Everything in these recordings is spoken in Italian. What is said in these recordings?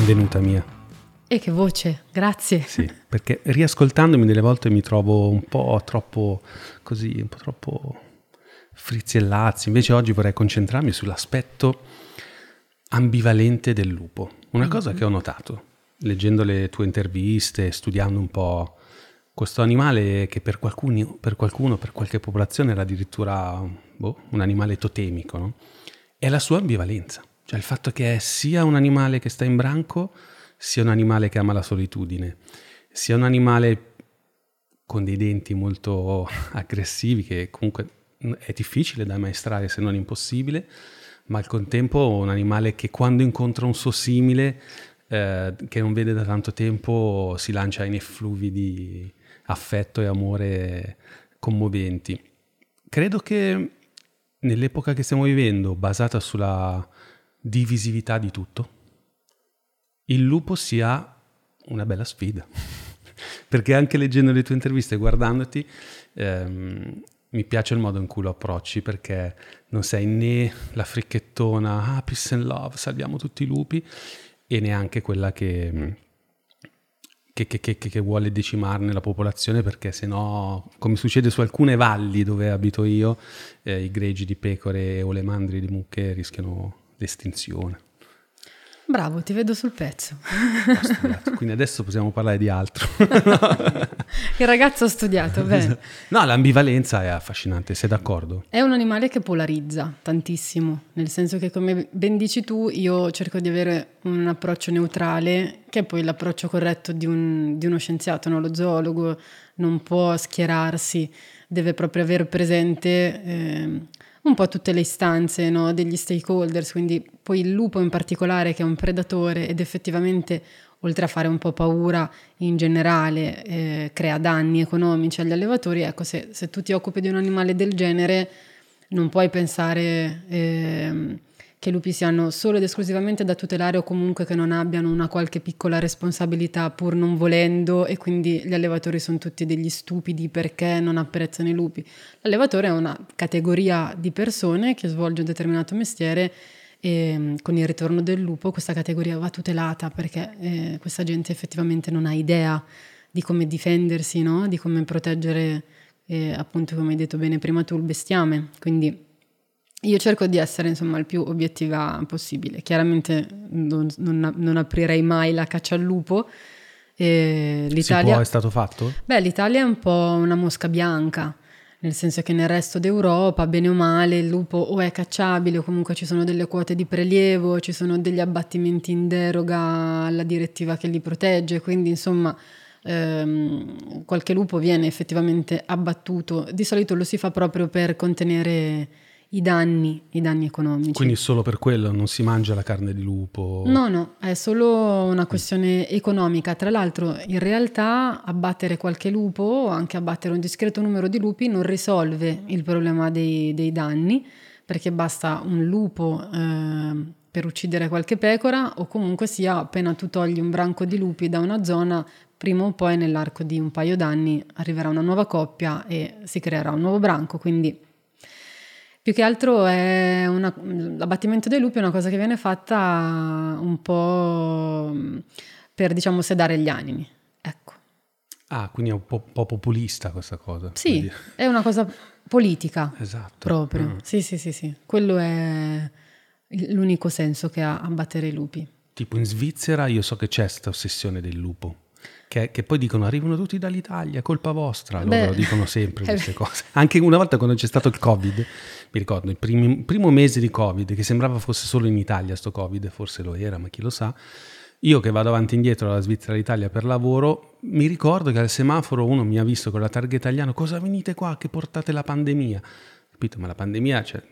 Benvenuta Mia. E che voce, grazie. Sì, perché riascoltandomi delle volte mi trovo un po' troppo così, un po' troppo frizzi e lazzi. Invece oggi vorrei concentrarmi sull'aspetto ambivalente del lupo. Una mm-hmm. cosa che ho notato leggendo le tue interviste, studiando un po' questo animale che per qualcuno, per, qualcuno, per qualche popolazione era addirittura boh, un animale totemico, no? è la sua ambivalenza. Cioè il fatto che è sia un animale che sta in branco, sia un animale che ama la solitudine, sia un animale con dei denti molto aggressivi che comunque è difficile da ammaestrare se non impossibile, ma al contempo un animale che quando incontra un suo simile eh, che non vede da tanto tempo si lancia in effluvi di affetto e amore commoventi. Credo che nell'epoca che stiamo vivendo, basata sulla divisività di tutto, il lupo sia una bella sfida. Perché anche leggendo le tue interviste guardandoti, ehm, mi piace il modo in cui lo approcci perché non sei né la fricchettona, ah, peace and love, salviamo tutti i lupi, e neanche quella che, che, che, che vuole decimarne la popolazione perché se no, come succede su alcune valli dove abito io, eh, i greggi di pecore o le mandrie di mucche rischiano l'estinzione. Bravo, ti vedo sul pezzo. quindi adesso possiamo parlare di altro. Il ragazzo ha studiato, bene. No, l'ambivalenza è affascinante, sei d'accordo? È un animale che polarizza tantissimo, nel senso che come ben dici tu, io cerco di avere un approccio neutrale, che è poi l'approccio corretto di, un, di uno scienziato, no? lo zoologo non può schierarsi, deve proprio avere presente... Eh, un po' tutte le istanze no, degli stakeholders, quindi poi il lupo in particolare che è un predatore ed effettivamente oltre a fare un po' paura in generale eh, crea danni economici agli allevatori, ecco se, se, tu ti occupi di un animale del genere non puoi pensare... Eh, che i lupi siano solo ed esclusivamente da tutelare o comunque che non abbiano una qualche piccola responsabilità pur non volendo e quindi gli allevatori sono tutti degli stupidi perché non apprezzano i lupi. L'allevatore è una categoria di persone che svolge un determinato mestiere e mm, con il ritorno del lupo questa categoria va tutelata perché eh, questa gente effettivamente non ha idea di come difendersi, no? di come proteggere eh, appunto come hai detto bene prima tu il bestiame. Quindi io cerco di essere insomma il più obiettiva possibile. Chiaramente non, non, non aprirei mai la caccia al lupo. E l'Italia... Può, è stato fatto? Beh, l'Italia è un po' una mosca bianca, nel senso che nel resto d'Europa, bene o male, il lupo o è cacciabile o comunque ci sono delle quote di prelievo, ci sono degli abbattimenti in deroga alla direttiva che li protegge, quindi insomma ehm, qualche lupo viene effettivamente abbattuto. Di solito lo si fa proprio per contenere i danni, i danni economici. Quindi solo per quello non si mangia la carne di lupo? No, no, è solo una questione economica. Tra l'altro, in realtà abbattere qualche lupo o anche abbattere un discreto numero di lupi non risolve il problema dei, dei danni, perché basta un lupo eh, per uccidere qualche pecora o comunque sia appena tu togli un branco di lupi da una zona, prima o poi nell'arco di un paio d'anni arriverà una nuova coppia e si creerà un nuovo branco, quindi più che altro è una, l'abbattimento dei lupi è una cosa che viene fatta un po' per, diciamo, sedare gli animi. Ecco. Ah, quindi è un po', po populista questa cosa. Sì, è una cosa politica. Esatto. Proprio. Mm. Sì, sì, sì, sì. Quello è l'unico senso che ha abbattere i lupi. Tipo in Svizzera io so che c'è questa ossessione del lupo che, che, poi dicono arrivano tutti dall'Italia, colpa vostra, Beh, loro dicono sempre queste cose. Anche una volta quando c'è stato il Covid, mi ricordo il primi, primo mese di Covid, che sembrava fosse solo in Italia sto Covid, forse lo era, ma chi lo sa. Io che vado avanti e indietro dalla Svizzera all'Italia per lavoro, mi ricordo che al semaforo uno mi ha visto con la targa italiana, cosa venite qua che portate la pandemia? Capito? Ma la pandemia, cioè,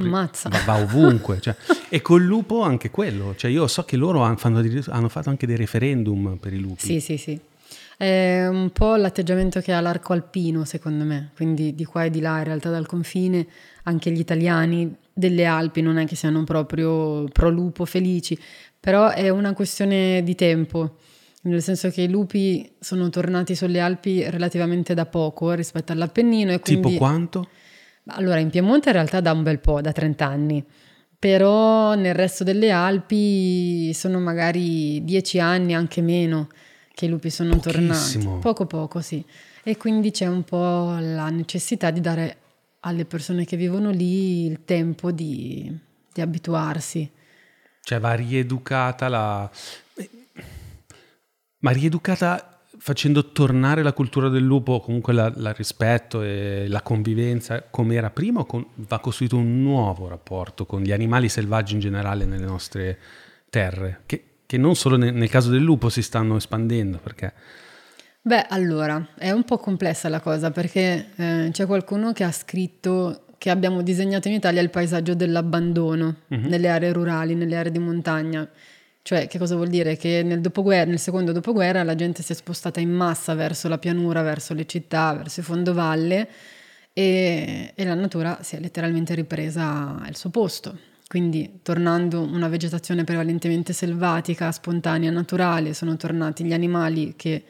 Ammazza. Va, va ovunque. Cioè. E col lupo anche quello. Cioè io so che loro hanno, hanno, fatto anche dei referendum per i lupi. Sì, sì, sì. È un po' l'atteggiamento che ha l'arco alpino, secondo me. Quindi di qua e di là, in realtà dal confine, anche gli italiani delle Alpi non è che siano proprio pro lupo felici, però è una questione di tempo. Nel senso che i lupi sono tornati sulle Alpi relativamente da poco rispetto all'Appennino. E quindi... Tipo quanto? Allora, in Piemonte in realtà da un bel po', da 30 anni. però nel resto delle Alpi sono magari dieci anni, anche meno, che i lupi sono Pochissimo. tornati. Poco poco, sì. E quindi c'è un po' la necessità di dare alle persone che vivono lì il tempo di, di abituarsi. Cioè va rieducata la... Ma rieducata facendo tornare la cultura del lupo, comunque la rispetto e la convivenza come era prima, o con, va costruito un nuovo rapporto con gli animali selvaggi in generale nelle nostre terre, che, che non solo nel, nel, caso del lupo si stanno espandendo, perché... Beh, allora, è un po' complessa la cosa, perché eh, c'è qualcuno che ha scritto che abbiamo disegnato in Italia il paesaggio dell'abbandono uh-huh. nelle aree rurali, nelle aree di montagna. Cioè, che cosa vuol dire? Che nel, nel, secondo dopoguerra la gente si è spostata in massa verso la pianura, verso le città, verso i fondovalle e, e la natura si è letteralmente ripresa al suo posto. Quindi, tornando una vegetazione prevalentemente selvatica, spontanea, naturale, sono tornati gli animali che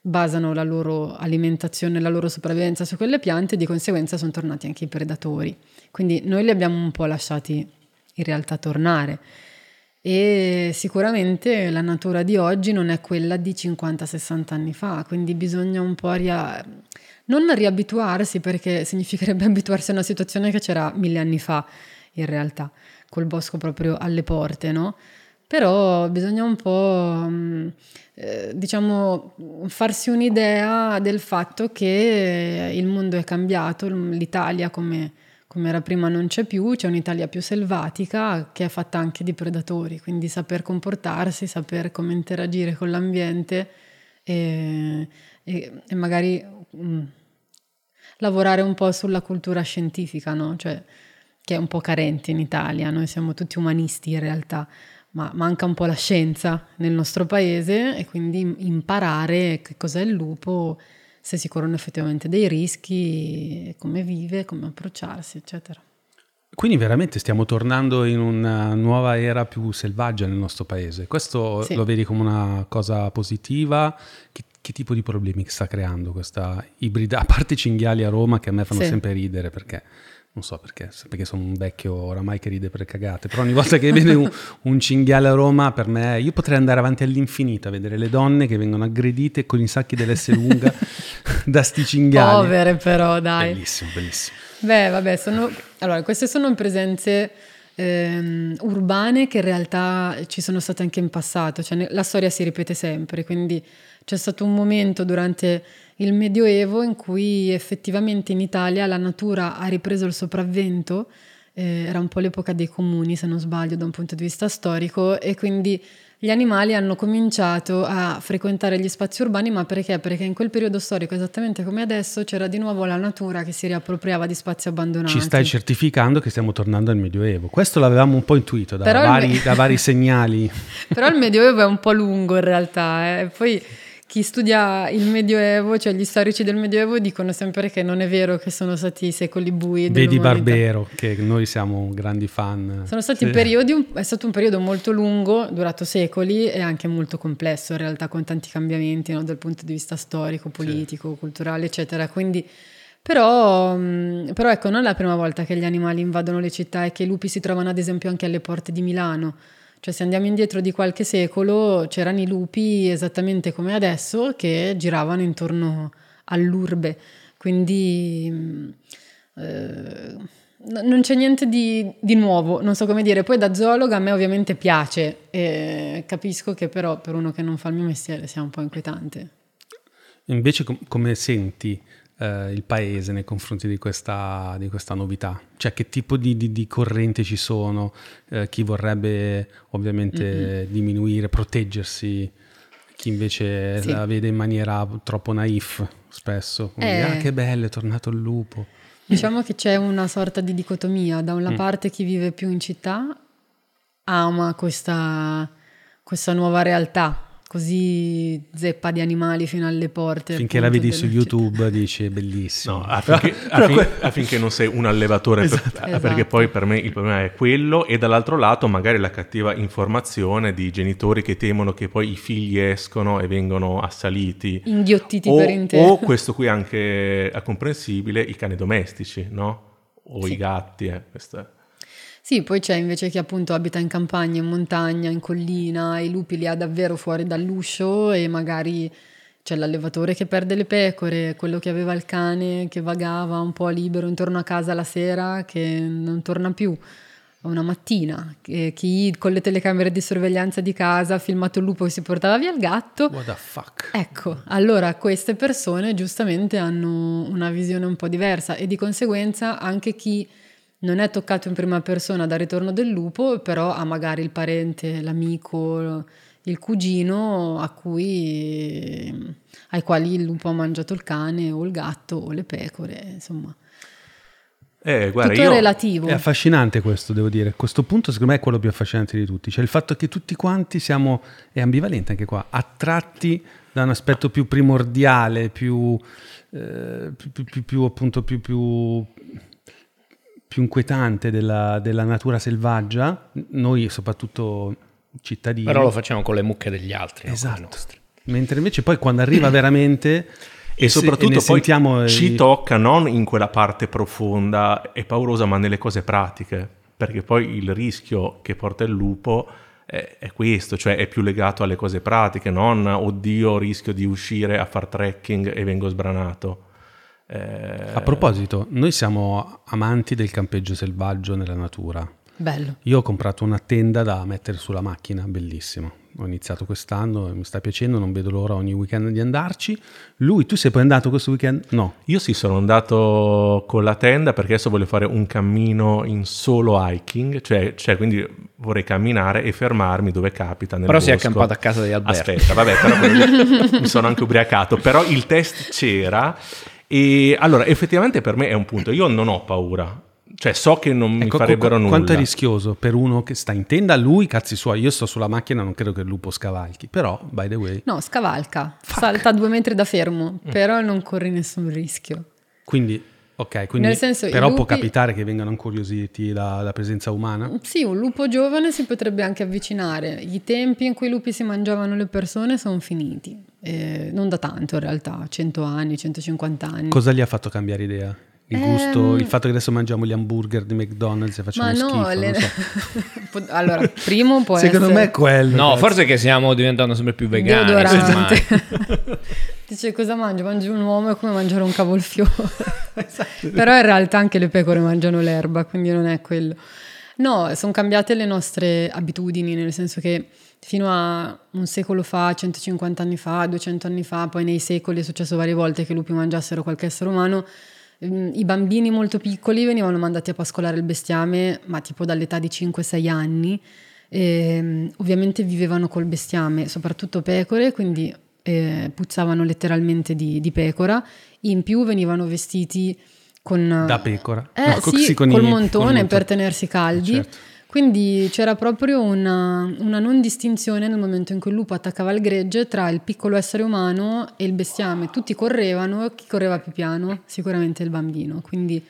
basano la loro alimentazione, la loro sopravvivenza su quelle piante e di conseguenza sono tornati anche i predatori. Quindi noi li abbiamo un po' lasciati in realtà tornare e sicuramente la natura di oggi non è quella di 50-60 anni fa, quindi bisogna un po' ria... non riabituarsi perché significherebbe abituarsi a una situazione che c'era mille anni fa in realtà, col bosco proprio alle porte, no? Però bisogna un po', mm, eh, diciamo, farsi un'idea del fatto che il mondo è cambiato, l'Italia come come era prima non c'è più, c'è un'Italia più selvatica che è fatta anche di predatori, quindi saper comportarsi, saper come interagire con l'ambiente e, e, e magari mh, lavorare un po' sulla cultura scientifica, no? cioè, che è un po' carente in Italia, noi siamo tutti umanisti in realtà, ma manca un po' la scienza nel nostro paese e quindi imparare che cos'è il lupo se si corrono effettivamente dei rischi, come vive, come approcciarsi, eccetera. Quindi veramente stiamo tornando in una nuova era più selvaggia nel nostro paese. Questo sì. lo vedi come una cosa positiva? Che, che, tipo di problemi sta creando questa ibrida? A parte i cinghiali a Roma che a me fanno sì. sempre ridere perché non so perché, perché sono un vecchio oramai che ride per cagate, però ogni volta che vede un, un, cinghiale a Roma, per me, io potrei andare avanti all'infinito a vedere le donne che vengono aggredite con i sacchi dell'S lunga da sti cinghiali. Povere però, dai. Bellissimo, bellissimo. Beh, vabbè, sono... Allora, queste sono presenze ehm, urbane che in realtà ci sono state anche in passato, cioè la storia si ripete sempre, quindi c'è stato un momento durante il Medioevo in cui effettivamente in Italia la natura ha ripreso il sopravvento, eh, era un po' l'epoca dei comuni se non sbaglio da un punto di vista storico e quindi gli animali hanno cominciato a frequentare gli spazi urbani, ma perché? Perché in quel periodo storico, esattamente come adesso, c'era di nuovo la natura che si riappropriava di spazi abbandonati. Ci stai certificando che stiamo tornando al Medioevo. Questo l'avevamo un po' intuito da, vari, me... da vari, segnali. Però il Medioevo è un po' lungo in realtà. Eh. Poi chi studia il Medioevo, cioè gli storici del Medioevo, dicono sempre che non è vero che sono stati i secoli bui. Vedi Barbero, che noi siamo grandi fan. Sono stati sì. periodi, è stato un periodo molto lungo, durato secoli e anche molto complesso in realtà, con tanti cambiamenti no, dal punto di vista storico, politico, sì. culturale, eccetera. Quindi, però, però ecco, non è la prima volta che gli animali invadono le città e che i lupi si trovano ad esempio anche alle porte di Milano. Cioè se andiamo indietro di qualche secolo c'erano i lupi esattamente come adesso che giravano intorno all'urbe, quindi mm, eh, non c'è niente di, di, nuovo, non so come dire. Poi da zoologa a me ovviamente piace capisco che però per uno che non fa il mio mestiere sia un po' inquietante. Invece com- come senti eh, il paese nei confronti di questa, di questa, novità? Cioè che tipo di, di, di corrente ci sono? Eh, chi vorrebbe ovviamente mm-hmm. diminuire, proteggersi, chi invece sì. la vede in maniera troppo naif spesso. Eh. Ah che bello, è tornato il lupo. Diciamo che c'è una sorta di dicotomia, da una mm. parte chi vive più in città ama questa, questa nuova realtà, così zeppa di animali fino alle porte. Finché la vedi su YouTube dici bellissimo. No, affinché, affin, affinché, non sei un allevatore, esatto. per, esatto. perché poi per me il problema è quello e dall'altro lato magari la cattiva informazione di genitori che temono che poi i figli escono e vengono assaliti. Inghiottiti o, per intero. O questo qui anche è comprensibile, i cani domestici, no? O sì. i gatti, eh, questa Sì, poi c'è invece chi appunto abita in campagna, in montagna, in collina, i lupi li ha davvero fuori dall'uscio e magari c'è l'allevatore che perde le pecore, quello che aveva il cane che vagava un po' libero intorno a casa la sera che non torna più una mattina, chi con le telecamere di sorveglianza di casa ha filmato il lupo che si portava via il gatto. What the fuck? Ecco, allora queste persone giustamente hanno una visione un po' diversa e di conseguenza anche chi non è toccato in prima persona dal ritorno del lupo, però ha magari il parente, l'amico, il cugino cui, ai quali il lupo ha mangiato il cane o il gatto o le pecore, insomma. Eh, guarda, Tutto io... relativo. È affascinante questo, devo dire. Questo punto secondo me è quello più affascinante di tutti. Cioè il fatto che tutti quanti siamo, è ambivalente anche qua, attratti da un aspetto più primordiale, più, eh, più, più, più appunto più, più inquietante della, della, natura selvaggia, noi soprattutto cittadini. Però lo facciamo con le mucche degli altri. Esatto. Mentre invece poi quando arriva veramente... E, soprattutto e poi ci i... tocca non in quella parte profonda e paurosa, ma nelle cose pratiche, perché poi il rischio che porta il lupo è, è questo, cioè è più legato alle cose pratiche, non oddio rischio di uscire a far trekking e vengo sbranato. Eh... A proposito, noi siamo amanti del campeggio selvaggio nella natura. Bello. Io ho comprato una tenda da mettere sulla macchina, bellissimo. Ho iniziato quest'anno e mi sta piacendo, non vedo l'ora ogni weekend di andarci. Lui, tu sei poi andato questo weekend? No. Io sì, sono andato con la tenda perché adesso voglio fare un cammino in solo hiking, cioè, cioè quindi vorrei camminare e fermarmi dove capita. Nel però bosco. sei accampato a casa di Alberto. Aspetta, vabbè, però mi sono anche ubriacato. Però il test c'era e allora, effettivamente per me è un punto. Io non ho paura. Cioè, so che non ecco, mi farebbero nulla. Quanto è rischioso per uno che sta in tenda? Lui, cazzi suoi, io sto sulla macchina, non credo che il lupo scavalchi. Però, by the way. No, scavalca. Fuck. Salta due metri da fermo, però non corri nessun rischio. Quindi Ok, quindi senso, però lupi... può capitare che vengano incuriositi dalla presenza umana? Sì, un lupo giovane si potrebbe anche avvicinare. I tempi in cui i lupi si mangiavano le persone sono finiti. Eh, non da tanto in realtà, 100 anni, 150 anni. Cosa gli ha fatto cambiare idea? Il gusto, ehm... il fatto che adesso mangiamo gli hamburger di McDonald's e facciamo Ma no, schifo, le... so. allora, primo può Secondo essere... me è quello. No, forse che stiamo diventando sempre più vegani. Dice cosa mangio? Mangi un uomo è come mangiare un cavolfiore. esatto. Però in realtà anche le pecore mangiano l'erba, quindi non è quello. No, sono cambiate le nostre abitudini, nel senso che fino a un secolo fa, 150 anni fa, 200 anni fa, poi nei secoli è successo varie volte che i lupi mangiassero qualche essere umano, i bambini molto piccoli venivano mandati a pascolare il bestiame, ma tipo dall'età di 5-6 anni. E, ehm, ovviamente vivevano col bestiame, soprattutto pecore, quindi eh, puzzavano letteralmente di, di, pecora. In più venivano vestiti con... Da pecora? Eh no, sì, col i, montone per tenersi caldi. Certo. Quindi c'era proprio una, una, non distinzione nel momento in cui il lupo attaccava il gregge tra il piccolo essere umano e il bestiame. Tutti correvano, chi correva più piano? Sicuramente il bambino. Quindi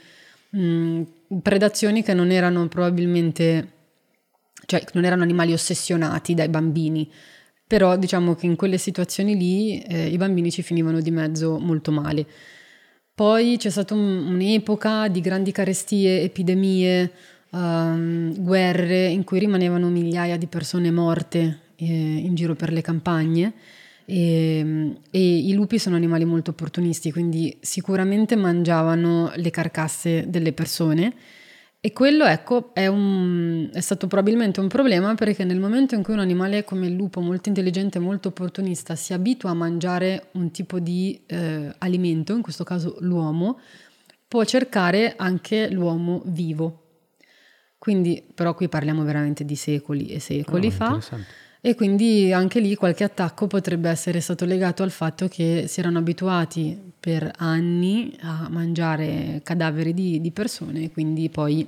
mh, predazioni che non erano probabilmente, cioè non erano animali ossessionati dai bambini, però diciamo che in quelle situazioni lì eh, i bambini ci finivano di mezzo molto male. Poi c'è stata un, un'epoca di grandi carestie, epidemie, um, guerre in cui rimanevano migliaia di persone morte eh, in giro per le campagne e, e, i lupi sono animali molto opportunisti, quindi sicuramente mangiavano le carcasse delle persone e quello, ecco, è, un, è, stato probabilmente un problema perché nel momento in cui un animale come il lupo, molto intelligente, molto opportunista, si abitua a mangiare un tipo di eh, alimento, in questo caso l'uomo, può cercare anche l'uomo vivo. Quindi, però qui parliamo veramente di secoli e secoli oh, fa. E quindi anche lì qualche attacco potrebbe essere stato legato al fatto che si erano abituati per anni a mangiare cadaveri di, di persone e quindi poi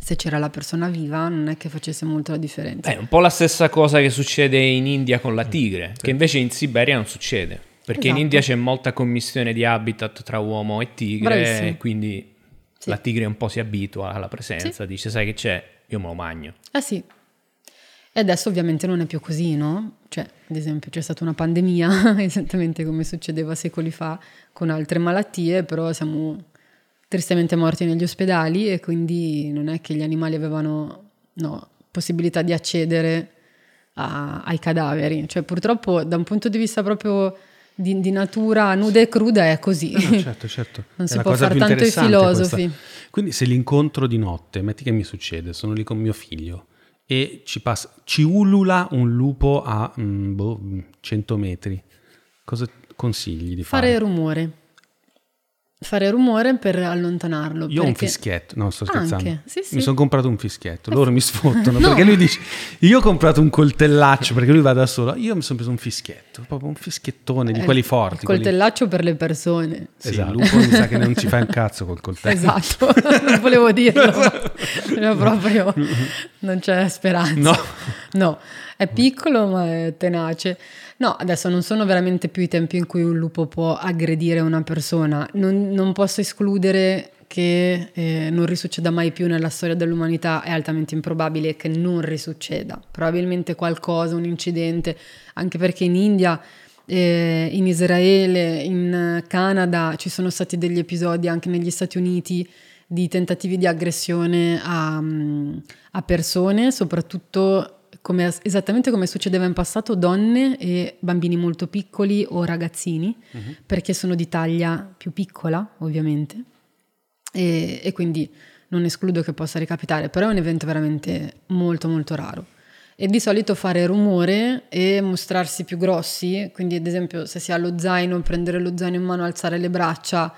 se c'era la persona viva non è che facesse molto la differenza. È un po' la stessa cosa che succede in India con la tigre, sì. che invece in Siberia non succede, perché esatto. in India c'è molta commissione di habitat tra uomo e tigre, Bravissimo. quindi sì. la tigre un po' si abitua alla presenza, sì. dice sai che c'è, io me lo magno. Eh sì. E adesso ovviamente non è più così, no? Cioè, ad esempio, c'è stata una pandemia, esattamente come succedeva secoli fa con altre malattie, però siamo tristemente morti negli ospedali e quindi non è che gli animali avevano no, possibilità di accedere a, ai cadaveri. Cioè purtroppo da un punto di vista proprio di, di natura nuda e cruda è così. No, certo, certo. non è si può fare tanto i filosofi. Questa. Quindi se l'incontro di notte, metti che mi succede, sono lì con mio figlio e ci, passa, ci ulula un lupo a mm, boh, 100 metri, cosa consigli di fare? Fare rumore fare rumore per allontanarlo. Io ho un fischietto, no sto scherzando. Sì, sì. Mi sono comprato un fischietto, loro mi sfottono no. perché lui dice, io ho comprato un coltellaccio perché lui va da solo, io mi sono preso un fischietto, proprio un fischiettone di eh, quelli forti. coltellaccio quelli... per le persone. Sì, esatto. il lupo mi sa che non ci fa un cazzo col coltello. Esatto, non volevo dirlo, ma proprio non c'è speranza. No. No, è piccolo ma è tenace. No, adesso non sono veramente più i tempi in cui un lupo può aggredire una persona. Non, non posso escludere che eh, non risucceda mai più nella storia dell'umanità, è altamente improbabile che non risucceda. Probabilmente qualcosa, un incidente, anche perché in India, eh, in Israele, in Canada ci sono stati degli episodi anche negli Stati Uniti di tentativi di aggressione a, a persone, soprattutto come, esattamente come succedeva in passato, donne e bambini molto piccoli o ragazzini, uh-huh. perché sono di taglia più piccola, ovviamente, e, e, quindi non escludo che possa ricapitare, però è un evento veramente molto molto raro. E di solito fare rumore e mostrarsi più grossi, quindi ad esempio se si ha lo zaino, prendere lo zaino in mano, alzare le braccia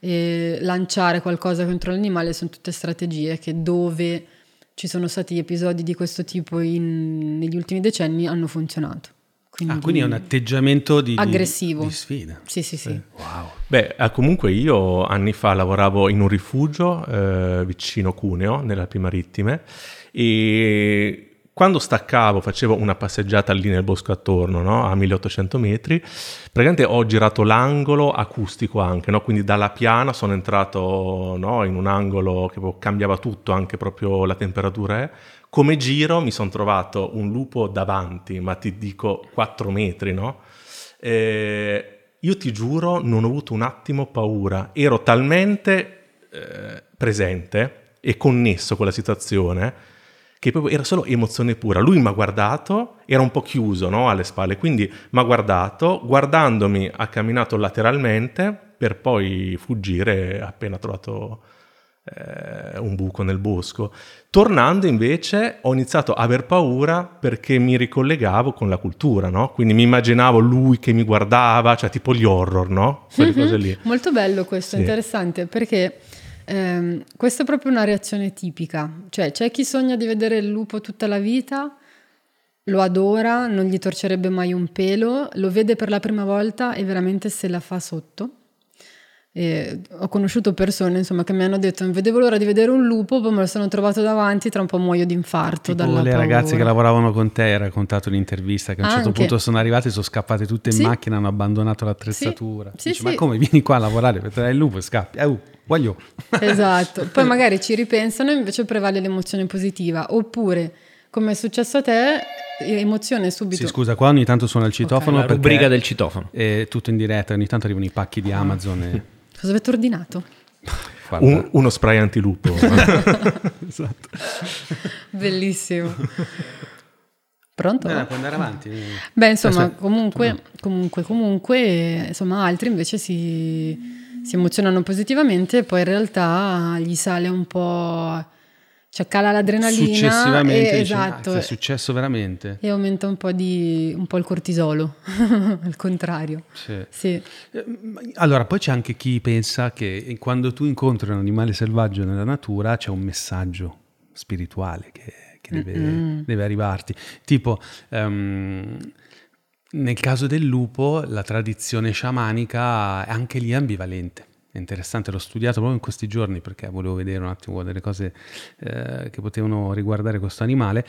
lanciare qualcosa contro l'animale, sono tutte strategie che dove ci sono stati episodi di questo tipo in, negli ultimi decenni hanno funzionato. Quindi, ah, quindi è un atteggiamento di, aggressivo. Di, di sfida. Sì, sì, sì. Wow. Beh, eh, comunque io anni fa lavoravo in un rifugio eh, vicino Cuneo, nelle Alpi Marittime, e quando staccavo, facevo una passeggiata lì nel bosco attorno, no? a 1800 metri, praticamente ho girato l'angolo acustico anche, no? quindi dalla piana sono entrato no? in un angolo che cambiava tutto, anche proprio la temperatura. Eh. Come giro mi sono trovato un lupo davanti, ma ti dico 4 metri, no? Eh, io ti giuro, non ho avuto un attimo paura, ero talmente eh, presente e connesso con la situazione che proprio era solo emozione pura. Lui mi ha guardato, era un po' chiuso no, alle spalle, quindi mi ha guardato, guardandomi ha camminato lateralmente per poi fuggire appena trovato eh, un buco nel bosco. Tornando invece ho iniziato a aver paura perché mi ricollegavo con la cultura, no? Quindi mi immaginavo lui che mi guardava, cioè tipo gli horror, no? Quelle mm-hmm. cose lì. Molto bello questo, sì. interessante, perché eh, questa è proprio una reazione tipica, cioè c'è chi sogna di vedere il lupo tutta la vita, lo adora, non gli torcerebbe mai un pelo, lo vede per la prima volta e veramente se la fa sotto. E ho conosciuto persone insomma, che mi hanno detto non vedevo l'ora di vedere un lupo, poi me lo sono trovato davanti, tra un po' muoio di infarto. Tipo le paura. ragazze che lavoravano con te, hai raccontato un'intervista che a un certo Anche. punto sono arrivate, sono scappate tutte in sì. macchina, hanno abbandonato l'attrezzatura. Sì. Sì, ma come vieni qua a lavorare, vedrai il lupo e scappi? Eh, uh voglio. Esatto, poi magari ci ripensano e invece prevale l'emozione positiva, oppure come è successo a te, emozione subito. Sì, scusa, qua ogni tanto suona il citofono. Okay. La rubrica del citofono. È tutto in diretta, ogni tanto arrivano i pacchi di Amazon. E... Cosa avete ordinato? Un, uno spray antilupo. esatto. Bellissimo. Pronto? Eh, puoi andare avanti. Beh, insomma, comunque, comunque, comunque, insomma, altri invece si si emozionano positivamente poi in realtà gli sale un po', cioè cala l'adrenalina. Successivamente, e, dice, esatto. è successo veramente. E aumenta un po', di, un po il cortisolo, al contrario. Sì. sì. Eh, allora, poi c'è anche chi pensa che quando tu incontri un animale selvaggio nella natura c'è un messaggio spirituale che, che deve, deve, arrivarti. Tipo... Um, nel caso del lupo, la tradizione sciamanica è anche lì ambivalente. È interessante, l'ho studiato proprio in questi giorni perché volevo vedere un attimo delle cose eh, che potevano riguardare questo animale.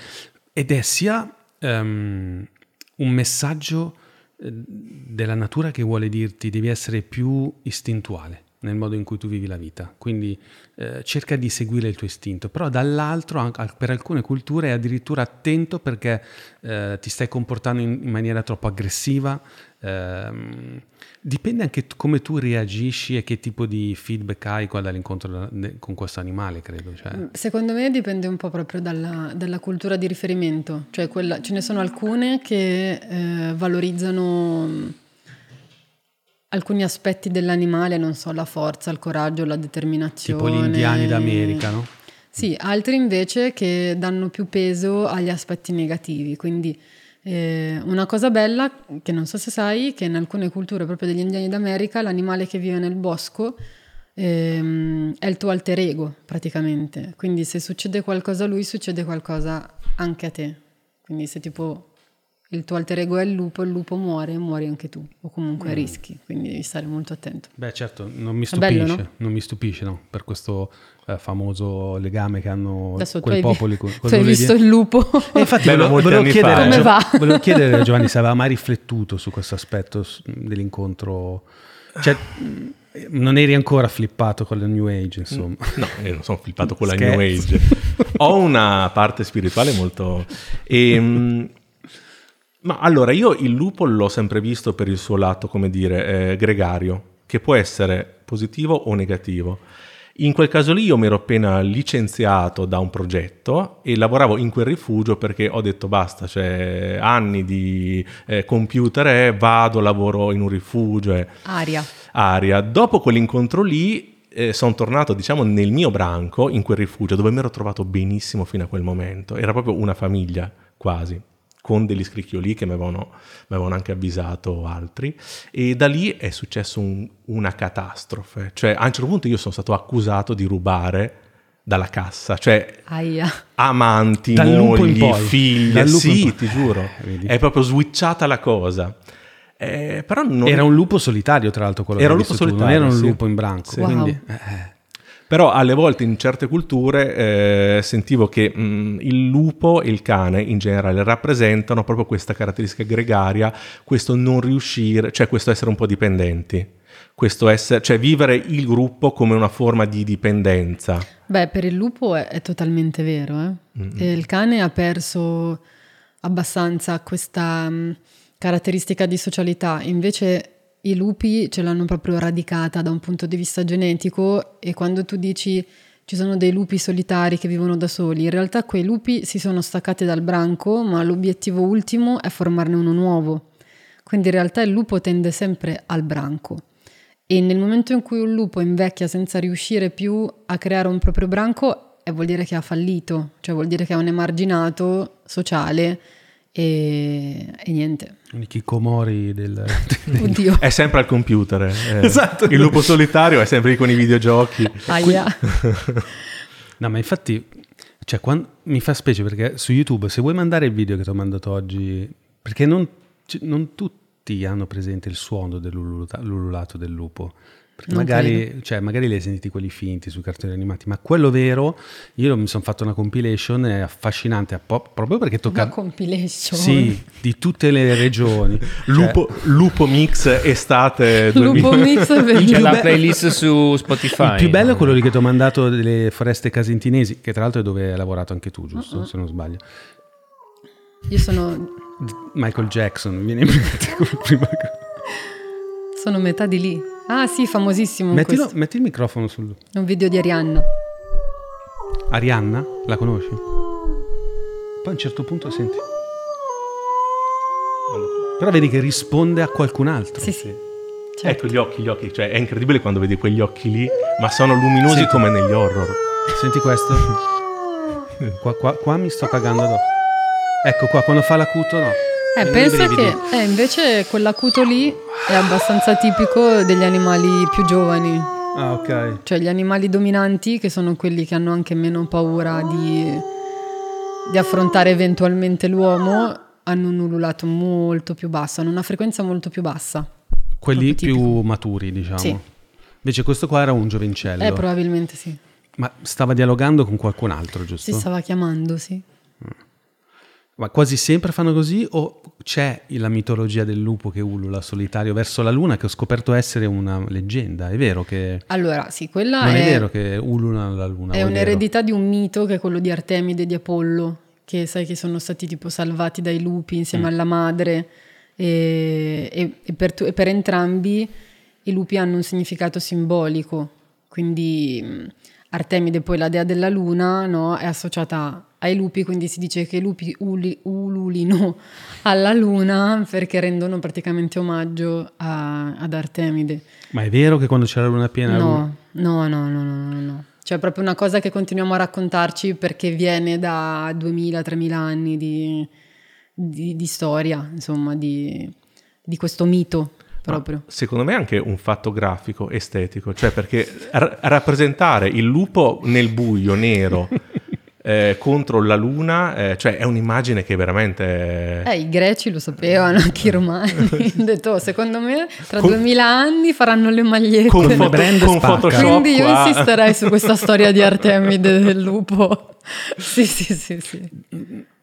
Ed è sia um, un messaggio eh, della natura che vuole dirti devi essere più istintuale nel modo in cui tu vivi la vita, quindi eh, cerca di seguire il tuo istinto, però dall'altro per alcune culture è addirittura attento perché eh, ti stai comportando in, in, maniera troppo aggressiva, Ehm, dipende anche t- come tu reagisci e che tipo di feedback hai quando all'incontro con questo animale, credo. Cioè. Mm, secondo me dipende un po' proprio dalla, dalla cultura di riferimento, cioè quella, ce ne sono alcune che eh, valorizzano alcuni aspetti dell'animale, non so, la forza, il coraggio, la determinazione. Tipo gli indiani d'America, no? Sì, altri invece che danno più peso agli aspetti negativi, quindi eh, una cosa bella, che non so se sai, che in alcune culture proprio degli indiani d'America l'animale che vive nel bosco ehm, è il tuo alter ego praticamente, quindi se succede qualcosa a lui succede qualcosa anche a te, quindi se tipo il tuo alter ego è il lupo, il lupo muore, muori anche tu, o comunque mm. rischi, quindi devi stare molto attento. Beh, certo, non mi stupisce, bello, no? non mi stupisce, no? per questo eh, famoso legame che hanno Adesso quei popoli. Con, tu hai visto il lupo? E infatti Beh, volevo, volevo, chiedere, Come va? volevo chiedere a Giovanni se aveva mai riflettuto su questo aspetto dell'incontro, cioè non eri ancora flippato con la New Age, insomma. No, io non sono flippato con la New Age. Ho una parte spirituale molto... E, ehm, ma allora, io il lupo l'ho sempre visto per il suo lato, come dire, eh, gregario, che può essere positivo o negativo. In quel caso lì io mi ero appena licenziato da un progetto e lavoravo in quel rifugio perché ho detto basta, cioè anni di eh, computer e vado, lavoro in un rifugio. E... Aria. Aria. Dopo quell'incontro lì eh, sono tornato, diciamo, nel mio branco, in quel rifugio, dove mi ero trovato benissimo fino a quel momento. Era proprio una famiglia, quasi con degli scricchioli che mi avevano, mi avevano, anche avvisato altri e da lì è successo un, una catastrofe, cioè a un certo punto io sono stato accusato di rubare dalla cassa, cioè Aia. amanti, Dal mogli, figli, sì, ti giuro, eh, è proprio switchata la cosa. Eh, però non... Era un lupo solitario, tra l'altro, quello era un lupo solitario, non era un sì. lupo in branco. Sì. Wow. Quindi, eh. Però alle volte in certe culture eh, sentivo che mh, mm, il lupo e il cane in generale rappresentano proprio questa caratteristica gregaria, questo non riuscire, cioè questo essere un po' dipendenti, questo essere, cioè vivere il gruppo come una forma di dipendenza. Beh, per il lupo è, è totalmente vero. Eh? Mm-hmm. Il cane ha perso abbastanza questa mm, caratteristica di socialità, invece i lupi ce l'hanno proprio radicata da un punto di vista genetico e quando tu dici ci sono dei lupi solitari che vivono da soli, in realtà quei lupi si sono staccati dal branco, ma l'obiettivo ultimo è formarne uno nuovo. Quindi in realtà il lupo tende sempre al branco. E nel momento in cui un lupo invecchia senza riuscire più a creare un proprio branco, eh, vuol dire che ha fallito, cioè vuol dire che è un emarginato sociale e, e niente. I Kikomori del... Oddio. è sempre al computer. Eh. Esatto. Il lupo solitario è sempre lì con i videogiochi. Aia. no, ma infatti, cioè, quando, mi fa specie perché su YouTube, se vuoi mandare il video che ti ho mandato oggi, perché non, non tutti hanno presente il suono dell'ululato del lupo. Magari, cioè, magari li hai sentiti quelli finti sui cartoni animati, ma quello vero, io mi sono fatto una compilation, è affascinante, proprio perché tocca... Una compilation? Sì, di tutte le regioni. Lupo, cioè... Lupo Mix estate 2000. Lupo Mix C'è la playlist su Spotify. Il più bello è quello lì che ti ho mandato delle foreste casintinesi, che tra l'altro è dove hai lavorato anche tu, giusto? Uh-huh. Se non sbaglio. Io sono... Michael Jackson, mi viene in mente come prima Sono metà di lì. Ah sì, famosissimo. Mettilo, metti il microfono sul... È un video di Arianna. Arianna? La conosci? Poi a un certo punto senti... Però vedi che risponde a qualcun altro. Sì, sì. Certo. Ecco gli occhi, gli occhi, cioè è incredibile quando vedi quegli occhi lì, ma sono luminosi Senti. come negli horror. Senti questo? qua, qua, qua mi sto cagando addosso. Ecco qua, quando fa l'acuto no. Eh, pensa che eh, invece quell'acuto lì è abbastanza tipico degli animali più giovani. Ah, ok. Cioè gli animali dominanti, che sono quelli che hanno anche meno paura di, di affrontare eventualmente l'uomo, hanno un ululato molto più basso, hanno una frequenza molto più bassa. Quelli più maturi, diciamo. Sì. Invece questo qua era un giovincello. Eh, probabilmente sì. Ma stava dialogando con qualcun altro, giusto? Si stava chiamando, sì. Ma quasi sempre fanno così o c'è la mitologia del lupo che ulula solitario verso la luna che ho scoperto essere una leggenda? È vero che... Allora, sì, quella non è... è vero che ulula la luna. È un'eredità di un mito che è quello di Artemide e di Apollo, che sai che sono stati tipo salvati dai lupi insieme mm. alla madre e, e, e, per, e per entrambi i lupi hanno un significato simbolico, quindi Artemide poi la dea della luna no, è associata ai lupi, quindi si dice che i lupi uli, ululino alla luna perché rendono praticamente omaggio a, ad Artemide. Ma è vero che quando c'è la luna piena... No, no, no, no, no, no. Cioè è proprio una cosa che continuiamo a raccontarci perché viene da 2000-3000 anni di, di, di, storia, insomma, di, di questo mito proprio. Secondo me è anche un fatto grafico, estetico, cioè perché r- rappresentare il lupo nel buio nero eh, contro la luna, eh, cioè è un'immagine che veramente... Eh, i greci lo sapevano, anche i romani. Hanno detto, oh, secondo me tra con... 2000 anni faranno le magliette. Con, foto, brand con Photoshop Quindi io qua. insisterei su questa storia di Artemide del lupo. sì, sì, sì, sì.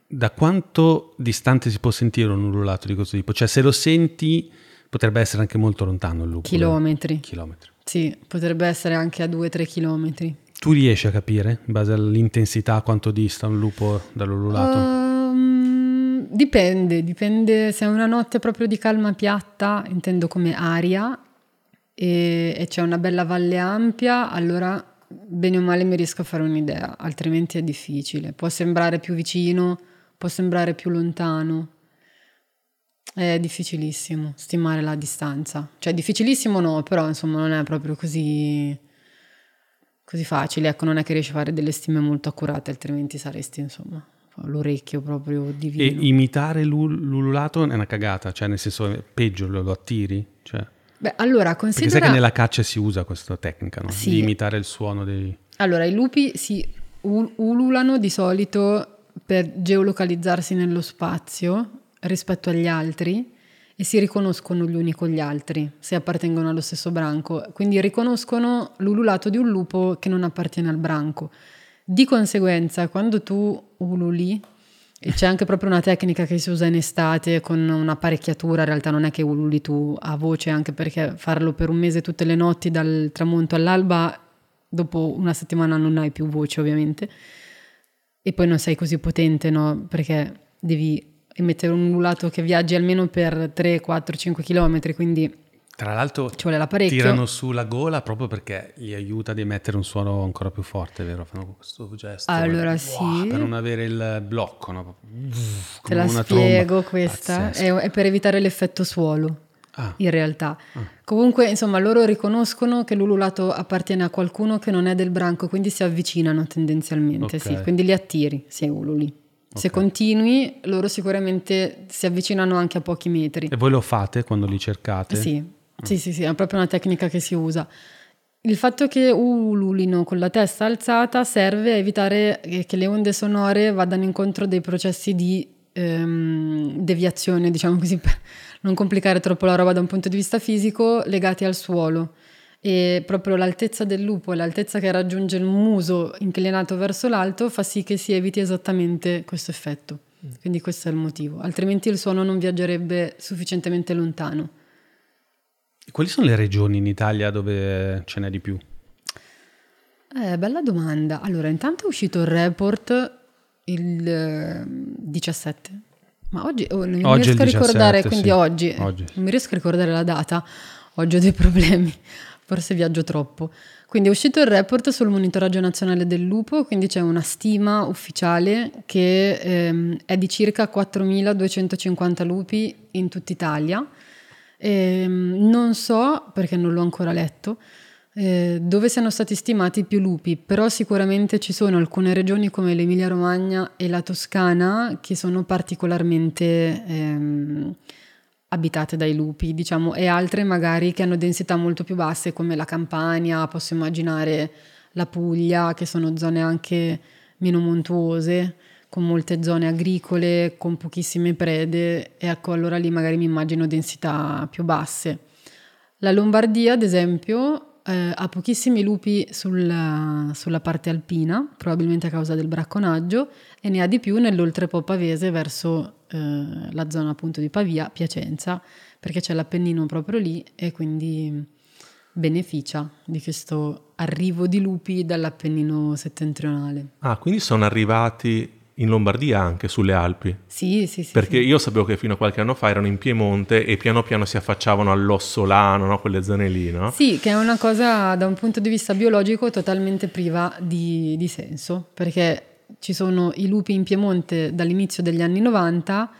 Da quanto distante si può sentire un ululato di questo tipo? Cioè se lo senti potrebbe essere anche molto lontano il lupo. Chilometri. Chilometri. Sì, potrebbe essere anche a 2-3 chilometri. Tu riesci a capire, in base all'intensità, quanto dista un lupo dall'ululato? Um, dipende, dipende se è una notte proprio di calma piatta, intendo come aria, e, e c'è una bella valle ampia, allora bene o male mi riesco a fare un'idea, altrimenti è difficile. Può sembrare più vicino, può sembrare più lontano. È difficilissimo stimare la distanza. Cioè, difficilissimo no, però insomma non è proprio così così facile, ecco, non è che riesci a fare delle stime molto accurate, altrimenti saresti, insomma, l'orecchio proprio divino. E imitare l'ululato è una cagata, cioè nel senso peggio lo, lo attiri? Cioè, Beh, allora, considera... Perché sai che nella caccia si usa questa tecnica, no? Sì. Di imitare il suono dei... Allora, i lupi si ululano di solito per geolocalizzarsi nello spazio rispetto agli altri e si riconoscono gli uni con gli altri se appartengono allo stesso branco, quindi riconoscono l'ululato di un lupo che non appartiene al branco. Di conseguenza, quando tu ululi, e c'è anche proprio una tecnica che si usa in estate con un'apparecchiatura, in realtà non è che ululi tu a voce, anche perché farlo per un mese tutte le notti dal tramonto all'alba, dopo una settimana non hai più voce ovviamente, e poi non sei così potente, no? Perché devi e mettere un ululato che viaggi almeno per 3, 4, 5 km, quindi tra l'altro ci vuole l'apparecchio. tirano su la gola proprio perché gli aiuta ad emettere un suono ancora più forte, vero? Fanno questo gesto. Allora wow, sì. Per non avere il blocco, no? Te la spiego tromba. questa, è, è, per evitare l'effetto suolo. Ah. In realtà, ah. comunque, insomma, loro riconoscono che l'ululato appartiene a qualcuno che non è del branco, quindi si avvicinano tendenzialmente. Okay. Sì, quindi li attiri se ululi. Se continui, loro sicuramente si avvicinano anche a pochi metri. E voi lo fate quando li cercate? Sì, ah. sì, sì, sì, è proprio una tecnica che si usa. Il fatto che ululino con la testa alzata serve a evitare che le onde sonore vadano incontro dei processi di ehm, deviazione, diciamo così, per non complicare troppo la roba da un punto di vista fisico, legati al suolo e proprio l'altezza del lupo e l'altezza che raggiunge il muso inclinato verso l'alto fa sì che si eviti esattamente questo effetto. Mm. Quindi questo è il motivo, altrimenti il suono non viaggerebbe sufficientemente lontano. Quali sono le regioni in Italia dove ce n'è di più? Eh, bella domanda. Allora, intanto è uscito il report il 17, eh, ma oggi oh, non oggi mi riesco a ricordare, 17, quindi sì. oggi, oggi, non mi riesco a ricordare la data, oggi ho dei problemi forse viaggio troppo. Quindi è uscito il report sul monitoraggio nazionale del lupo, quindi c'è una stima ufficiale che ehm, è di circa 4.250 lupi in tutta Italia. Ehm, non so, perché non l'ho ancora letto, eh, dove siano stati stimati più lupi, però sicuramente ci sono alcune regioni come l'Emilia Romagna e la Toscana che sono particolarmente... Ehm, abitate dai lupi, diciamo, e altre magari che hanno densità molto più basse come la Campania, posso immaginare la Puglia, che sono zone anche meno montuose, con molte zone agricole, con pochissime prede, e ecco allora lì magari mi immagino densità più basse. La Lombardia, ad esempio, eh, ha pochissimi lupi sul, sulla parte alpina, probabilmente a causa del bracconaggio, e ne ha di più nell'oltrepo pavese verso eh, la zona appunto di Pavia, Piacenza, perché c'è l'Appennino proprio lì e quindi beneficia di questo arrivo di lupi dall'Appennino settentrionale. Ah, quindi sono arrivati in Lombardia anche, sulle Alpi. Sì, sì, sì. Perché sì. io sapevo che fino a qualche anno fa erano in Piemonte e piano piano si affacciavano all'Ossolano, no? quelle zone lì, no? Sì, che è una cosa da un punto di vista biologico totalmente priva di, di senso, perché ci sono i lupi in Piemonte dall'inizio degli anni 90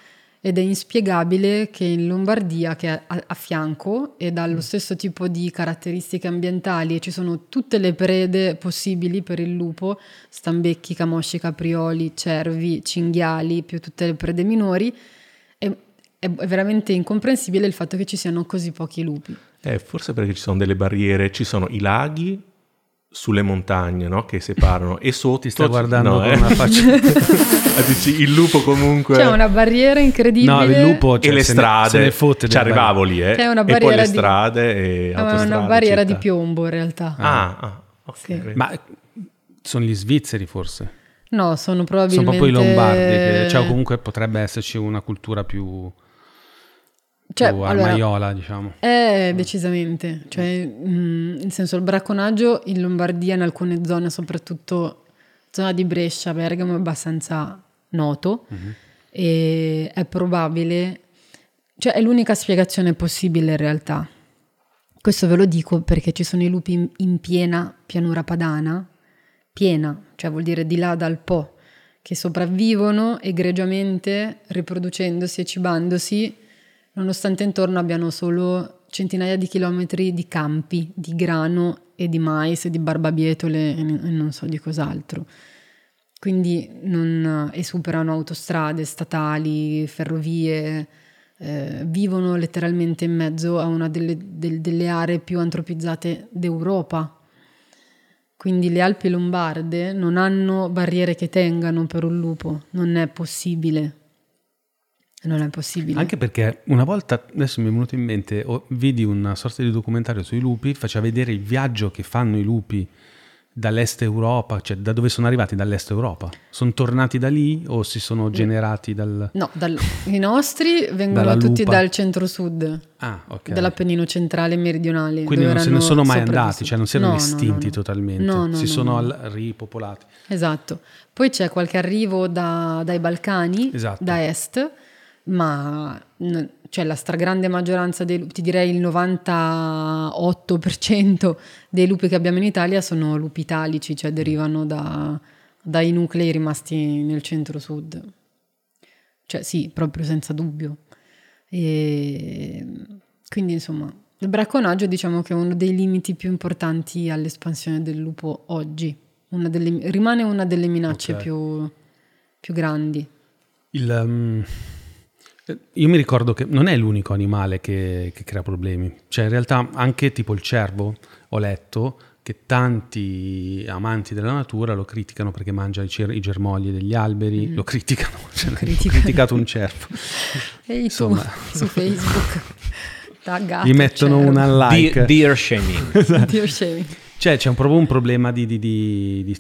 ed è inspiegabile che in Lombardia, che è a, a fianco ed ha lo stesso tipo di caratteristiche ambientali e ci sono tutte le prede possibili per il lupo, stambecchi, camosci, caprioli, cervi, cinghiali, più tutte le prede minori, è, è veramente incomprensibile il fatto che ci siano così pochi lupi. Eh, forse perché ci sono delle barriere, ci sono i laghi sulle montagne no? che separano e sotto ti sta guardando no, con eh? una faccia dici il lupo comunque c'è una barriera incredibile no il lupo cioè, e le se strade ne, se ne fotte ci arrivavo lì eh? c'è una e poi le di... strade e è una barriera città. di piombo in realtà ah, ah okay. sì. ma sono gli svizzeri forse no sono probabilmente sono proprio i lombardi che, cioè comunque potrebbe esserci una cultura più cioè, più armaiola, allora, diciamo. Eh, decisamente. Cioè, mh, nel senso, il bracconaggio in Lombardia, in alcune zone, soprattutto zona di Brescia, Bergamo, è abbastanza noto. Uh-huh. E è probabile, cioè, è l'unica spiegazione possibile in realtà. Questo ve lo dico perché ci sono i lupi in, in piena pianura padana, piena, cioè vuol dire di là dal Po, che sopravvivono egregiamente riproducendosi e cibandosi nonostante intorno abbiano solo centinaia di chilometri di campi di grano e di mais e di barbabietole e non so di cos'altro. Quindi non, e superano autostrade statali, ferrovie, eh, vivono letteralmente in mezzo a una delle, del, delle aree più antropizzate d'Europa. Quindi le Alpi lombarde non hanno barriere che tengano per un lupo, non è possibile. Non è possibile. Anche perché una volta, adesso mi è venuto in mente, oh, vidi una sorta di documentario sui lupi, faceva vedere il viaggio che fanno i lupi dall'est Europa, cioè da dove sono arrivati dall'est Europa? Sono tornati da lì o si sono generati dal... No, dal, i nostri vengono tutti dal centro-sud, ah, okay. dall'Appennino centrale e meridionale. Quindi non se ne sono mai andati, cioè non si erano no, estinti no, no, totalmente, si sono al, ripopolati. Esatto. Poi c'è qualche arrivo da, dai Balcani, esatto. da est, ma cioè la stragrande maggioranza dei lupi, ti direi il 98% dei lupi che abbiamo in Italia sono lupi italici, cioè derivano da, dai nuclei rimasti nel centro-sud. Cioè sì, proprio senza dubbio. E quindi insomma, il bracconaggio diciamo che è uno dei limiti più importanti all'espansione del lupo oggi. Una delle, rimane una delle minacce okay. più, più, grandi. Il... Um io mi ricordo che non è l'unico animale che, che, crea problemi, cioè in realtà anche tipo il cervo, ho letto che tanti amanti della natura lo criticano perché mangia i, cer- i germogli degli alberi, mm. lo criticano, cioè, ho criticato un cervo. Ehi Insomma. tu, su Facebook, taggato Gli mettono cervo. una like. Dear, dear shaming. esatto. Dear shaming. Cioè c'è un, proprio un problema di, di, di,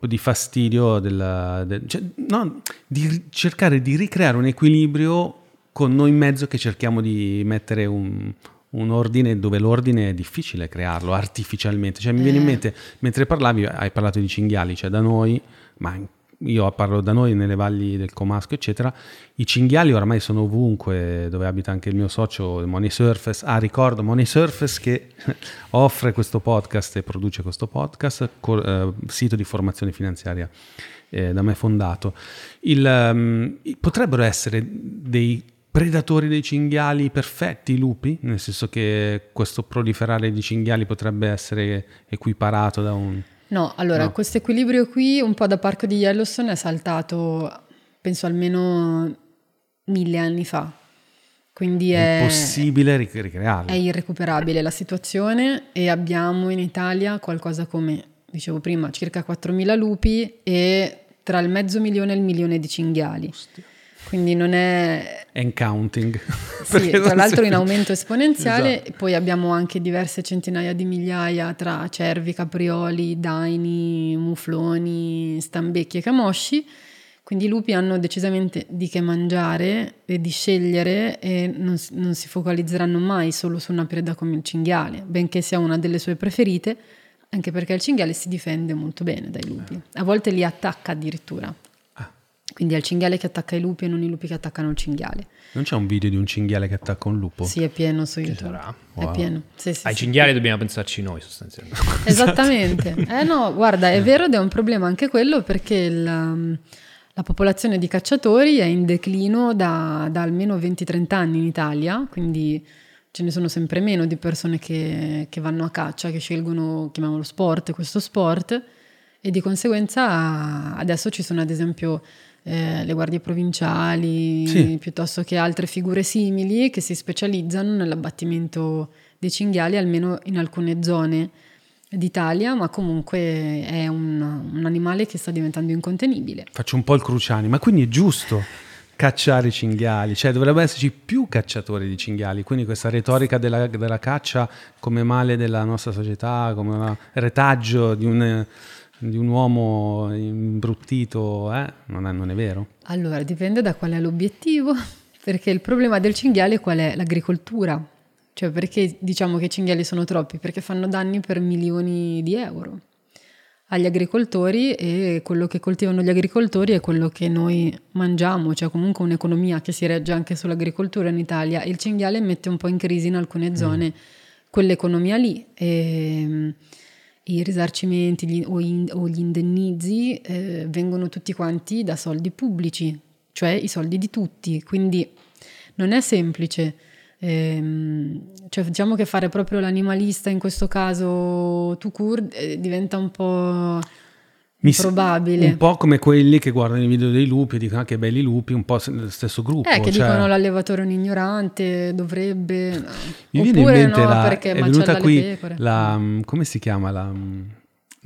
di fastidio, della, del, cioè, no, di cercare di ricreare un equilibrio con noi in mezzo che cerchiamo di mettere un, un ordine dove l'ordine è difficile crearlo artificialmente. Cioè mi viene in eh. mente, mentre parlavi, hai parlato di cinghiali, cioè da noi, ma io parlo da noi nelle valli del Comasco, eccetera, i cinghiali oramai sono ovunque, dove abita anche il mio socio Money Surface. Ah, ricordo Money Surface che offre questo podcast e produce questo podcast, co- eh, sito di formazione finanziaria eh, da me fondato. Il, um, potrebbero essere dei predatori dei cinghiali perfetti, i lupi, nel senso che questo proliferare di cinghiali potrebbe essere equiparato da un No, allora no. questo equilibrio qui un po' da parco di Yellowstone è saltato, penso almeno mille anni fa. Quindi è, è impossibile ricrearlo. È irrecuperabile la situazione e abbiamo in Italia qualcosa come, dicevo prima, circa 4.000 lupi e tra il mezzo milione e il milione di cinghiali. Ostia. Quindi non è... And counting. Sì, tra l'altro in aumento esponenziale, esatto. poi abbiamo anche diverse centinaia di migliaia tra cervi, caprioli, daini, mufloni, stambecchi e camosci. Quindi i lupi hanno decisamente di che mangiare e di scegliere e non, non si focalizzeranno mai solo su una preda come il cinghiale, benché sia una delle sue preferite, anche perché il cinghiale si difende molto bene dai lupi. A volte li attacca addirittura. Quindi è il cinghiale che attacca i lupi e non i lupi che attaccano il cinghiale. Non c'è un video di un cinghiale che attacca un lupo? Sì, è pieno su YouTube. sarà? È pieno. Sì, sì, Ai sì. cinghiali dobbiamo pensarci noi sostanzialmente. Esattamente. Eh no, guarda, è vero ed è un problema anche quello perché la, la popolazione di cacciatori è in declino da, da almeno 20-30 anni in Italia, quindi ce ne sono sempre meno di persone che, che vanno a caccia, che scelgono, chiamiamolo sport, questo sport, e di conseguenza adesso ci sono ad esempio eh, le guardie provinciali, Sì. piuttosto che altre figure simili che si specializzano nell'abbattimento dei cinghiali, almeno in alcune zone d'Italia, ma comunque è un, un animale che sta diventando incontenibile. Faccio un po' il cruciani, ma quindi è giusto cacciare i cinghiali, cioè dovrebbe esserci più cacciatori di cinghiali, quindi questa retorica della, della caccia come male della nostra società, come un retaggio di un, di un uomo imbruttito, eh? non, è, non è vero? Allora, dipende da qual è l'obiettivo, perché il problema del cinghiale qual è? L'agricoltura. Cioè, perché diciamo che i cinghiali sono troppi? Perché fanno danni per milioni di euro agli agricoltori e quello che coltivano gli agricoltori è quello che noi mangiamo, cioè comunque un'economia che si regge anche sull'agricoltura in Italia. Il cinghiale mette un po' in crisi in alcune zone quell'economia lì. E, mm, i risarcimenti gli- o, in- o gli indennizi eh, vengono tutti quanti da soldi pubblici, cioè i soldi di tutti, quindi non è semplice. Ehm, cioè diciamo che fare proprio l'animalista in questo caso tu cur eh, diventa un po' Mi improbabile. Un po' come quelli che guardano i video dei lupi e dicono ah, che belli lupi, un po' lo stesso gruppo. Eh, che cioè- dicono l'allevatore è un ignorante, dovrebbe... Mi viene Oppure in mente no, la, perché è venuta qui la, mm, come si chiama la mm,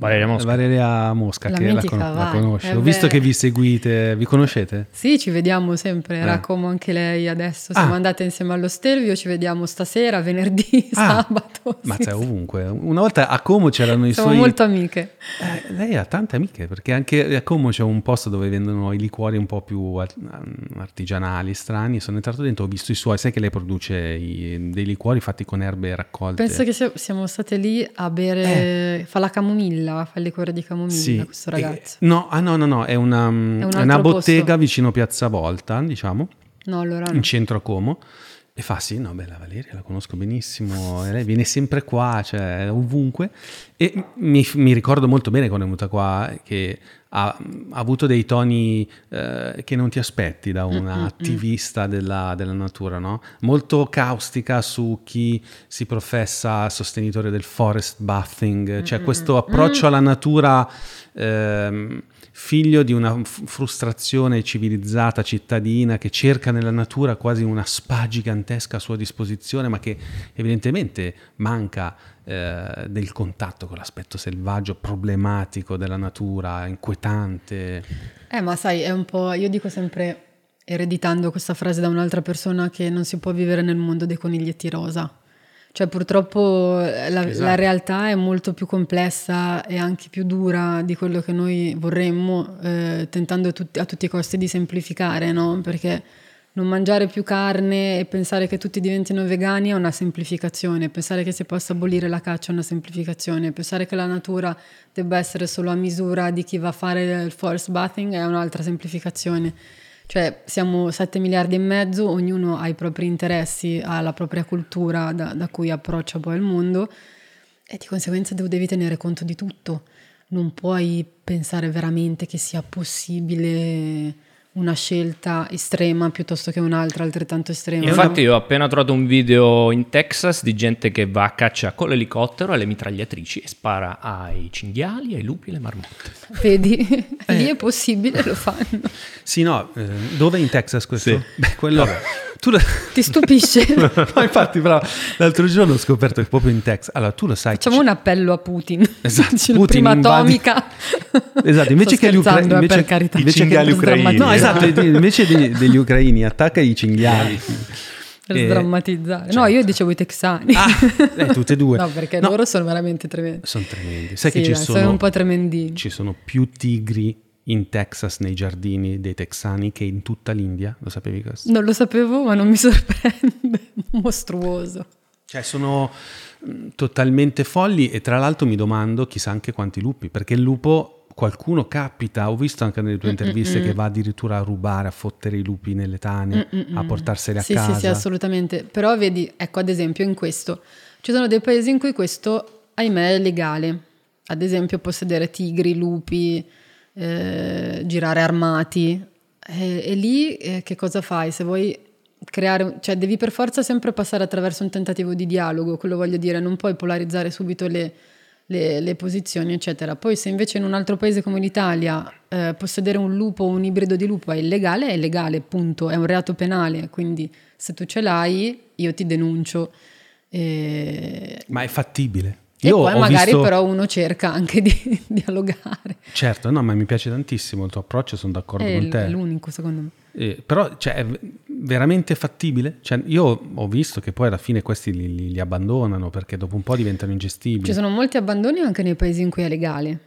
Valeria Mosca. Valeria Mosca, La che la, con- la conosce. Eh Ho visto che vi seguite, vi conoscete? Sì, ci vediamo sempre, era Eh. come anche lei adesso. Siamo Ah. andate insieme allo Stelvio, ci vediamo stasera, venerdì, Ah, sabato. Ma sì, c'è sì. ovunque. Una volta a Como c'erano i Siamo suoi... molto amiche. Eh, lei ha tante amiche, perché anche a Como c'è un posto dove vendono i liquori un po' più art- artigianali, strani. Sono entrato dentro, ho visto i suoi, sai che lei produce i- dei liquori fatti con erbe raccolte. Penso che sia- siamo state lì a bere, fa la fa liquore di camomilla. Sì. questo ragazzo. Eh, no, ah, no, no, no, è una, un è una posto. bottega vicino Piazza Volta, diciamo, No, allora no. in centro a Como. E fa sì, no, beh, la Valeria la conosco benissimo, lei viene sempre qua, cioè ovunque. E mi, mi ricordo molto bene quando è venuta qua che ha, ha avuto dei toni eh, che non ti aspetti da una attivista della, della natura, no? Molto caustica su chi si professa sostenitore del forest bathing, cioè questo approccio alla natura ehm, figlio di una frustrazione civilizzata cittadina che cerca nella natura quasi una spa gigantesca a sua disposizione, ma che evidentemente manca eh, del contatto con l'aspetto selvaggio, problematico della natura, inquietante. Eh, ma sai, è un po'. Io dico sempre, ereditando questa frase da un'altra persona, che non si può vivere nel mondo dei coniglietti rosa. Cioè, purtroppo eh, la, Esatto. la realtà è molto più complessa e anche più dura di quello che noi vorremmo, eh, tentando a tutti- a tutti i costi di semplificare, no? Perché non mangiare più carne e pensare che tutti diventino vegani è una semplificazione, pensare che si possa abolire la caccia è una semplificazione, pensare che la natura debba essere solo a misura di chi va a fare il forest bathing è un'altra semplificazione. Cioè siamo 7 miliardi e mezzo, ognuno ha i propri interessi, ha la propria cultura da, da cui approccia poi il mondo e di conseguenza dev- devi tenere conto di tutto. Non puoi pensare veramente che sia possibile una scelta estrema piuttosto che un'altra altrettanto estrema. Infatti io ho appena trovato un video in Texas di gente che va a caccia con l'elicottero alle mitragliatrici e spara ai cinghiali, ai lupi e alle marmotte. Vedi, Eh. lì è possibile, lo fanno. Sì, no, eh, dove in Texas questo? Sì. Beh, quello... Tu lo... Ti stupisce? no, infatti, però, l'altro giorno ho scoperto che proprio in Texas... Allora, tu lo sai... Facciamo un appello a Putin. Esatto, Putin prima invadi- atomica. Esatto, invece Sto che gli ucra- scherzando, eh, invece- per carità. invece I cinghiali ucraini. No, esatto, invece degli, degli ucraini attacca i cinghiali. Per Eh, sdrammatizzare. No, io dicevo i texani. Ah, eh, tutte e due. No, perché No. loro sono veramente tremendi. Sono tremendi. Sai Sì, che ci dai, sono, un po' tremendini. ci sono più tigri in Texas nei giardini dei texani che in tutta l'India? Lo sapevi questo? Non lo sapevo, ma non mi sorprende. Mostruoso. Cioè sono mh, totalmente folli e tra l'altro mi domando chissà anche quanti lupi, perché il lupo qualcuno capita, ho visto anche nelle tue interviste Mm-mm. che va addirittura a rubare, a fottere i lupi nelle tane, Mm-mm. a portarseli a sì, casa. Sì, sì, assolutamente. Però vedi, ecco ad esempio in questo, ci sono dei paesi in cui questo, ahimè, è legale. Ad esempio possedere tigri, lupi, eh, girare armati. E, e lì eh, che cosa fai? Se vuoi creare, cioè devi per forza sempre passare attraverso un tentativo di dialogo, quello voglio dire, non puoi polarizzare subito le, le, le posizioni, eccetera. Poi se invece in un altro paese come l'Italia eh, possedere un lupo o un ibrido di lupo è illegale, è illegale, punto, è un reato penale, quindi se tu ce l'hai io ti denuncio. E... Ma è fattibile? E Io poi magari visto... però uno cerca anche di dialogare. Certo, no, ma mi piace tantissimo il tuo approccio, sono d'accordo è con te. È l'unico secondo me. Eh, però cioè, è veramente fattibile? Cioè, io ho visto che poi alla fine questi li, li, li, abbandonano perché dopo un po' diventano ingestibili. Ci sono molti abbandoni anche nei paesi in cui è legale.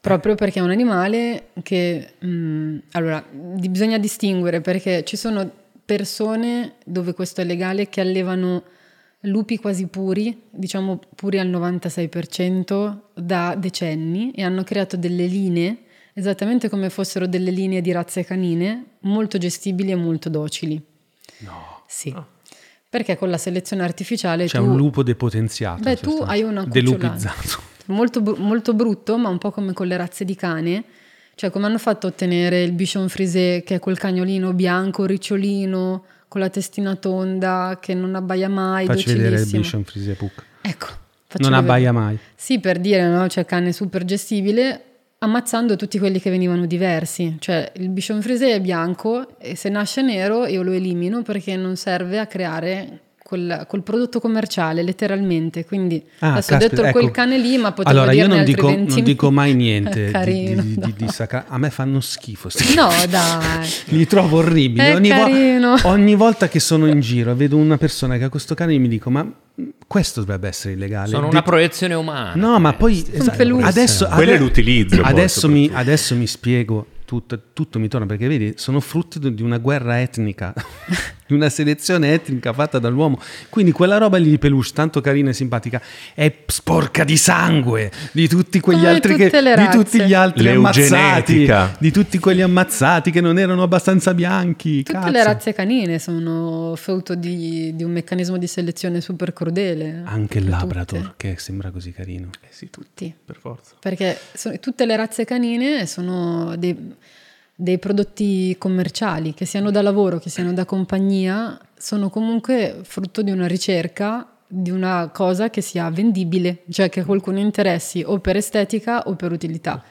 Proprio perché è un animale che... Mh, mm, allora, bisogna distinguere perché ci sono persone dove questo è legale che allevano lupi quasi puri, diciamo puri al 96% da decenni e hanno creato delle linee, esattamente come fossero delle linee di razze canine, molto gestibili e molto docili. No. Sì. Oh. Perché con la selezione artificiale c'è tu, un lupo depotenziato. Beh, tu hai una delupizzato. Molto, molto brutto, ma un po' come con le razze di cane. Cioè, come hanno fatto a ottenere il Bichon Frisé, che è quel cagnolino bianco, ricciolino, con la testina tonda che non abbaia mai. Facci vedere il Bichon Frise Puck. Ecco. Non abbaia mai. Sì, per dire, no? Cioè, cane super gestibile, ammazzando tutti quelli che venivano diversi. Cioè, il Bichon Frise è bianco e se nasce nero io lo elimino perché non serve a creare col, col, prodotto commerciale, letteralmente. Quindi ah, adesso caspita, ho detto ecco. quel cane lì, ma potevo allora, io non dico, non dico, mai niente carino, di, di, di, di sacra- A me fanno schifo. No, dai. Li trovo orribili. Ogni, vo- ogni, volta che sono in giro e vedo una persona che ha questo cane, mi dico, ma questo dovrebbe essere illegale. Sono una proiezione umana. No, ma poi esatto, adesso, Quello è l'utilizzo. Adesso mi, adesso mi spiego tutto, tutto mi torna perché vedi, sono frutto di una guerra etnica, di una selezione etnica fatta dall'uomo. Quindi quella roba lì di peluche, tanto carina e simpatica, è sporca di sangue di tutti quegli Come altri che, di tutti gli altri ammazzati, di tutti quelli ammazzati che non erano abbastanza bianchi. Tutte cazzo. le razze canine sono frutto di, di, un meccanismo di selezione super crudele. Anche il Labrador, tutte. che sembra così carino. Eh sì, tutti, per forza. Perché sono, tutte le razze canine sono dei dei prodotti commerciali, che siano da lavoro, che siano da compagnia, sono comunque frutto di una ricerca di una cosa che sia vendibile, cioè che qualcuno interessi o per estetica o per utilità.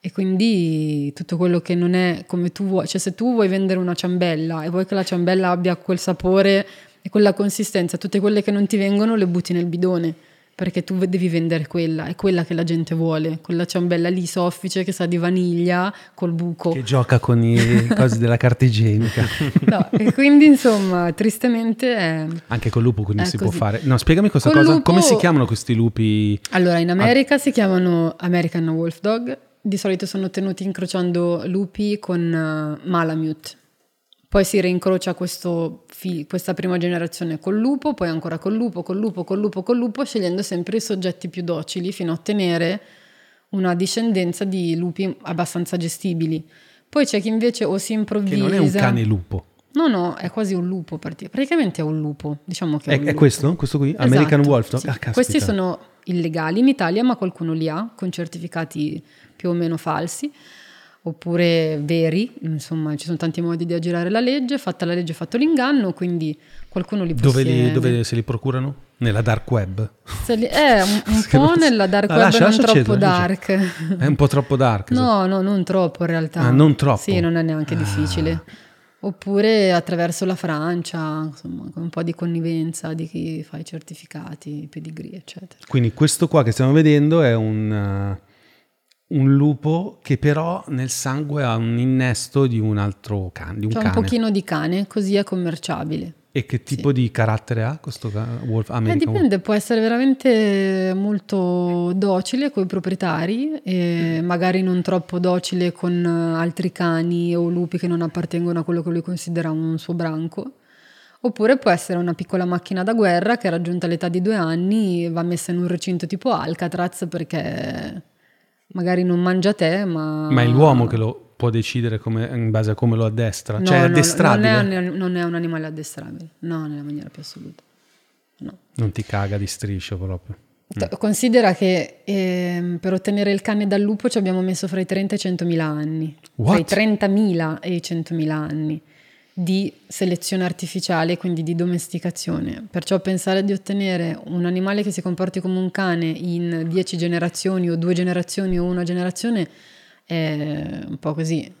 E quindi tutto quello che non è come tu vuoi, cioè se tu vuoi vendere una ciambella e vuoi che la ciambella abbia quel sapore e quella consistenza, tutte quelle che non ti vengono le butti nel bidone perché tu devi vendere quella, è quella che la gente vuole, quella ciambella lì soffice che sa di vaniglia col buco. Che gioca con i cosi della carta igienica. no, e quindi insomma, tristemente è... Anche col lupo quindi si così. può fare. No, spiegami questa col cosa, lupo... come si chiamano questi lupi? Allora, in America ah. si chiamano American Wolf Dog, di solito sono tenuti incrociando lupi con uh, Malamute poi si reincrocia questo, questa prima generazione col lupo, poi ancora col lupo, col lupo, col lupo, col lupo, scegliendo sempre i soggetti più docili fino a ottenere una discendenza di lupi abbastanza gestibili. Poi c'è chi invece o si improvvisa... Che non è un cane lupo. No, no, è quasi un lupo, praticamente è un lupo. Diciamo che è, è, è questo? Questo qui? Esatto, American Wolf? Sì. Ah, Questi sono illegali in Italia, ma qualcuno li ha, con certificati più o meno falsi oppure veri, insomma ci sono tanti modi di aggirare la legge, fatta la legge fatto l'inganno, quindi qualcuno li possiede. Dove, li, dove se li procurano? Nella dark web? Li, eh, un, un po' nella dark ah, web, lascia, non lascia troppo cedo, dark. È un po' troppo dark. No, no, non troppo in realtà. Ah, non troppo? Sì, non è neanche ah. difficile. Oppure attraverso la Francia, insomma, con un po' di connivenza di chi fa i certificati, i pedigree, eccetera. Quindi questo qua che stiamo vedendo è un... Un lupo che però nel sangue ha un innesto di un altro cane. Di un, C'è cane. un pochino di cane, così è commerciabile. E che tipo sì. di carattere ha questo Wolf American? Eh, dipende, può essere veramente molto docile con i proprietari e magari non troppo docile con altri cani o lupi che non appartengono a quello che lui considera un suo branco. Oppure può essere una piccola macchina da guerra che raggiunta l'età di due anni va messa in un recinto tipo Alcatraz perché magari non mangia te, ma... Ma è l'uomo che lo può decidere come, in base a come lo addestra? No, cioè è addestrabile? Non è, non è un animale addestrabile, no, nella maniera più assoluta. No. Non ti caga di striscio proprio? Mm. Considera che eh, per ottenere il cane dal lupo ci abbiamo messo fra i 30 e i 100.000 anni. What? Fra i 30.000 e i 100.000 anni di selezione artificiale, quindi di domesticazione. Perciò pensare di ottenere un animale che si comporti come un cane in 10 generazioni o due generazioni o una generazione è un po' così.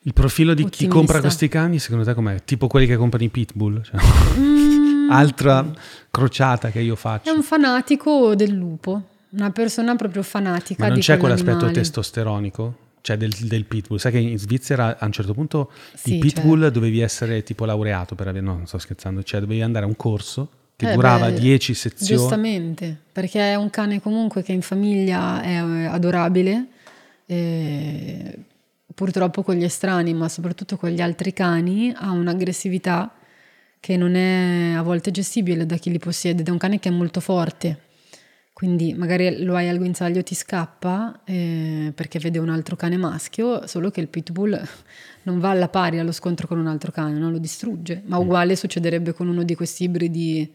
Il profilo di Ottimista. chi compra questi cani, secondo te com'è? Tipo quelli che comprano i pitbull? Cioè, mm. Altra crociata che io faccio. È un fanatico del lupo, una persona proprio fanatica. Ma non c'è quell'aspetto testosteronico? Cioè del, del, pitbull. Sai che in Svizzera a un certo punto sì, il pitbull cioè... dovevi essere tipo laureato per avere... No, non sto scherzando. Cioè dovevi andare a un corso che eh durava 10 sezioni. Giustamente, perché è un cane comunque che in famiglia è adorabile eh, purtroppo con gli estranei, ma soprattutto con gli altri cani, ha un'aggressività che non è a volte gestibile da chi li possiede. Ed è un cane che è molto forte. Quindi magari lo hai al guinzaglio ti scappa eh, perché vede un altro cane maschio, solo che il pitbull non va alla pari allo scontro con un altro cane, non lo distrugge. Ma mm. uguale succederebbe con uno di questi ibridi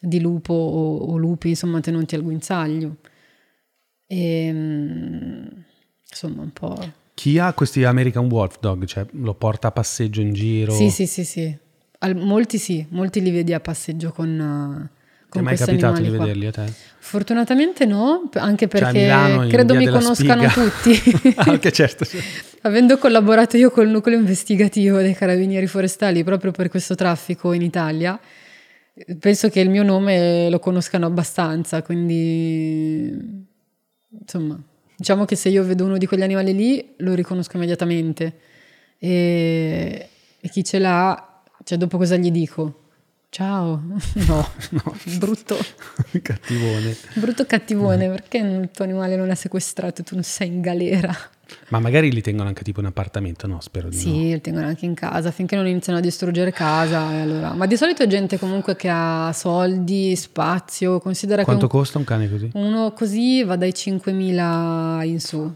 di lupo o, o lupi, insomma, tenuti al guinzaglio. E, ehm, insomma un po'... Chi ha questi American Wolf Dog? Cioè lo porta a passeggio in giro? Sì, sì, sì, sì. Al, molti sì, molti li vedi a passeggio con... Uh, Ti è mai capitato di vederli a te? Fortunatamente no, anche cioè, perché cioè credo mi conoscano spiga. tutti. anche certo. Sì. Avendo collaborato io col nucleo investigativo dei carabinieri forestali proprio per questo traffico in Italia, penso che il mio nome lo conoscano abbastanza, quindi insomma Diciamo che se io vedo uno di quegli animali lì lo riconosco immediatamente e, e chi ce l'ha, cioè dopo cosa gli dico? Ciao, no, no. brutto cattivone. Brutto cattivone, perché il tuo animale non è sequestrato, tu non sei in galera. Ma magari li tengono anche tipo in appartamento, no? Spero di sì, no. Sì, li tengono anche in casa finché non iniziano a distruggere casa. Allora. Ma di solito è gente comunque che ha soldi, spazio. Considera Quanto che un, costa un cane così? Uno così va dai 5.000 in su.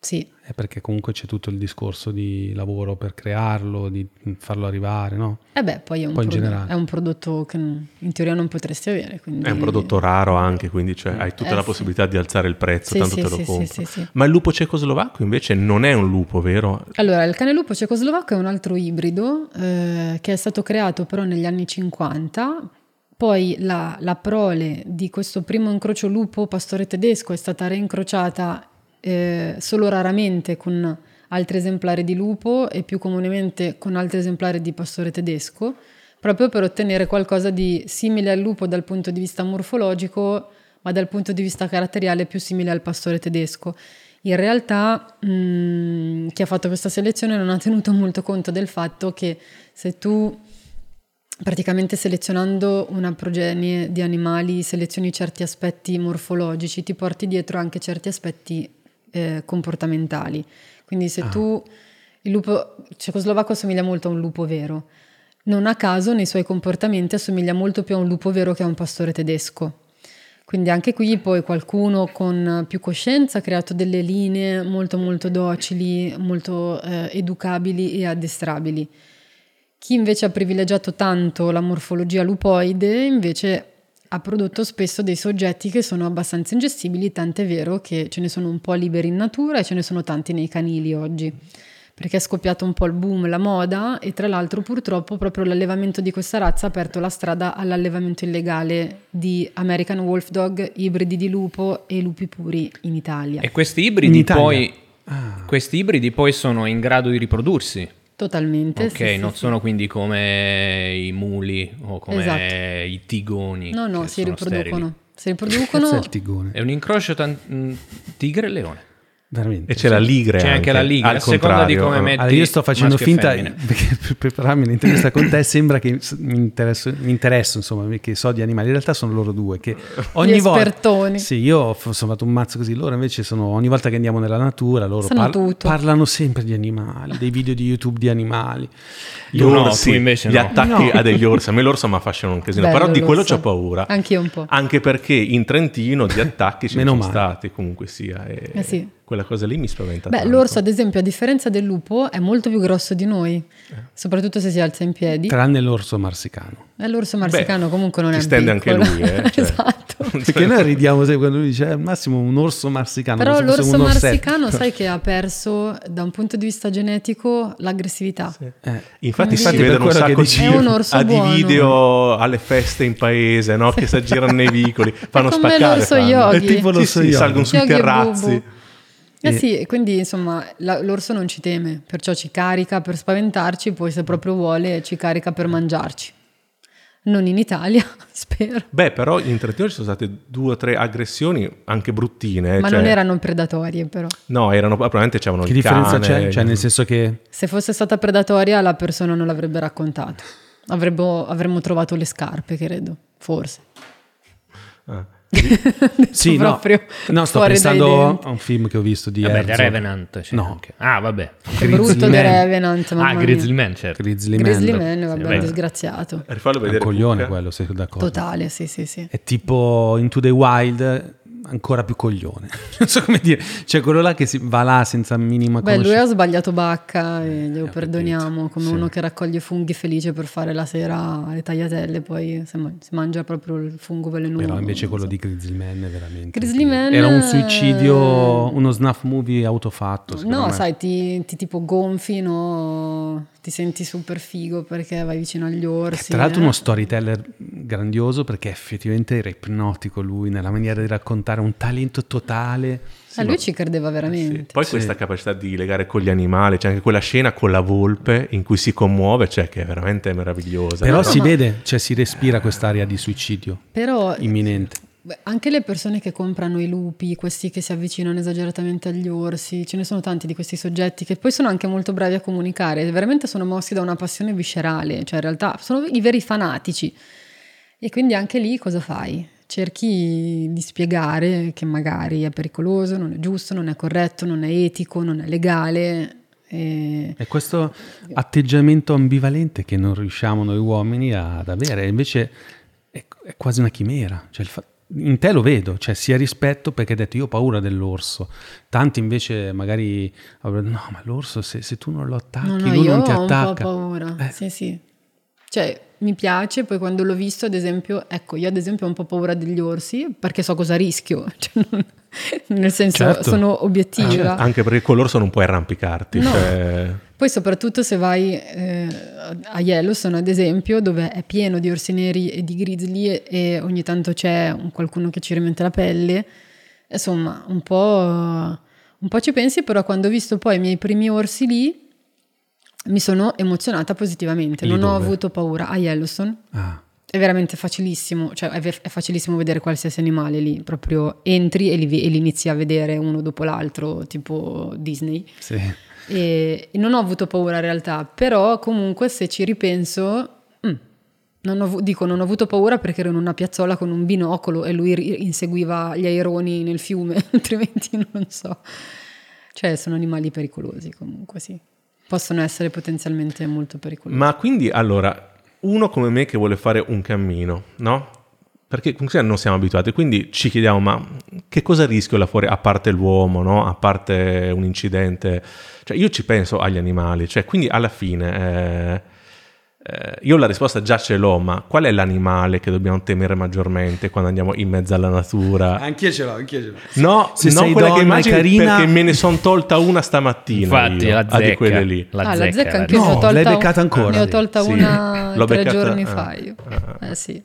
Sì. È perché comunque c'è tutto il discorso di lavoro per crearlo, di farlo arrivare, no? Eh beh, poi è un, poi prodotto, è un prodotto che in teoria non potresti avere. Quindi... È un prodotto raro anche, quindi cioè, hai tutta eh, la possibilità sì. di alzare il prezzo, sì, tanto sì, te lo compro. Ma il lupo cecoslovacco invece non è un lupo, vero? Allora, il cane lupo cecoslovacco è un altro ibrido eh, che è stato creato però negli anni 50 poi la, la, prole di questo primo incrocio lupo pastore tedesco è stata reincrociata eh, solo raramente con altri esemplari di lupo e più comunemente con altri esemplari di pastore tedesco, proprio per ottenere qualcosa di simile al lupo dal punto di vista morfologico, ma dal punto di vista caratteriale più simile al pastore tedesco. In realtà mh, mm, chi ha fatto questa selezione non ha tenuto molto conto del fatto che se tu praticamente selezionando una progenie di animali selezioni certi aspetti morfologici, ti porti dietro anche certi aspetti eh, comportamentali. Quindi se ah. tu... Il lupo cecoslovacco assomiglia molto a un lupo vero. Non a caso nei suoi comportamenti assomiglia molto più a un lupo vero che a un pastore tedesco. Quindi anche qui poi qualcuno con più coscienza ha creato delle linee molto molto docili, molto eh, educabili e addestrabili. Chi invece ha privilegiato tanto la morfologia lupoide invece ha prodotto spesso dei soggetti che sono abbastanza ingestibili, tant'è vero che ce ne sono un po' liberi in natura e ce ne sono tanti nei canili oggi, perché è scoppiato un po' il boom, la moda e tra l'altro purtroppo proprio l'allevamento di questa razza ha aperto la strada all'allevamento illegale di American Wolf Dog, ibridi di lupo e lupi puri in Italia. E questi ibridi, poi, ah. questi ibridi poi sono in grado di riprodursi? Totalmente. Ok, sì, non sì, sono sì. quindi come i muli o come esatto. i tigoni. No, no, si riproducono. Si riproducono. È, è un incrocio tan- mm, tigre e leone. Veramente. E c'è la ligre. C'è anche, anche la ligre, a seconda di come metti. Allora io sto facendo finta perché per prepararmi l'intervista con te sembra che mi interesso, mi interesso, insomma, che so di animali. In realtà sono loro due che ogni Gli volta espertoni. Sì, io ho fatto un mazzo così, loro invece sono ogni volta che andiamo nella natura, loro par- parlano sempre di animali, dei video di YouTube di animali. Gli no, orsi, invece gli no. attacchi no. a degli orsi. A me l'orso mi affascinano un casino, Bello, però di quello c'ho paura. Anch'io un po'. Anche perché in Trentino di attacchi ce ne sono male. stati comunque sia. E... Eh sì quella cosa lì mi spaventa. Beh, tanto. l'orso, ad esempio, a differenza del lupo, è molto più grosso di noi, eh. soprattutto se si alza in piedi. Tranne l'orso marsicano. E l'orso marsicano Beh, comunque non è stende piccolo. anche lui, eh? cioè. esatto. Perché noi ridiamo sempre quando lui dice al massimo un orso marsicano. Però l'orso marsicano sai che ha perso da un punto di vista genetico l'aggressività. Sì. Eh. Infatti, si vedono un sacco di, orso di video alle feste in paese no? che si aggirano nei vicoli, fanno spaccare. L'orso yogi. È tipo l'orso sì, sì, salgono sui terrazzi. Eh sì, quindi insomma la, l'orso non ci teme, perciò ci carica per spaventarci, poi se proprio vuole ci carica per mangiarci. Non in Italia, spero. Beh, però in Trentino ci sono state due o tre aggressioni anche bruttine. Ma cioè... non erano predatorie, però. No, erano probabilmente c'erano Che differenza cane, c'è? Cioè, nel senso che. Se fosse stata predatoria, la persona non l'avrebbe raccontato. Avremmo, avremmo trovato le scarpe, credo. Forse. Ah. Sì, no, no, sto pensando a un film che ho visto di vabbè. The Revenant. Cioè no. Ah, vabbè. Che brutto The Revenant. Ah, Grizzly Man, certo. Grizzly Man. Grizzly Man, vabbè, sì, disgraziato. Vedere. È un coglione quello, sei d'accordo. Totale, sì, sì, sì. È tipo Into the Wild, ancora più coglione. non so come dire. Cioè quello là che si va là senza minima Beh, conoscenza. lui ha sbagliato bacca e glielo Eh, perdoniamo, come sì. uno che raccoglie funghi felice per fare la sera le tagliatelle, poi si ma- si mangia proprio il fungo velenoso. Però invece quello so. di Grizzly Man è veramente... Grizzly Man, Era un suicidio, uno snuff movie autofatto. No, me. sai, ti, ti tipo gonfi, no? ti senti super figo perché vai vicino agli orsi. Tra l'altro eh. uno storyteller grandioso perché effettivamente era ipnotico lui nella maniera di raccontare un talento totale. Eh, lui ci credeva veramente. Sì. Poi Sì. questa capacità di legare con gli animali, c'è anche quella scena con la volpe in cui si commuove, cioè che è veramente meravigliosa. Però no? si ma- vede, cioè si respira quest'area di suicidio Però imminente. anche le persone che comprano i lupi, questi che si avvicinano esageratamente agli orsi, ce ne sono tanti di questi soggetti che poi sono anche molto bravi a comunicare, veramente sono mossi da una passione viscerale, cioè in realtà sono i veri fanatici. E quindi anche lì cosa fai? Cerchi di spiegare che magari è pericoloso, non è giusto, non è corretto, non è etico, non è legale. E... È questo atteggiamento ambivalente che non riusciamo noi uomini ad avere, invece è, è quasi una chimera. Cioè fa- in te lo vedo, cioè sia rispetto perché hai detto io ho paura dell'orso, tanti invece magari avrebbero no ma l'orso se, se tu non lo attacchi No, no, lui non ti ho un po' attacca. paura. Eh. Sì, sì. Cioè, mi piace, poi quando l'ho visto, ad esempio, ecco, io ad esempio ho un po' paura degli orsi perché so cosa rischio. Cioè, non- nel senso, Certo. sono obiettiva. Anche perché con l'orso non puoi arrampicarti. No. cioè- Poi soprattutto se vai eh, a Yellowstone, ad esempio, dove è pieno di orsi neri e di grizzly e, e ogni tanto c'è un- qualcuno che ci rimette la pelle, insomma, un po', un po' ci pensi, però quando ho visto poi i miei primi orsi lì, mi sono emozionata positivamente, Lì non ho dove? avuto paura. A Yellowstone Ah, è veramente facilissimo, cioè è, facilissimo vedere qualsiasi animale lì, proprio entri e li, e li inizi a vedere uno dopo l'altro, tipo Disney. sì. E, e non ho avuto paura in realtà, però comunque se ci ripenso, mm, non ho, dico non ho avuto paura perché ero in una piazzola con un binocolo e lui inseguiva gli aironi nel fiume, altrimenti non so. Cioè sono animali pericolosi comunque, sì. Possono essere potenzialmente molto pericolosi. Ma quindi allora, uno come me che vuole fare un cammino, no? Perché comunque non siamo abituati, quindi ci chiediamo, ma che cosa rischio là fuori, a parte l'uomo, no? A parte un incidente? Cioè io ci penso agli animali, cioè quindi alla fine... eh, eh, io la risposta già ce l'ho, ma qual è l'animale che dobbiamo temere maggiormente quando andiamo in mezzo alla natura? Anch'io ce l'ho, anch'io ce l'ho. No, Se non quella donna che e immagini carina- perché me ne sono tolta una stamattina. Infatti, io, la ah, di zecca. quelle lì. La ah, la zecca la anche io No, ne ho tolta, l'hai un- beccata ancora Ne ho tolta Sì, una l'ho tre beccata- giorni ah, fa io. ah. Eh sì.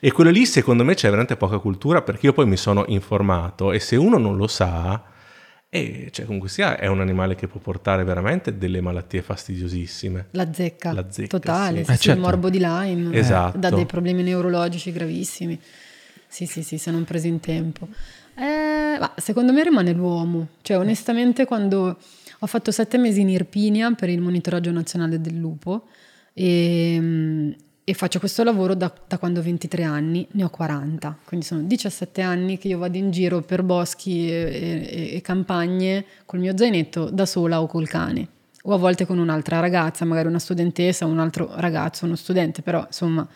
E quello lì secondo me c'è veramente poca cultura perché io poi mi sono informato e se uno non lo sa, eh, cioè comunque sia è un animale che può portare veramente delle malattie fastidiosissime. La zecca, La zecca, totale, sì. Eh, sì, certo. il morbo di Lyme, Esatto. dà dei problemi neurologici gravissimi. Sì, sì, sì, se non presi in tempo. Eh, ma secondo me rimane l'uomo. Cioè, onestamente, quando ho fatto sette mesi in Irpinia per il monitoraggio nazionale del lupo e, e faccio questo lavoro da, da quando ho 23 anni, ne ho 40. Quindi sono 17 anni che io vado in giro per boschi e, e- e campagne col mio zainetto da sola o col cane. O a volte con un'altra ragazza, magari una studentessa, un altro ragazzo, uno studente, però insomma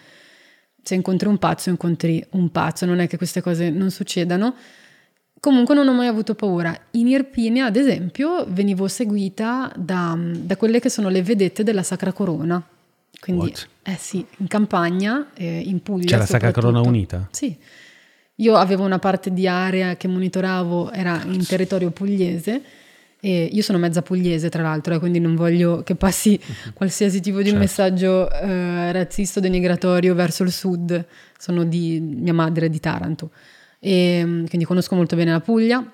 se incontri un pazzo, incontri un pazzo, non è che queste cose non succedano. Comunque non ho mai avuto paura. In Irpinia, ad esempio, venivo seguita da, da quelle che sono le vedette della Sacra Corona. Quindi, What? eh sì, in campagna, eh, in Puglia. C'è la Sacra Corona. Unita? Sì. Io avevo una parte di area che monitoravo, era in territorio pugliese. E io sono mezza pugliese, tra l'altro, eh, quindi non voglio che passi qualsiasi tipo di Certo. messaggio eh, razzista o denigratorio verso il sud. Sono di mia madre di Taranto. E, mm, quindi conosco molto bene la Puglia.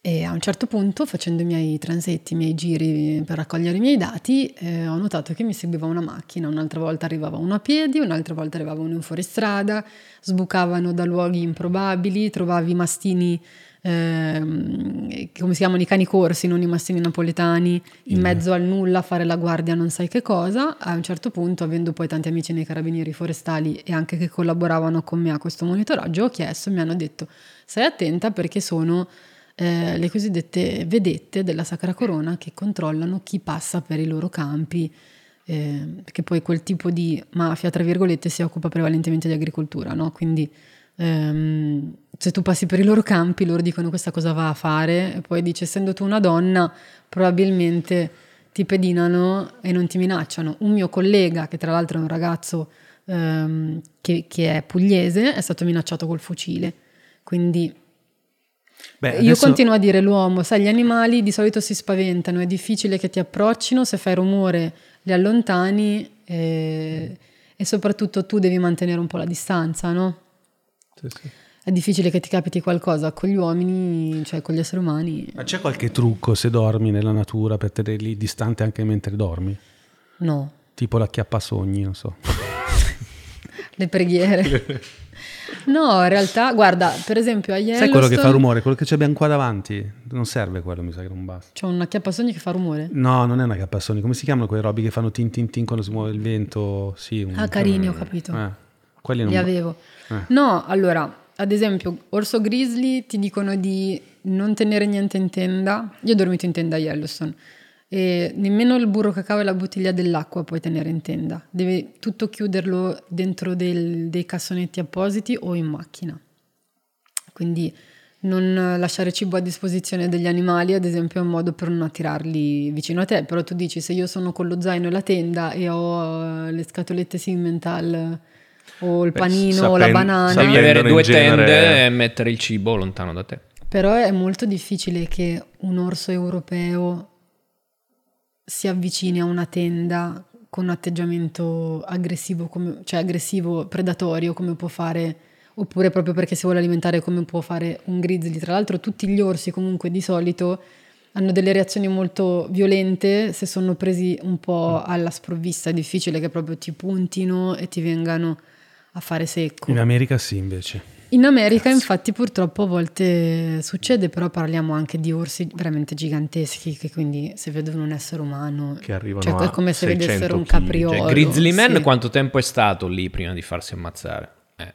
E a un certo punto, facendo i miei transetti, i miei giri per raccogliere i miei dati, eh, ho notato che mi seguiva una macchina. Un'altra volta arrivava uno a piedi, un'altra volta arrivava uno in fuoristrada, sbucavano da luoghi improbabili, trovavi i mastini, ehm, come si chiamano i cani corsi, non i mastini napoletani, in mezzo al nulla a fare la guardia non sai che cosa. A un certo punto, avendo poi tanti amici nei carabinieri forestali e anche che collaboravano con me a questo monitoraggio, ho chiesto, mi hanno detto, stai attenta perché sono eh, le cosiddette vedette della Sacra Corona che controllano chi passa per i loro campi, eh, perché poi quel tipo di mafia, tra virgolette, si occupa prevalentemente di agricoltura, no? Quindi ehm, se tu passi per i loro campi, loro dicono questa cosa va a fare, e poi dice, essendo tu una donna, probabilmente ti pedinano e non ti minacciano. Un mio collega, che tra l'altro è un ragazzo ehm, che, che è pugliese, è stato minacciato col fucile. Quindi Beh, io adesso- continuo a dire l'uomo, sai, gli animali di solito si spaventano, è difficile che ti approccino, se fai rumore li allontani e, e soprattutto tu devi mantenere un po' la distanza, no? Sì, sì. È difficile che ti capiti qualcosa con gli uomini, cioè con gli esseri umani. Ma c'è qualche trucco se dormi nella natura per tenerli distante anche mentre dormi? No, Tipo la chiappasogni, non so. le preghiere. No, in realtà, guarda, per esempio a Yellowstone Sai quello che fa rumore? Quello che abbiamo qua davanti? Non serve quello, mi sa che non basta. C'è una chiappasogni che fa rumore. No, non è una chiappasogni. Come si chiamano quei robi che fanno tin tin tin quando si muove il vento? Sì, un- Ah, carini, ho capito. Eh, quelli non Li avevo. Eh. No, allora, ad esempio, orso grizzly ti dicono di non tenere niente in tenda. Io ho dormito in tenda a Yellowstone. E nemmeno il burro cacao e la bottiglia dell'acqua puoi tenere in tenda. Devi tutto chiuderlo dentro del- dei cassonetti appositi o in macchina. Quindi non lasciare cibo a disposizione degli animali, ad esempio, è un modo per non attirarli vicino a te. Però tu dici, se io sono con lo zaino e la tenda e ho eh, le scatolette Simmental o il Beh, panino o la sapen- banana... sapen- Devi avere due genere- tende e mettere il cibo lontano da te. Però è molto difficile che un orso europeo si avvicini a una tenda con un atteggiamento aggressivo, come- cioè aggressivo, predatorio, come può fare, oppure proprio perché si vuole alimentare come può fare un grizzly. Tra l'altro tutti gli orsi comunque di solito hanno delle reazioni molto violente se sono presi un po' alla sprovvista. È difficile che proprio ti puntino e ti vengano a fare secco. In America sì, invece. In America infatti purtroppo a volte succede, però parliamo anche di orsi veramente giganteschi che quindi se vedono un essere umano Che arrivano cioè, a è come se 600 vedessero un chili, cioè, capriolo. Grizzly Man sì. quanto tempo è stato lì prima di farsi ammazzare? Eh.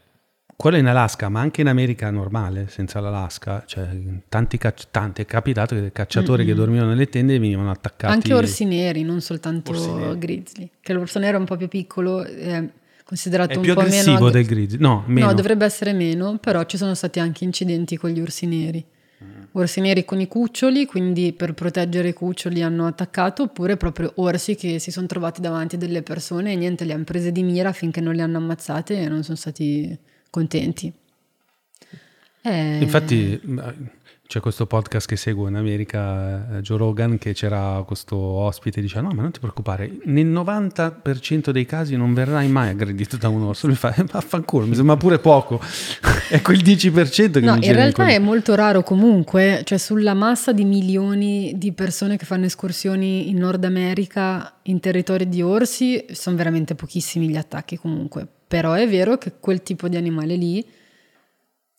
Quello in Alaska, ma anche in America normale, senza l'Alaska, cioè tanti, cacci- tanti è capitato che cacciatori che dormivano nelle tende venivano attaccati. Anche orsi neri, non soltanto Orsi neri. grizzly. Che l'orso nero è un po' più piccolo, è considerato È un più po' meno... aggressivo ag- del grizzly. No, meno. No, dovrebbe essere meno, però ci sono stati anche incidenti con gli orsi neri. Orsi neri con i cuccioli, quindi per proteggere i cuccioli hanno attaccato, oppure proprio orsi che si sono trovati davanti delle persone e niente, le hanno prese di mira finché non le hanno ammazzate e non sono stati contenti. Eh, Infatti c'è questo podcast che seguo in America, eh, Joe Rogan, che c'era questo ospite e dice no ma non ti preoccupare, nel 90% dei casi non verrai mai aggredito da un orso. Lui fa, "Eh, vaffanculo, mi sembra pure poco. è quel 10% che No, mi in realtà è molto raro comunque, cioè sulla massa di milioni di persone che fanno escursioni in Nord America in territori di orsi, sono veramente pochissimi gli attacchi comunque. Però è vero che quel tipo di animale lì,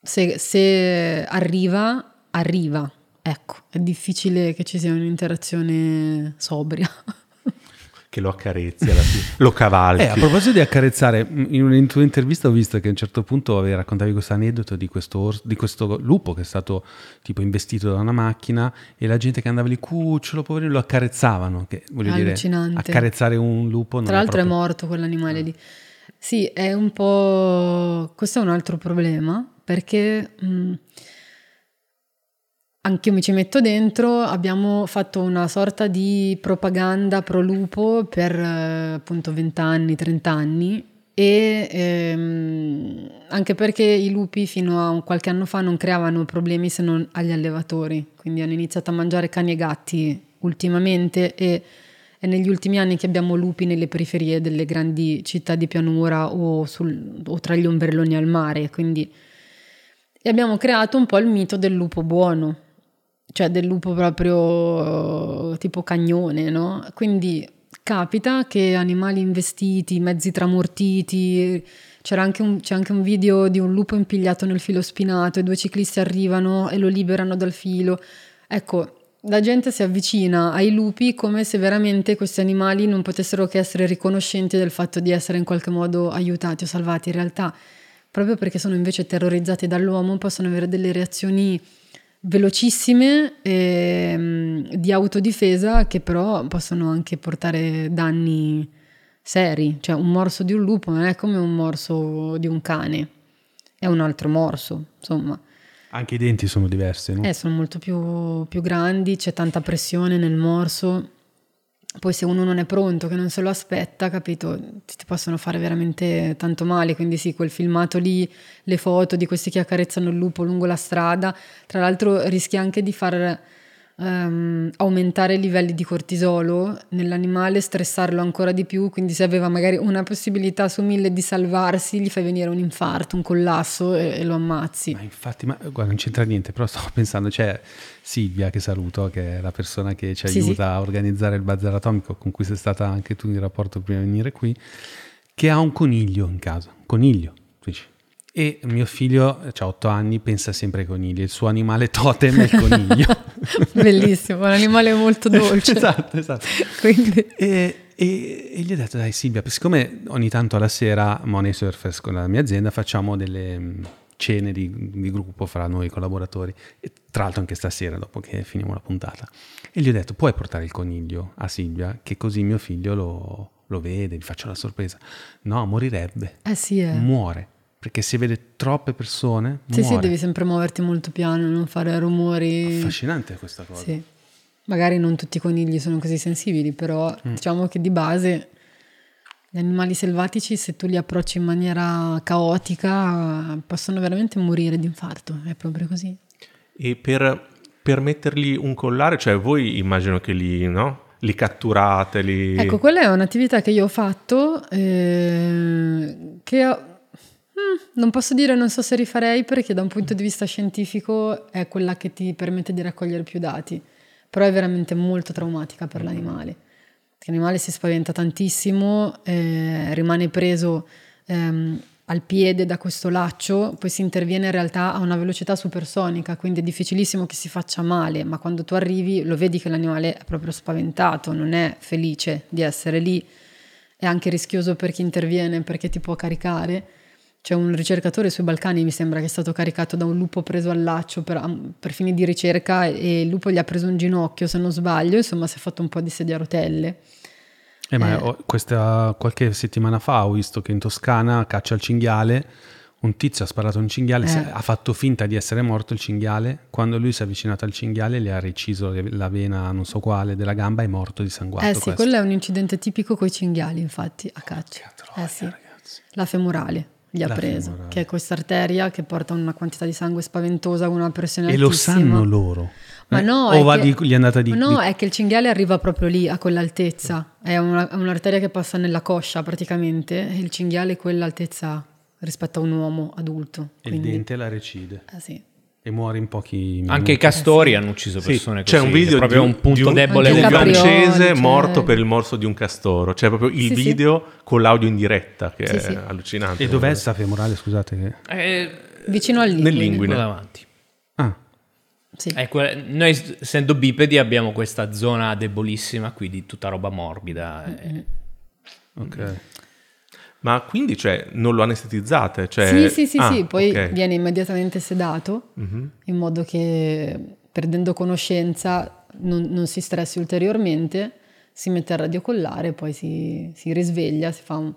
se, se arriva, arriva. Ecco, è difficile che ci sia un'interazione sobria. che lo accarezzi alla fine, lo cavalchi. Eh, a proposito di accarezzare, in una tua intervista ho visto che a un certo punto avevi raccontavi questo aneddoto di questo, ors- di questo lupo che è stato tipo investito da una macchina e la gente che andava lì, cucciolo, poverino, lo accarezzavano. Che, voglio dire, Allucinante. accarezzare un lupo non Tra l'altro è proprio- morto quell'animale lì. Sì, è un po'... Questo è un altro problema perché mh, anche io mi ci metto dentro, abbiamo fatto una sorta di propaganda pro lupo per eh, appunto 20 anni, 30 anni e ehm, anche perché i lupi fino a qualche anno fa non creavano problemi se non agli allevatori, quindi hanno iniziato a mangiare cani e gatti ultimamente e è negli ultimi anni che abbiamo lupi nelle periferie delle grandi città di pianura o, sul, o tra gli ombrelloni al mare, quindi e abbiamo creato un po' il mito del lupo buono, cioè del lupo proprio tipo cagnone, no? Quindi capita che animali investiti, mezzi tramortiti, anche un, c'è anche un video di un lupo impigliato nel filo spinato e due ciclisti arrivano e lo liberano dal filo. Ecco, la gente si avvicina ai lupi come se veramente questi animali non potessero che essere riconoscenti del fatto di essere in qualche modo aiutati o salvati. In realtà, proprio perché sono invece terrorizzati dall'uomo, possono avere delle reazioni velocissime eh, di autodifesa che però possono anche portare danni seri. Cioè un morso di un lupo non è come un morso di un cane, è un altro morso, insomma. Anche i denti sono diversi, no? Eh, sono molto più, più grandi, c'è tanta pressione nel morso. Poi se uno non è pronto, che non se lo aspetta, capito, ti possono fare veramente tanto male. Quindi sì, quel filmato lì, le foto di questi che accarezzano il lupo lungo la strada, tra l'altro rischi anche di far um, aumentare i livelli di cortisolo nell'animale, stressarlo ancora di più, quindi se aveva magari una possibilità su mille di salvarsi, gli fai venire un infarto, un collasso e, e lo ammazzi. Ma infatti, ma, guarda, non c'entra niente, però stavo pensando, c'è Silvia che saluto, che è la persona che ci aiuta sì, a organizzare il bazar atomico, con cui sei stata anche tu in rapporto prima di venire qui, che ha un coniglio in casa, coniglio, dici e mio figlio, ha otto anni, pensa sempre ai conigli. Il suo animale totem è il coniglio. Bellissimo, un animale molto dolce. esatto, esatto. Quindi... E, e, e, gli ho detto, dai Silvia, siccome ogni tanto alla sera Money Surfers con la mia azienda facciamo delle mm, cene di, di, gruppo fra noi collaboratori, e tra l'altro anche stasera dopo che finiamo la puntata. E gli ho detto, puoi portare il coniglio a Silvia, che così mio figlio lo, lo vede, gli faccio la sorpresa. No, morirebbe. Eh sì, eh. Muore perché se vede troppe persone. Sì, muore. sì, devi sempre muoverti molto piano, non fare rumori. Affascinante questa cosa. Sì. Magari non tutti i conigli sono così sensibili, però mm. diciamo che di base gli animali selvatici, se tu li approcci in maniera caotica, possono veramente morire di infarto, è proprio così. E per, per mettergli un collare, cioè voi immagino che li, no? li catturate? Li... Ecco, quella è un'attività che io ho fatto, eh, che ho non posso dire, non so se rifarei perché da un punto di vista scientifico è quella che ti permette di raccogliere più dati, però è veramente molto traumatica per l'animale. L'animale si spaventa tantissimo, eh, rimane preso ehm, al piede da questo laccio, poi si interviene in realtà a una velocità supersonica, quindi è difficilissimo che si faccia male, ma quando tu arrivi lo vedi che l'animale è proprio spaventato, non è felice di essere lì, è anche rischioso per chi interviene perché ti può caricare c'è un ricercatore sui Balcani, mi sembra che è stato caricato da un lupo preso al laccio per, per, fini di ricerca e il lupo gli ha preso un ginocchio, se non sbaglio, insomma si è fatto un po' di sedia a rotelle. Eh, ma eh. Questa, qualche settimana fa ho visto che in Toscana caccia il cinghiale, un tizio ha sparato un cinghiale, eh. ha fatto finta di essere morto il cinghiale, quando lui si è avvicinato al cinghiale le ha reciso la vena non so quale della gamba e è morto di sanguato. Eh sì, questo. quello è un incidente tipico con i cinghiali infatti a caccia. Troia, eh sì. La femorale gli ha preso, femorale. che è questa arteria che porta una quantità di sangue spaventosa con una pressione e altissima. E lo sanno loro? Ma eh? no, o va che, di, gli è andata di... No, di... è che il cinghiale arriva proprio lì, a quell'altezza. È una, un'arteria che passa nella coscia praticamente e il cinghiale è quell'altezza rispetto a un uomo adulto. E quindi... il dente la recide. Eh sì. E muore in pochi minuti. Anche i castori eh sì. hanno ucciso persone sì, C'è un video è proprio di un punto un, debole di un francese cioè... morto per il morso di un castoro. C'è proprio il sì, video con l'audio in diretta che è allucinante. E dov'è sta femorale, scusate? Eh, Vicino al linguine. Nel linguine. davanti. Ah. Sì. Ecco, noi essendo bipedi abbiamo questa zona debolissima qui di tutta roba morbida. Mm-hmm. E... Ok. Ma quindi cioè, non lo anestetizzate? Cioè... Sì, sì, sì, ah, sì, poi okay. viene immediatamente sedato mm-hmm. in modo che perdendo conoscenza non, non, si stressi ulteriormente, si mette al radiocollare, poi si, si risveglia, si fa un,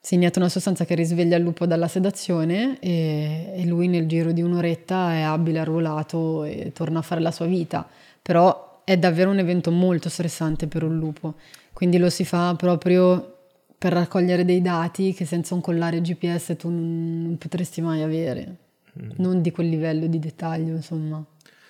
si inietta una sostanza che risveglia il lupo dalla sedazione e, e, lui nel giro di un'oretta è abile, arruolato e torna a fare la sua vita. Però è davvero un evento molto stressante per un lupo, quindi lo si fa proprio per raccogliere dei dati che senza un collare GPS tu non, potresti mai avere, mm. non di quel livello di dettaglio, insomma.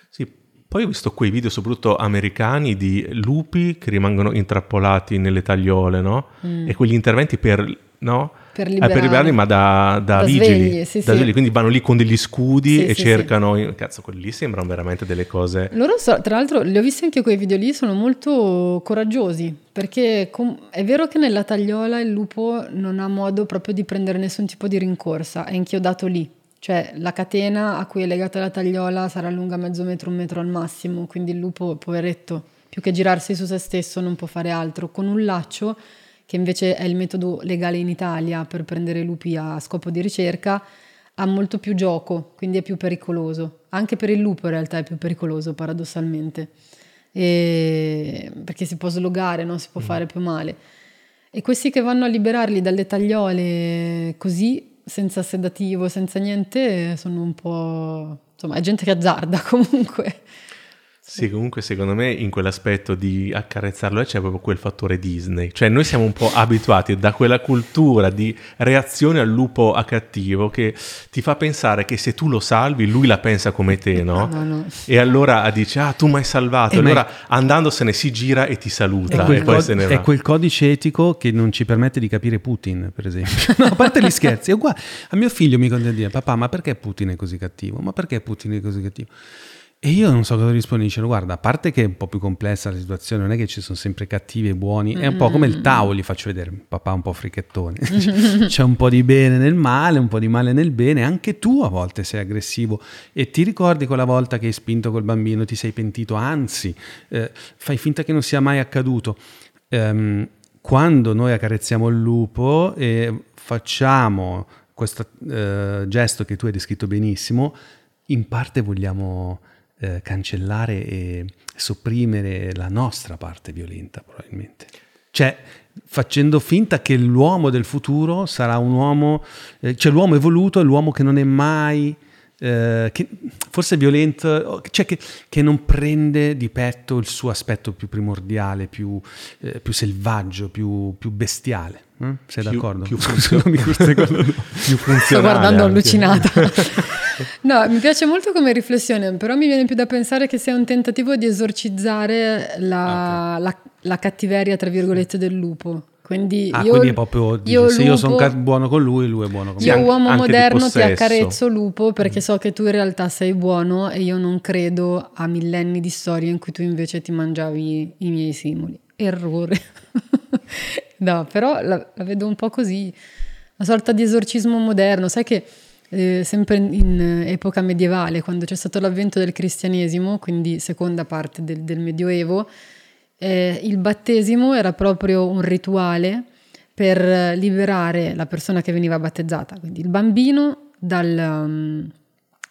Sì, poi ho visto quei video, soprattutto americani, di lupi che rimangono intrappolati nelle tagliole, no? Mm. E quegli interventi per no? Per, liberare. eh, per liberarli, ma da, da, da vigili, svegli, sì, da sì. quindi vanno lì con degli scudi sì, e cercano, cazzo, quelli lì sembrano veramente delle cose. Loro, so, tra l'altro, li ho visti anche quei video lì, sono molto coraggiosi, perché com- è vero che nella tagliola il lupo non ha modo proprio di prendere nessun tipo di rincorsa, è inchiodato lì. Cioè la catena a cui è legata la tagliola sarà lunga mezzo metro, un metro al massimo, quindi il lupo, poveretto, più che girarsi su se stesso non può fare altro. Con un laccio che invece è il metodo legale in Italia per prendere lupi a scopo di ricerca, ha molto più gioco, quindi è più pericoloso. Anche per il lupo in realtà è più pericoloso, paradossalmente, e... perché si può slogare, no? si può mm. fare più male. E questi che vanno a liberarli dalle tagliole così, senza sedativo, senza niente, sono un po'... insomma, è gente che azzarda comunque. Sì, comunque secondo me in quell'aspetto di accarezzarlo c'è proprio quel fattore Disney. Cioè noi siamo un po' abituati da quella cultura di reazione al lupo a cattivo che ti fa pensare che se tu lo salvi lui la pensa come te, no? no, no. E allora dice, ah tu mi hai salvato. E eh, allora è... andandosene si gira e ti saluta è e poi cod- se ne va. È quel codice etico che non ci permette di capire Putin, per esempio. no, a parte gli scherzi, è uguale. A mio figlio mi continua a dire, papà ma perché Putin è così cattivo? Ma perché Putin è così cattivo? E io non so cosa rispondere, dicevo, guarda, a parte che è un po' più complessa la situazione, non è che ci sono sempre cattivi e buoni, è un po' come il Tao, gli faccio vedere, papà un po' frichettone, c'è un po' di bene nel male, un po' di male nel bene, anche tu a volte sei aggressivo. E ti ricordi quella volta che hai spinto col bambino, ti sei pentito, anzi, eh, fai finta che non sia mai accaduto. Um, quando noi accarezziamo il lupo e facciamo questo uh, gesto che tu hai descritto benissimo, in parte vogliamo eh, cancellare e sopprimere la nostra parte violenta, probabilmente. Cioè, facendo finta che l'uomo del futuro sarà un uomo, eh, cioè l'uomo evoluto è l'uomo che non è mai, eh, che forse violento, cioè che, che, non prende di petto il suo aspetto più primordiale, più, eh, più selvaggio, più, più bestiale. Eh? Sei più, d'accordo? Più, funzio- più. Sto guardando allucinata. no, mi piace molto come riflessione, però mi viene più da pensare che sia un tentativo di esorcizzare la, okay. la, la cattiveria, tra virgolette, del lupo. Quindi ah, io, quindi è proprio dice, io se lupo, io sono buono con lui, lui è buono con me. Io uomo moderno ti accarezzo lupo perché mm. so che tu in realtà sei buono e io non credo a millenni di storie in cui tu invece ti mangiavi i miei simuli. Errore. no, però la, la, vedo un po' così, una sorta di esorcismo moderno. Sai che eh, sempre in epoca medievale, quando c'è stato l'avvento del cristianesimo, quindi seconda parte del, del Medioevo, eh, il battesimo era proprio un rituale per liberare la persona che veniva battezzata, quindi il bambino dal, um,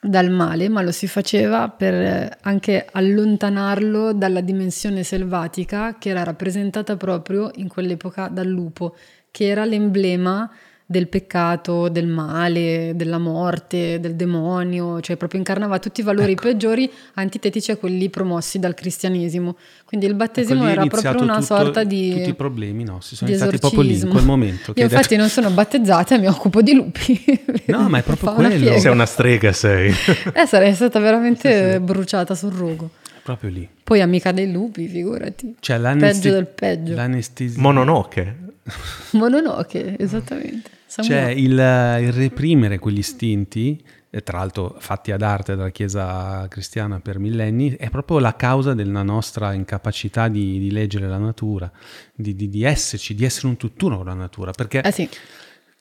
dal male, ma lo si faceva per anche allontanarlo dalla dimensione selvatica che era rappresentata proprio in quell'epoca dal lupo, che era l'emblema del peccato, del male, della morte, del demonio, cioè proprio incarnava tutti i valori ecco. peggiori antitetici a quelli promossi dal cristianesimo. Quindi il battesimo ecco, era proprio una tutto, sorta di tutti i problemi, no, si sono iniziati proprio lì in quel momento. Io infatti detto... non sono battezzata, mi occupo di lupi. No, ma è proprio quello. Sei una strega, sei. eh, sarei stata veramente sì, sì. bruciata sul rogo. Proprio lì. Poi amica dei lupi, figurati. Cioè, peggio del peggio. L'anestesia. Mononoke. Mononoke, esattamente. Cioè il, il, reprimere quegli istinti, tra l'altro fatti ad arte dalla Chiesa cristiana per millenni, è proprio la causa della nostra incapacità di, di leggere la natura, di, di, di, esserci, di essere un tutt'uno con la natura. Perché eh sì.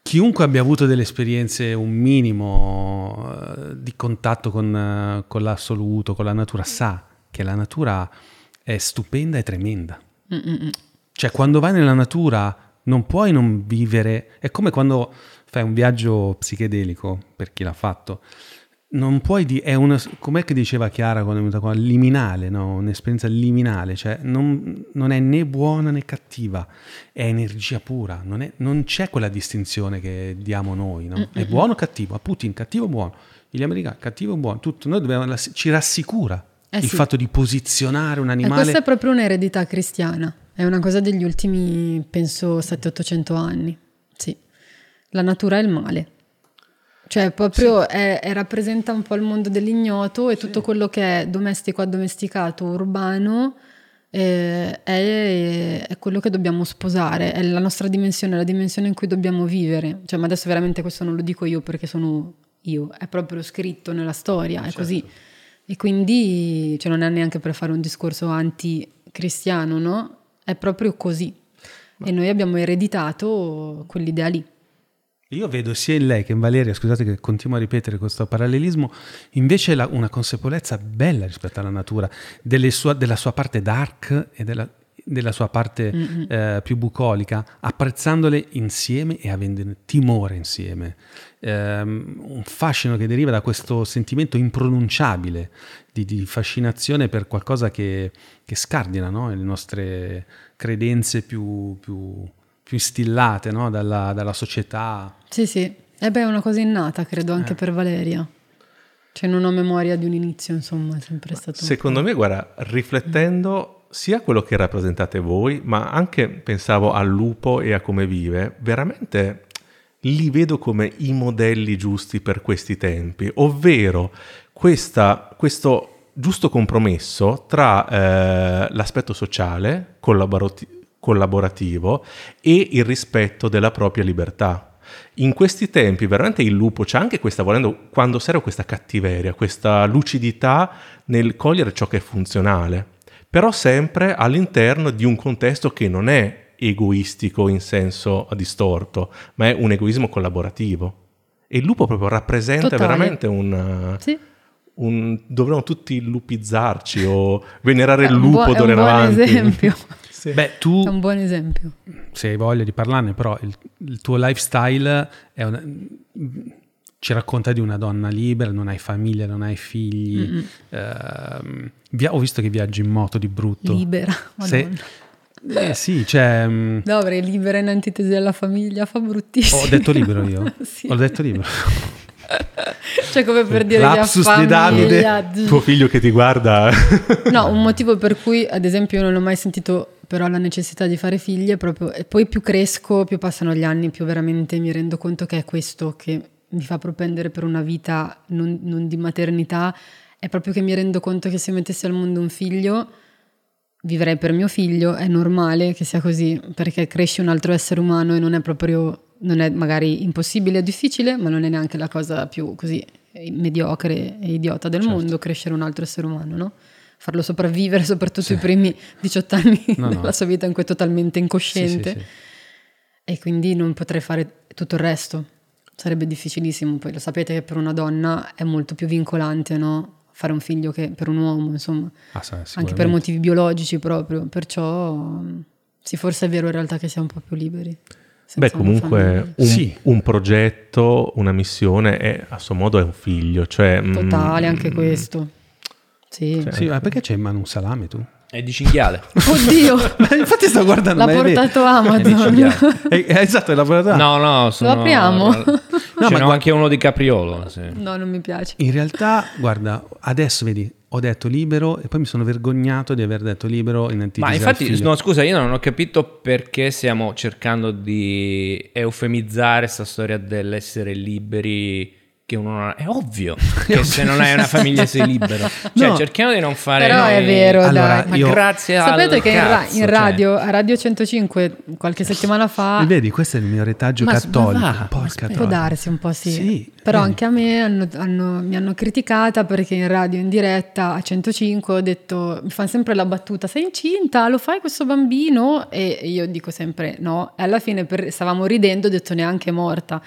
chiunque abbia avuto delle esperienze, un minimo uh, di contatto con, con l'assoluto, con la natura, sa che la natura è stupenda e tremenda. Mm-mm. Cioè quando vai nella natura non puoi non vivere, è come quando fai un viaggio psichedelico, per chi l'ha fatto, non puoi dire, è una, com'è che diceva Chiara quando è venuta qua, liminale, no? un'esperienza liminale, cioè non, non, è né buona né cattiva, è energia pura, non, è, non c'è quella distinzione che diamo noi, no? è buono o cattivo, a Putin cattivo o buono, gli americani cattivo o buono, tutto, noi dobbiamo, ci rassicura eh il sì. fatto di posizionare un animale. E questa è proprio un'eredità cristiana, è una cosa degli ultimi, penso, 700-800 anni, sì, la natura è il male cioè, proprio sì. è, è, rappresenta un po' il mondo dell'ignoto e sì. tutto quello che è domestico, addomesticato, urbano eh, è, è, quello che dobbiamo sposare, è la nostra dimensione, la dimensione in cui dobbiamo vivere. Cioè, ma adesso veramente questo non lo dico io perché sono io, è proprio scritto nella storia, è certo. così. E quindi cioè, non è neanche per fare un discorso anti-cristiano, no? È proprio così. Ma... E noi abbiamo ereditato quell'idea lì. Io vedo sia in lei che in Valeria, scusate che continuo a ripetere questo parallelismo, invece la, una consapevolezza bella rispetto alla natura, sua, della sua parte dark e della, della sua parte mm-hmm. eh, più bucolica, apprezzandole insieme e avendo timore insieme. Eh, un fascino che deriva da questo sentimento impronunciabile di, di fascinazione per qualcosa che, che scardina no? le nostre credenze più, più più instillate no? dalla, dalla, società. Sì, sì. E eh beh, è una cosa innata, credo, anche eh. per Valeria. Cioè non ho memoria di un inizio, insomma, è sempre stato... Secondo me, guarda, riflettendo sia quello che rappresentate voi, ma anche pensavo al lupo e a come vive, veramente li vedo come i modelli giusti per questi tempi, ovvero questa, questo giusto compromesso tra eh, l'aspetto sociale, collaborativo, collaborativo e il rispetto della propria libertà. In questi tempi veramente il lupo c'è anche questa, volendo, quando serve questa cattiveria, questa lucidità nel cogliere ciò che è funzionale, però sempre all'interno di un contesto che non è egoistico in senso distorto, ma è un egoismo collaborativo. E il lupo proprio rappresenta Totale. veramente un... Sì. Un, dovremmo tutti lupizzarci o venerare il lupo d'ora in avanti. È un buon esempio. Sì. Beh, tu... È un buon esempio. Se hai voglia di parlarne, però il, il tuo lifestyle una, ci racconta di una donna libera, non hai famiglia, non hai figli. Uh, via, ho visto che viaggi in moto di brutto. Libera, Se, eh sì, cioè... No, avrei libera in antitesi alla famiglia, fa bruttissimo. Ho detto libero io? sì. Ho detto libero. cioè come per dire Lapsus di Davide, tuo figlio che ti guarda. no, un motivo per cui, ad esempio, io non ho mai sentito però la necessità di fare figli è proprio... E poi più cresco, più passano gli anni, più veramente mi rendo conto che è questo che mi fa propendere per una vita non, non di maternità, è proprio che mi rendo conto che se mettessi al mondo un figlio, vivrei per mio figlio, è normale che sia così, perché cresce un altro essere umano e non è proprio, non è magari impossibile o difficile, ma non è neanche la cosa più così mediocre e idiota del certo. mondo crescere un altro essere umano, no? farlo sopravvivere soprattutto sì. i primi 18 anni no, della no. sua vita in cui è totalmente incosciente sì, sì, e quindi non potrei fare tutto il resto sarebbe difficilissimo poi lo sapete che per una donna è molto più vincolante no? fare un figlio che per un uomo insomma ah, anche per motivi biologici proprio perciò sì forse è vero in realtà che siamo un po' più liberi Beh, comunque un, sì. un, progetto, una missione è a suo modo è un figlio, cioè totale mm, anche questo. Sì. Cioè, sì, ma perché c'hai in mano un salame tu? È di cinghiale. Oddio! Infatti sto guardando. L'ha portato Amazon. È, è esatto, l'ha portato No, no, sono... Lo apriamo? No, ma anche uno di Capriolo. Sì. No, non mi piace. In realtà, guarda, adesso vedi, ho detto libero e poi mi sono vergognato di aver detto libero in anticipo. Ma infatti, no, scusa, io non ho capito perché stiamo cercando di eufemizzare questa storia dell'essere liberi che uno non ha. È ovvio che se non hai una famiglia sei libero. Cioè, no. cerchiamo di non fare. Però noi... è vero, allora, dai. Io... Ma grazie Sapete che cazzo, in, in radio, cioè... a Radio 105, qualche settimana fa. Vedi, questo è il mio retaggio ma, cattolico. Ma va, Può darsi un po', sì. sì Però vedi. anche a me hanno, hanno, mi hanno criticata perché in radio in diretta a 105 ho detto, mi fanno sempre la battuta: sei incinta? Lo fai questo bambino? E io dico sempre no. E alla fine per, stavamo ridendo, ho detto neanche morta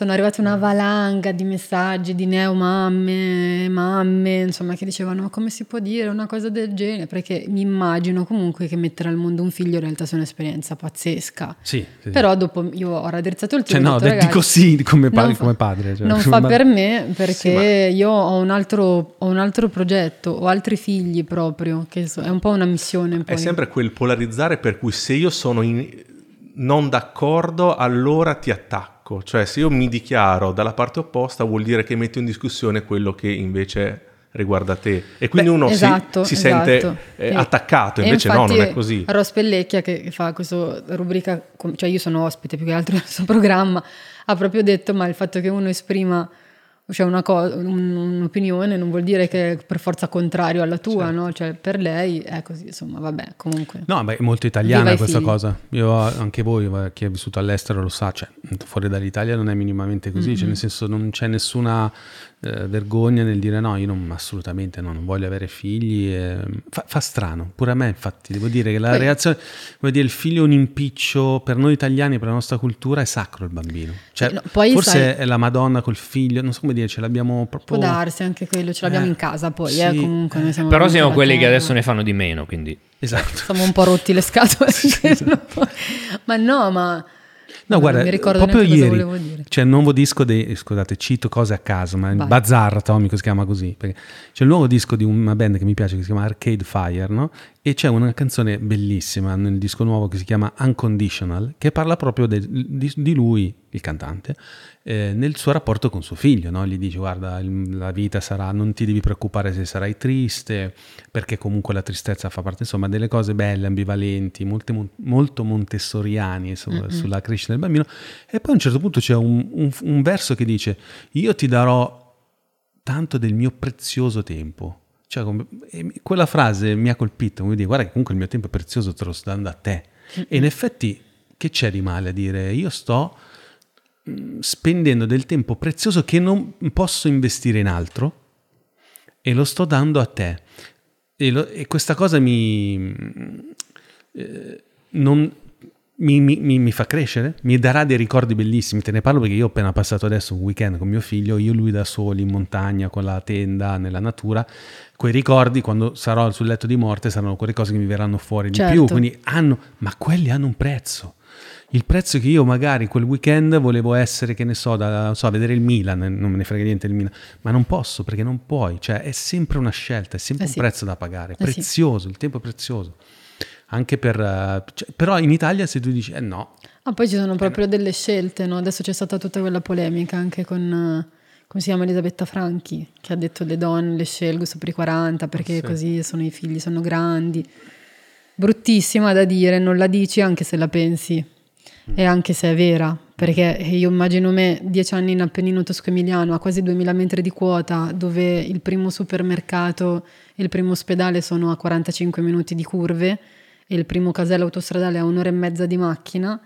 sono arrivate una valanga di messaggi di neomamme, mamme, insomma, che dicevano come si può dire una cosa del genere, perché mi immagino comunque che mettere al mondo un figlio in realtà sia un'esperienza pazzesca. Sì, sì. Però dopo io ho raddrizzato il Cioè tutto. no, detto, dico "Ragazzi, sì come, pa- non fa- come padre. cioè, non fa ma- per me perché Sì, ma- io ho un, altro, ho un altro progetto, ho altri figli proprio, che so- è un po' una missione. È poi. sempre quel polarizzare per cui se io sono in- non d'accordo, allora ti attacco. Cioè, se io mi dichiaro dalla parte opposta, vuol dire che metto in discussione quello che invece riguarda te. E quindi Beh, uno si- esatto, si, esatto. sente eh, attaccato, invece no, non è così. Ros Pellecchia che fa questa rubrica, cioè io sono ospite più che altro del suo programma, ha proprio detto ma il fatto che uno esprima cioè una co- un- un'opinione non vuol dire che è per forza contrario alla tua, Certo. no? Cioè per lei è così, insomma, vabbè, comunque. No, beh, è molto italiana questa figli. cosa. Io, anche voi, chi è vissuto all'estero lo sa, cioè, fuori dall'Italia non è minimamente così, cioè, nel senso non c'è nessuna eh, vergogna nel dire no, io non, assolutamente no, non voglio avere figli. eh, fa, fa strano, pure a me infatti, devo dire che la Poi- reazione, voglio dire, il figlio è un impiccio, per noi italiani, per la nostra cultura è sacro il bambino. Cioè, Sì, no, poi forse sai- è la Madonna col figlio, non so come dire, ce l'abbiamo Può proprio... darsi anche quello, ce l'abbiamo Eh, in casa poi, sì, eh, comunque noi siamo Però siamo quelli che adesso ne fanno di meno, quindi... Esatto. Siamo un po' rotti le scatole. ma no, ma... No, non guarda, mi ricordo proprio ieri cosa volevo dire. c'è il nuovo disco dei, scusate, cito cose a caso, ma il Vai. Bazar Atomico si chiama così, perché c'è il nuovo disco di una band che mi piace che si chiama Arcade Fire, no? E c'è una canzone bellissima nel disco nuovo che si chiama Unconditional, che parla proprio del- di, di lui, il cantante, eh, nel suo rapporto con suo figlio, no? Gli dice guarda, la vita sarà, non ti devi preoccupare se sarai triste, perché comunque la tristezza fa parte, insomma, delle cose belle, ambivalenti, molte molto montessoriani su- sulla crescita del bambino. E poi a un certo punto c'è un, un- un verso che dice, io ti darò tanto del mio prezioso tempo. Cioè, quella frase mi ha colpito, come dire, guarda che comunque il mio tempo è prezioso, te lo sto dando a te. E in effetti, che c'è di male a dire, io sto spendendo del tempo prezioso che non posso investire in altro e lo sto dando a te. E, lo- e questa cosa mi, eh, non- mi, mi- mi- fa crescere, mi darà dei ricordi bellissimi. Te ne parlo perché io ho appena passato adesso un weekend con mio figlio, io e lui da soli in montagna con la tenda nella natura. Quei ricordi, quando sarò sul letto di morte, saranno quelle cose che mi verranno fuori di Certo. più. Quindi hanno, ma quelli hanno un prezzo. Il prezzo che io magari quel weekend volevo essere, che ne so, da non so, vedere il Milan, non me ne frega niente del Milan, ma non posso perché non puoi, cioè è sempre una scelta, è sempre Eh un sì. prezzo da pagare, Eh sì. prezioso, il tempo è prezioso. Anche per... eh, cioè, però in Italia se tu dici, eh no, Ah, poi ci sono proprio delle scelte, no? Adesso c'è stata tutta quella polemica anche con, eh, come si chiama, Elisabetta Franchi, che ha detto le donne le scelgo sopra i 40 perché Sì. così sono i figli, sono grandi. Bruttissima da dire, non la dici anche se la pensi e anche se è vera, perché io immagino me dieci anni in Appennino Tosco-Emiliano a quasi 2000 metri di quota, dove il primo supermercato e il primo ospedale sono a 45 minuti di curve e il primo casello autostradale a un'ora e mezza di macchina,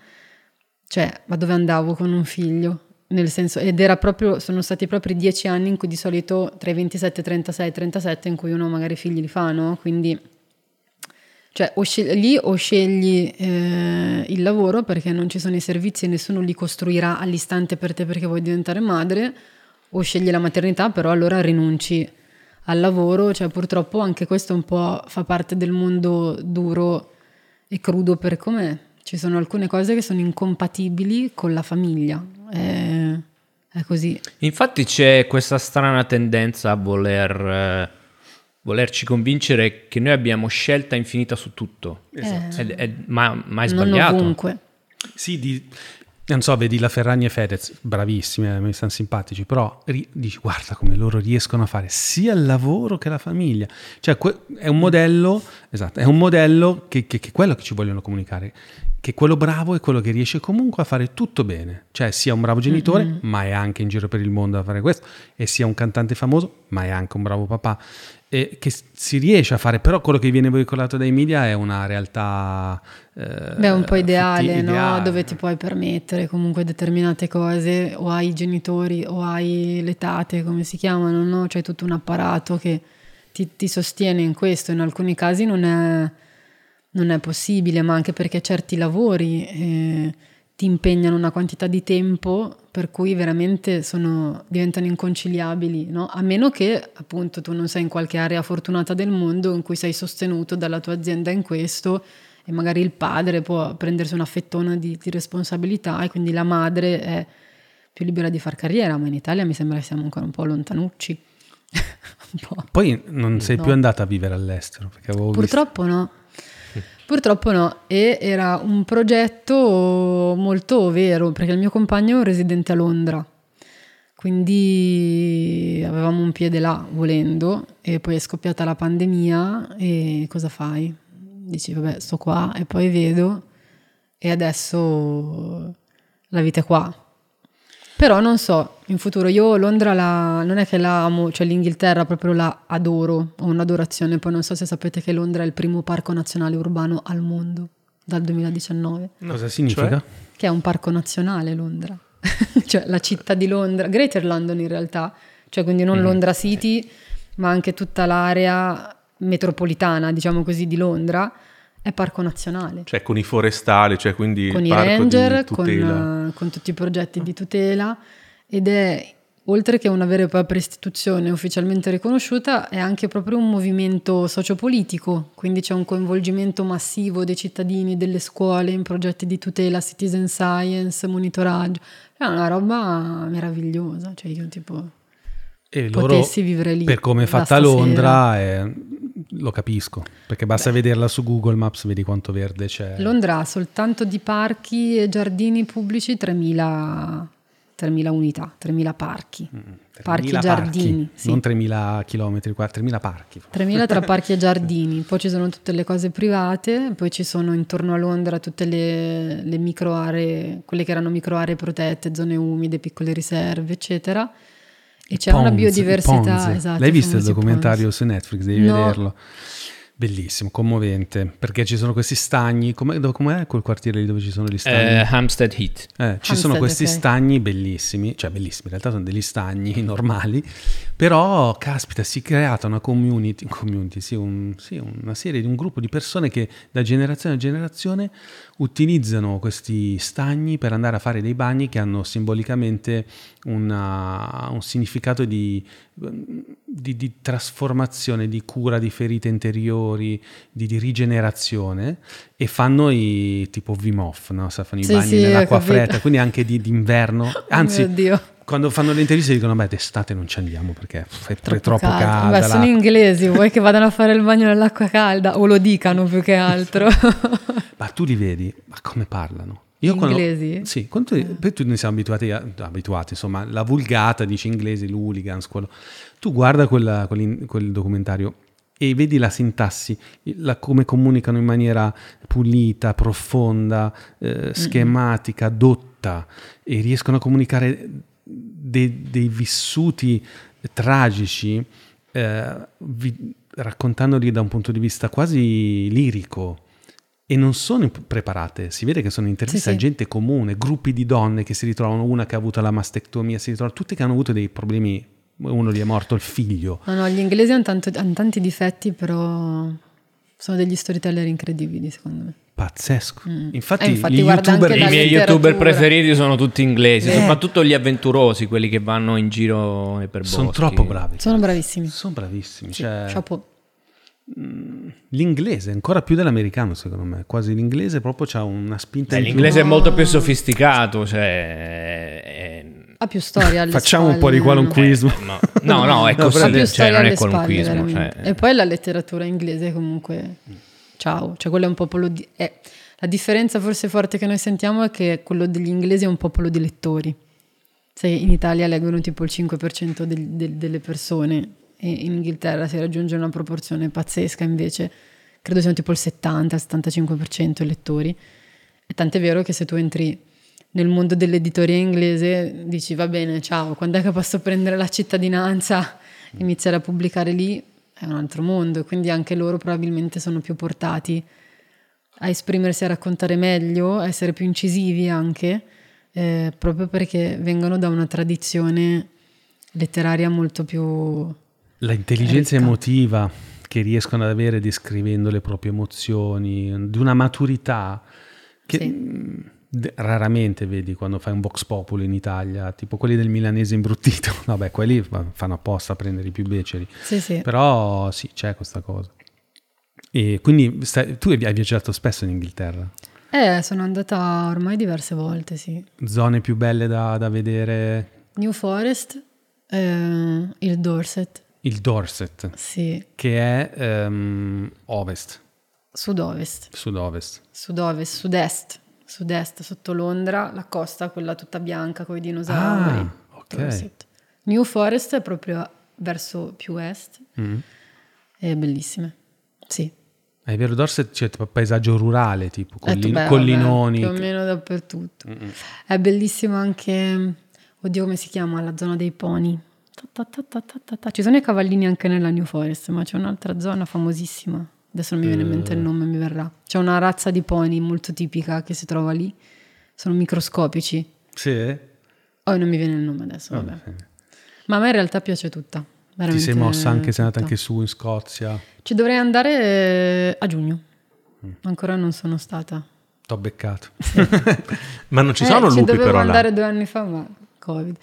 cioè, ma dove andavo con un figlio? Nel senso, ed era proprio, sono stati proprio dieci anni in cui di solito tra i 27, 36 e 37 in cui uno magari figli li fa, no? Quindi, cioè, o scegli, lì o scegli eh, il lavoro perché non ci sono i servizi e nessuno li costruirà all'istante per te perché vuoi diventare madre, o scegli la maternità, però allora rinunci al lavoro, cioè purtroppo anche questo un po' fa parte del mondo duro e crudo per com'è. Ci sono alcune cose che sono incompatibili con la famiglia. È, è così. Infatti c'è questa strana tendenza a voler, eh, volerci convincere che noi abbiamo scelta infinita su tutto. Esatto. Ed è- ma, ma è Non sbagliato. ovunque. Sì, di- non so, vedi la Ferragni e Fedez, bravissimi, eh, mi stanno simpatici, però ri- dici guarda come loro riescono a fare sia il lavoro che la famiglia. Cioè que- è un modello, esatto, è un modello che, che, che è quello che ci vogliono comunicare, che quello bravo è quello che riesce comunque a fare tutto bene, cioè sia un bravo genitore, ma è anche in giro per il mondo a fare questo, e sia un cantante famoso, ma è anche un bravo papà, e che si riesce a fare, però quello che viene veicolato dai media è una realtà... eh, Beh, un po' ideale, fitti- no? ideale. Dove ti puoi permettere comunque determinate cose, o hai i genitori o hai le tate, come si chiamano, no? C'è tutto un apparato che ti, ti sostiene in questo. In alcuni casi non è, non è possibile, ma anche perché certi lavori eh, ti impegnano una quantità di tempo per cui veramente sono, diventano inconciliabili, no? a meno che appunto tu non sei in qualche area fortunata del mondo in cui sei sostenuto dalla tua azienda in questo e magari il padre può prendersi una fettona di, di responsabilità e quindi la madre è più libera di far carriera, ma in Italia mi sembra che siamo ancora un po' lontanucci. un Poi non sei no. più andata a vivere all'estero? Purtroppo visto... no. Purtroppo no, e era un progetto molto vero, perché il mio compagno è un residente a Londra, quindi avevamo un piede là volendo e poi è scoppiata la pandemia e cosa fai? Dici vabbè sto qua e poi vedo e adesso la vita è qua, però non so, in futuro io Londra la, non è che la amo, cioè l'Inghilterra proprio la adoro, ho un'adorazione, poi non so se sapete che Londra è il primo parco nazionale urbano al mondo dal 2019. Cosa significa? Cioè? Che è un parco nazionale Londra, cioè la città di Londra, Greater London in realtà, cioè quindi non mm. Londra City, ma anche tutta l'area metropolitana, diciamo così, di Londra è parco nazionale. Cioè con i forestali, cioè quindi con i ranger, con, con, tutti i progetti di tutela ed è oltre che una vera e propria istituzione ufficialmente riconosciuta, è anche proprio un movimento sociopolitico, quindi c'è un coinvolgimento massivo dei cittadini, delle scuole in progetti di tutela, citizen science, monitoraggio. È una roba meravigliosa, cioè io tipo e potessi vivere lì. Per come è fatta Londra, è, lo capisco, perché basta Beh. vederla su Google Maps, vedi quanto verde c'è. Londra ha soltanto di parchi e giardini pubblici 3.000, 3.000 unità, 3.000 parchi. Mm, 3.000 parchi e giardini. Sì. Non 3.000 chilometri, 3.000 parchi. 3.000 tra parchi e giardini, poi ci sono tutte le cose private, poi ci sono intorno a Londra tutte le, le micro aree, quelle che erano micro aree protette, zone umide, piccole riserve, eccetera e c'è Ponzi, una biodiversità. Esatto, L'hai visto il documentario Ponzi. su Netflix? Devi no. vederlo. Bellissimo, commovente, perché ci sono questi stagni, com'è, com'è quel quartiere lì dove ci sono gli stagni? Eh, Hampstead Heat. Eh, Hampstead, ci sono questi okay. stagni bellissimi, cioè bellissimi, in realtà sono degli stagni normali, però caspita si è creata una community, community sì, un, sì, una serie di un gruppo di persone che da generazione a generazione utilizzano questi stagni per andare a fare dei bagni che hanno simbolicamente una, un significato di, di, di, trasformazione, di cura di ferite interiori, di, di rigenerazione e fanno i tipo Wim Hof, no? fanno i sì, bagni sì, nell'acqua fredda, quindi anche di, d'inverno. Anzi, quando fanno le interviste dicono beh d'estate non ci andiamo perché è troppo, troppo calda. calda beh, sono inglesi, vuoi che vadano a fare il bagno nell'acqua calda o lo dicano più che altro. ma tu li vedi, ma come parlano? Io inglesi? Quando, sì, quando tu, eh. tu ne siamo abituati, a, abituati, insomma, la vulgata dice inglesi, l'hooligans, quello. Tu guarda quella, quel, quel documentario e vedi la sintassi, la, come comunicano in maniera pulita, profonda, eh, schematica, dotta e riescono a comunicare dei, dei vissuti tragici, eh, vi, raccontandoli da un punto di vista quasi lirico. E non sono preparate, si vede che sono interviste sì, a gente comune, gruppi di donne che si ritrovano, una che ha avuto la mastectomia, si ritrovano tutte che hanno avuto dei problemi, uno gli è morto il figlio. No, no, gli inglesi hanno, tanto, hanno tanti difetti, però sono degli storyteller incredibili secondo me. Pazzesco. Mm. Infatti, eh, infatti YouTuber, i miei youtuber preferiti sono tutti inglesi, eh. soprattutto gli avventurosi, quelli che vanno in giro per boschi. Sono troppo bravi. Sono bravissimi. Sono bravissimi. Sì, cioè. Mm, l'inglese ancora più dell'americano, secondo me. Quasi l'inglese proprio ha una spinta. Eh, l'inglese più. è molto più sofisticato. Cioè, è... Ha più storia. Facciamo spalle, un po' di qualunquismo. Eh, no. no, no, è così. No, cioè, non è qualunquismo. Cioè... E poi la letteratura inglese comunque ciao, cioè quello è un popolo di... Eh, la differenza forse forte che noi sentiamo è che quello degli inglesi è un popolo di lettori. Se in Italia leggono tipo il 5% del, del, delle persone e in Inghilterra si raggiunge una proporzione pazzesca invece, credo siano tipo il 70-75% i lettori. E tant'è vero che se tu entri nel mondo dell'editoria inglese dici va bene, ciao, quando è che posso prendere la cittadinanza e iniziare a pubblicare lì? È un altro mondo, quindi anche loro probabilmente sono più portati a esprimersi, a raccontare meglio, a essere più incisivi anche, eh, proprio perché vengono da una tradizione letteraria molto più... L'intelligenza ricca. emotiva che riescono ad avere descrivendo le proprie emozioni, di una maturità che... Sì raramente vedi quando fai un box popolo in Italia, tipo quelli del milanese imbruttito. Vabbè, quelli fanno apposta a prendere i più beceri. Sì, sì. Però sì, c'è questa cosa. E quindi stai, tu hai viaggiato spesso in Inghilterra? Eh, sono andata ormai diverse volte, sì. Zone più belle da, da vedere? New Forest, eh, il Dorset. Il Dorset? Sì. Che è um, ovest. Sud-ovest. Sud-ovest. Sud-ovest, sud-est. Sud-est, sotto Londra, la costa, quella tutta bianca con i dinosauri. Ah, ok. New Forest è proprio verso più est. Mm. È bellissime. Sì. È vero, Dorset c'è tipo paesaggio rurale, tipo collin- beh, collinoni. Vabbè, più o meno dappertutto. Mm-mm. È bellissimo anche, oddio come si chiama, la zona dei pony. Ci sono i cavallini anche nella New Forest, ma c'è un'altra zona famosissima. Adesso non mi viene in mente il eh. nome, mi verrà. C'è una razza di pony molto tipica che si trova lì. Sono microscopici. Sì. Oh, non mi viene il nome adesso, vabbè. Oh, sì. Ma a me in realtà piace tutta. Ti sei mossa anche, sei andata anche su in Scozia? Ci dovrei andare eh, a giugno. Mm. Ancora non sono stata. T'ho beccato. Ma non ci sono eh, lupi ci però andare due anni fa, ma Covid.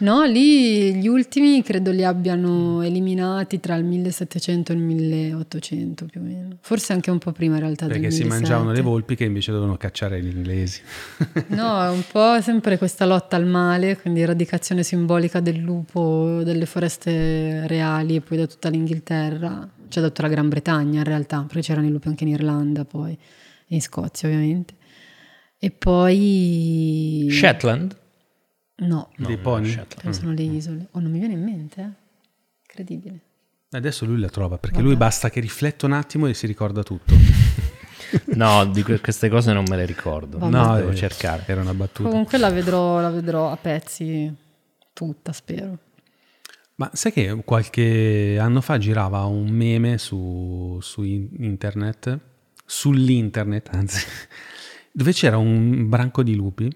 No, lì gli ultimi credo li abbiano eliminati tra il 1700 e il 1800 più o meno. Forse anche un po' prima in realtà Perché si mangiavano le volpi che invece dovevano cacciare gli inglesi. no, è un po' sempre questa lotta al male, quindi eradicazione simbolica del lupo delle foreste reali e poi da tutta l'Inghilterra, cioè da tutta la Gran Bretagna in realtà, perché c'erano i lupi anche in Irlanda poi e in Scozia ovviamente. E poi... Shetland? No, dei no, pony? Sono le isole. Oh, non mi viene in mente, eh? Incredibile. Adesso lui la trova perché Vabbè. lui basta che rifletta un attimo e si ricorda tutto. no, di queste cose non me le ricordo. Vabbè. No, devo cercare. Era una battuta. Comunque la vedrò, la vedrò a pezzi tutta, spero. Ma sai che qualche anno fa girava un meme su, su internet, sull'internet anzi, dove c'era un branco di lupi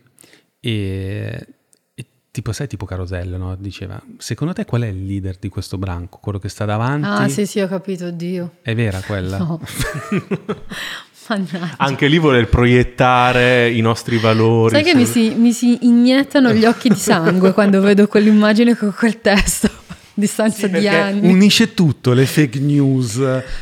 e tipo, sai, tipo Carosello, no? Diceva, secondo te qual è il leader di questo branco? Quello che sta davanti? Ah, sì, sì, ho capito, Dio. È vera quella? No. Anche lì voler proiettare i nostri valori. Sai che mi si, mi si iniettano gli occhi di sangue quando vedo quell'immagine con quel testo distanza sì, di anni. Unisce tutto, le fake news,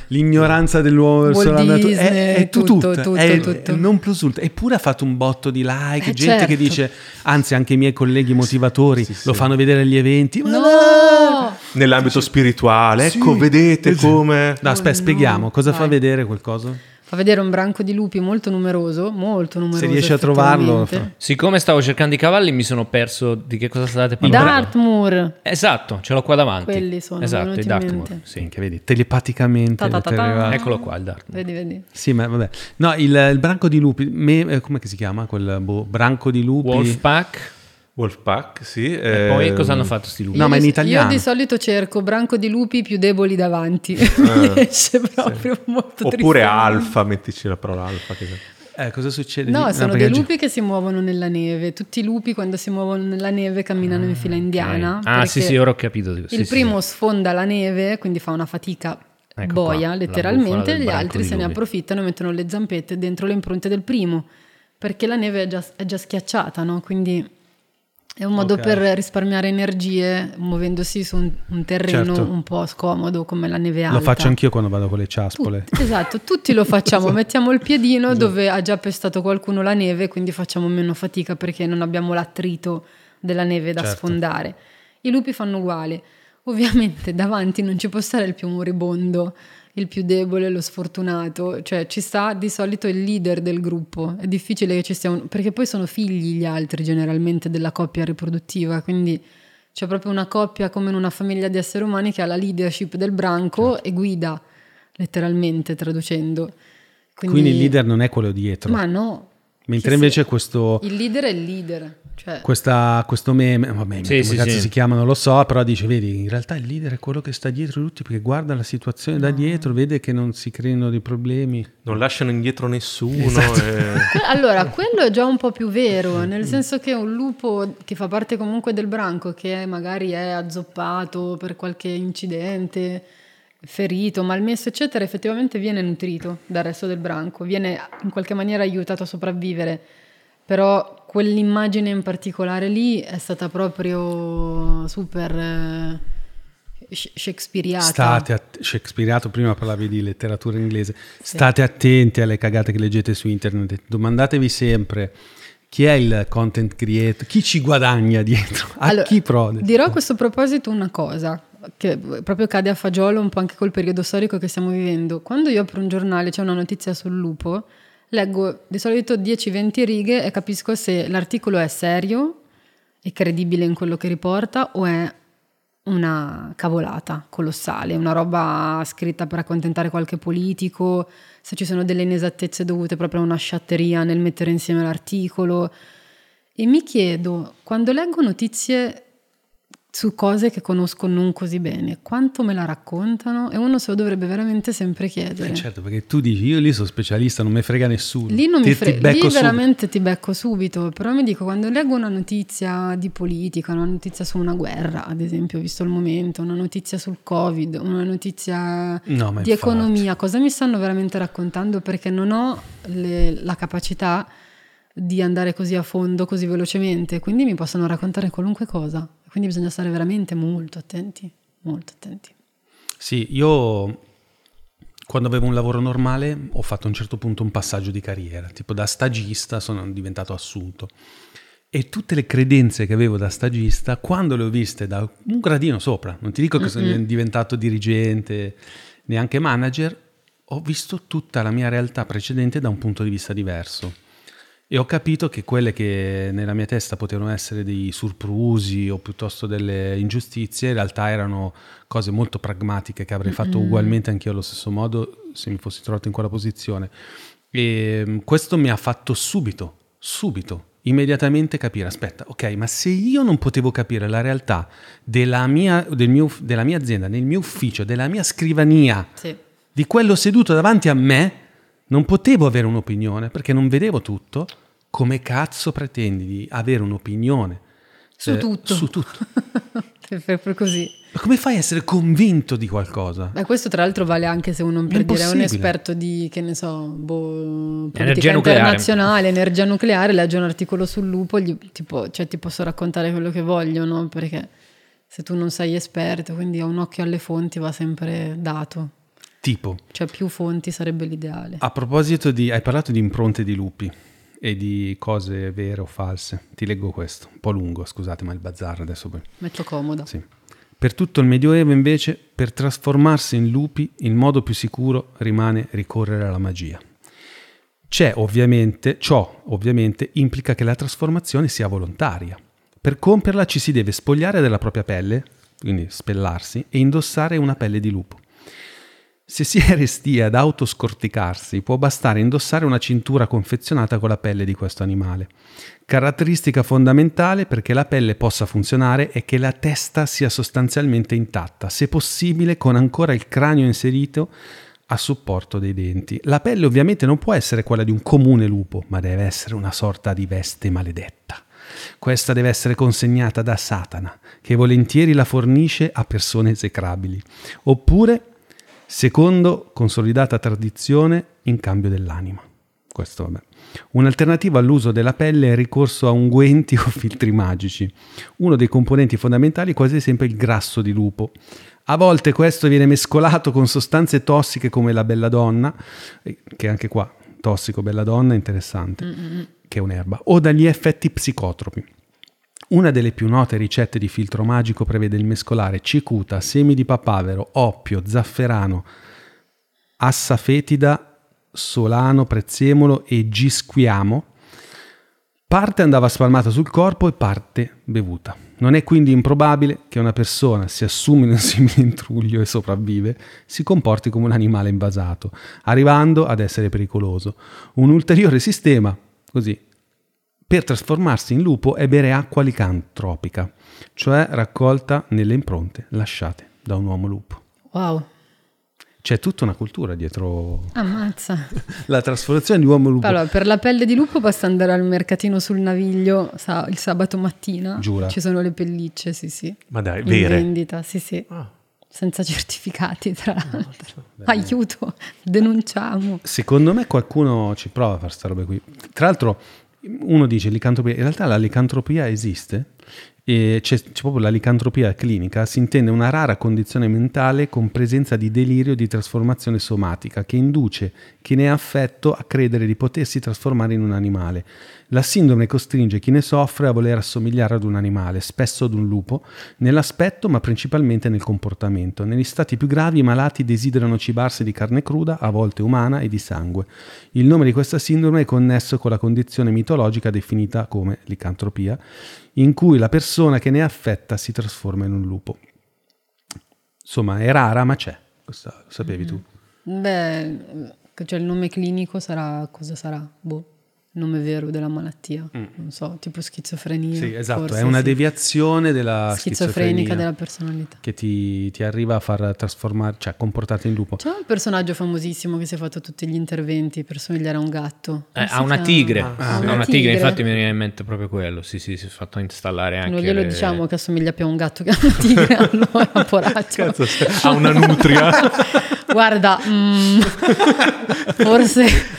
l'ignoranza dell'uomo verso la natura, è, è tutto, tutto, tutto, è tutto. non plus ultra. Eppure ha fatto un botto di like, eh, gente certo. che dice, anzi anche i miei colleghi motivatori sì, sì, lo fanno vedere agli eventi. No! Nell'ambito spirituale, ecco, vedete esatto. come... No, aspetta, spieghiamo, cosa Vai. fa vedere qualcosa? Fa vedere un branco di lupi molto numeroso, molto numeroso. Se riesci a trovarlo. Siccome stavo cercando i cavalli, mi sono perso di che cosa state parlando. Dartmoor. Esatto, ce l'ho qua davanti. Quelli sono. Esatto, i Dartmoor. Sì, che vedi, telepaticamente. Ta ta ta Eccolo qua, il Dartmoor. Vedi, vedi. Sì, ma vabbè. No, il, il branco di lupi, me, eh, come si chiama quel boh, branco di lupi? Wolfpack. Wolfpack, sì. E eh, poi cosa hanno fatto sti lupi? No, ma in italiano. Io di solito cerco branco di lupi più deboli davanti. Ah, esce proprio sì. molto Oppure alfa, mettici la parola alfa. Che... Eh, cosa succede? No, sono dei lupi che si muovono nella neve. Tutti i lupi quando si muovono nella neve camminano in fila indiana. Okay. Ah, sì, sì, ora ho capito. il sì, primo sì. sfonda la neve, quindi fa una fatica ecco boia, qua, letteralmente, gli altri se ne approfittano e mettono le zampette dentro le impronte del primo, perché la neve è già, è già schiacciata, no? Quindi è un modo okay. per risparmiare energie muovendosi su un, un terreno certo. un po' scomodo come la neve alta. Lo faccio anch'io quando vado con le ciaspole. Tut- esatto, tutti lo facciamo. esatto. Mettiamo il piedino esatto. dove ha già pestato qualcuno la neve, quindi facciamo meno fatica perché non abbiamo l'attrito della neve da certo. sfondare. I lupi fanno uguale. Ovviamente davanti non ci può stare il più moribondo il più debole, lo sfortunato, cioè ci sta di solito il leader del gruppo, è difficile che ci sia un... perché poi sono figli gli altri generalmente della coppia riproduttiva, quindi c'è proprio una coppia come in una famiglia di esseri umani che ha la leadership del branco certo. e guida, letteralmente traducendo. Quindi... Quindi, il leader non è quello dietro. Ma no. Mentre invece questo... Il leader è il leader. Cioè... Questa, questo meme, vabbè, sì, come sì, cazzo sì. si chiama non lo so, però dice, vedi, in realtà il leader è quello che sta dietro tutti perché guarda la situazione no. da dietro, vede che non si creino dei problemi. Non lasciano indietro nessuno. Esatto. E... allora, quello è già un po' più vero, nel senso che un lupo che fa parte comunque del branco, che magari è azzoppato per qualche incidente, ferito, malmesso, eccetera, effettivamente viene nutrito dal resto del branco, viene in qualche maniera aiutato a sopravvivere però quell'immagine in particolare lì è stata proprio super eh, shakespeariata. State att- shakespeariato, prima parlavi di letteratura inglese, sì. state attenti alle cagate che leggete su internet, domandatevi sempre chi è il content creator, chi ci guadagna dietro, a allora, chi prode. Dirò a questo proposito una cosa, che proprio cade a fagiolo un po' anche col periodo storico che stiamo vivendo. Quando io apro un giornale, c'è una notizia sul lupo, leggo di solito 10-20 righe e capisco se l'articolo è serio e credibile in quello che riporta o è una cavolata colossale, una roba scritta per accontentare qualche politico, se ci sono delle inesattezze dovute proprio a una sciatteria nel mettere insieme l'articolo. E mi chiedo, quando leggo notizie su cose che conosco non così bene, quanto me la raccontano e uno se lo dovrebbe veramente sempre chiedere. Eh certo, perché tu dici io lì sono specialista, non mi frega nessuno. Lì non ti, mi frega, lì veramente ti becco subito, però mi dico quando leggo una notizia di politica, una notizia su una guerra, ad esempio, visto il momento, una notizia sul Covid, una notizia no, di infatti. economia, cosa mi stanno veramente raccontando perché non ho le, la capacità di andare così a fondo, così velocemente, quindi mi possono raccontare qualunque cosa. Quindi bisogna stare veramente molto attenti, molto attenti. Sì, io quando avevo un lavoro normale ho fatto a un certo punto un passaggio di carriera, tipo da stagista sono diventato assunto. E tutte le credenze che avevo da stagista, quando le ho viste da un gradino sopra, non ti dico che sono diventato dirigente, neanche manager, ho visto tutta la mia realtà precedente da un punto di vista diverso. E ho capito che quelle che nella mia testa potevano essere dei surprusi o piuttosto delle ingiustizie, in realtà erano cose molto pragmatiche che avrei fatto mm-hmm. ugualmente anch'io allo stesso modo se mi fossi trovato in quella posizione. E mm, questo mi ha fatto subito, subito, immediatamente capire, aspetta, ok, ma se io non potevo capire la realtà della mia, del mio, della mia azienda, nel mio ufficio, della mia scrivania, sì. di quello seduto davanti a me, non potevo avere un'opinione perché non vedevo tutto. Come cazzo pretendi di avere un'opinione? Su eh, tutto. Su tutto. Proprio così. Ma come fai a essere convinto di qualcosa? Beh, questo tra l'altro vale anche se uno per dire è un esperto di, che ne so, boh, politica internazionale, energia nucleare, legge un articolo sul lupo, gli, tipo, cioè ti posso raccontare quello che voglio, no? Perché se tu non sei esperto, quindi un occhio alle fonti va sempre dato. Tipo? Cioè più fonti sarebbe l'ideale. A proposito di... hai parlato di impronte di lupi e di cose vere o false. Ti leggo questo, un po' lungo, scusate, ma il bazar adesso poi. Metto comodo. Sì. Per tutto il Medioevo, invece, per trasformarsi in lupi, il modo più sicuro rimane ricorrere alla magia. C'è ovviamente, ciò ovviamente implica che la trasformazione sia volontaria. Per compierla ci si deve spogliare della propria pelle, quindi spellarsi, e indossare una pelle di lupo. Se si è resti ad autoscorticarsi, può bastare indossare una cintura confezionata con la pelle di questo animale. Caratteristica fondamentale perché la pelle possa funzionare è che la testa sia sostanzialmente intatta, se possibile con ancora il cranio inserito a supporto dei denti. La pelle ovviamente non può essere quella di un comune lupo, ma deve essere una sorta di veste maledetta. Questa deve essere consegnata da Satana, che volentieri la fornisce a persone esecrabili. Oppure Secondo, consolidata tradizione in cambio dell'anima. Questo vabbè. Un'alternativa all'uso della pelle è il ricorso a unguenti o filtri magici. Uno dei componenti fondamentali è quasi sempre il grasso di lupo. A volte questo viene mescolato con sostanze tossiche come la belladonna, eh, che anche qua tossico belladonna è interessante, Mm-mm. che è un'erba, o dagli effetti psicotropi. Una delle più note ricette di filtro magico prevede il mescolare cicuta, semi di papavero, oppio, zafferano, assa fetida, solano, prezzemolo e gisquiamo. Parte andava spalmata sul corpo e parte bevuta. Non è quindi improbabile che una persona si assumi un simile intruglio e sopravvive, si comporti come un animale invasato, arrivando ad essere pericoloso. Un ulteriore sistema, così per trasformarsi in lupo e bere acqua licantropica, cioè raccolta nelle impronte lasciate da un uomo lupo. Wow. C'è tutta una cultura dietro Ammazza. la trasformazione di uomo lupo. Allora, per la pelle di lupo basta andare al mercatino sul Naviglio sa, il sabato mattina. Giura. Ci sono le pellicce, sì, sì. Ma dai, in vere? vendita, sì, sì. Ah. Senza certificati, tra l'altro. Aiuto, denunciamo. Secondo me qualcuno ci prova a fare questa roba qui. Tra l'altro, uno dice licantropia, in realtà la licantropia esiste, c'è, c'è, proprio la licantropia clinica, si intende una rara condizione mentale con presenza di delirio di trasformazione somatica che induce chi ne è affetto a credere di potersi trasformare in un animale. La sindrome costringe chi ne soffre a voler assomigliare ad un animale, spesso ad un lupo, nell'aspetto ma principalmente nel comportamento. Negli stati più gravi i malati desiderano cibarsi di carne cruda, a volte umana e di sangue. Il nome di questa sindrome è connesso con la condizione mitologica definita come licantropia, in cui la persona che ne è affetta si trasforma in un lupo. Insomma, è rara, ma c'è. Questo lo sapevi tu? Beh, cioè il nome clinico sarà cosa sarà? Boh nome vero della malattia, mm. non so, tipo schizofrenia. Sì, esatto, forse, è una sì. deviazione della schizofrenica della personalità. Che ti, ti, arriva a far trasformare, cioè comportarti in lupo. C'è un personaggio famosissimo che si è fatto tutti gli interventi per somigliare a un gatto. Eh, ha una tigre, ah, ah, una, una tigre. infatti mi viene in mente proprio quello, sì sì, si è fatto installare anche... Non glielo le... diciamo che assomiglia più a un gatto che a una tigre, allora, poraccio. Cazzo, ha una nutria. Guarda, mm, forse...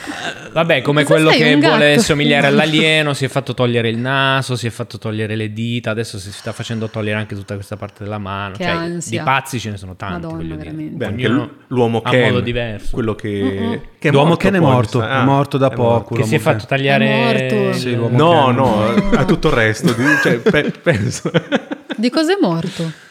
Vabbè, come quello che vuole somigliare all'alieno, si è fatto togliere il naso, si è fatto togliere le dita, adesso si sta facendo togliere anche tutta questa parte della mano. Che cioè, ansia. di pazzi ce ne sono tanti, Madonna, Beh, anche l'uomo Ken, modo diverso. quello che, uh-huh. che è l'uomo morto Ken è morto, ah, è morto da è poco. Morto. Che si è fatto tagliare... È morto. Sì, no, Ken. no, a tutto il resto. cioè, pe- penso. Di cosa è morto?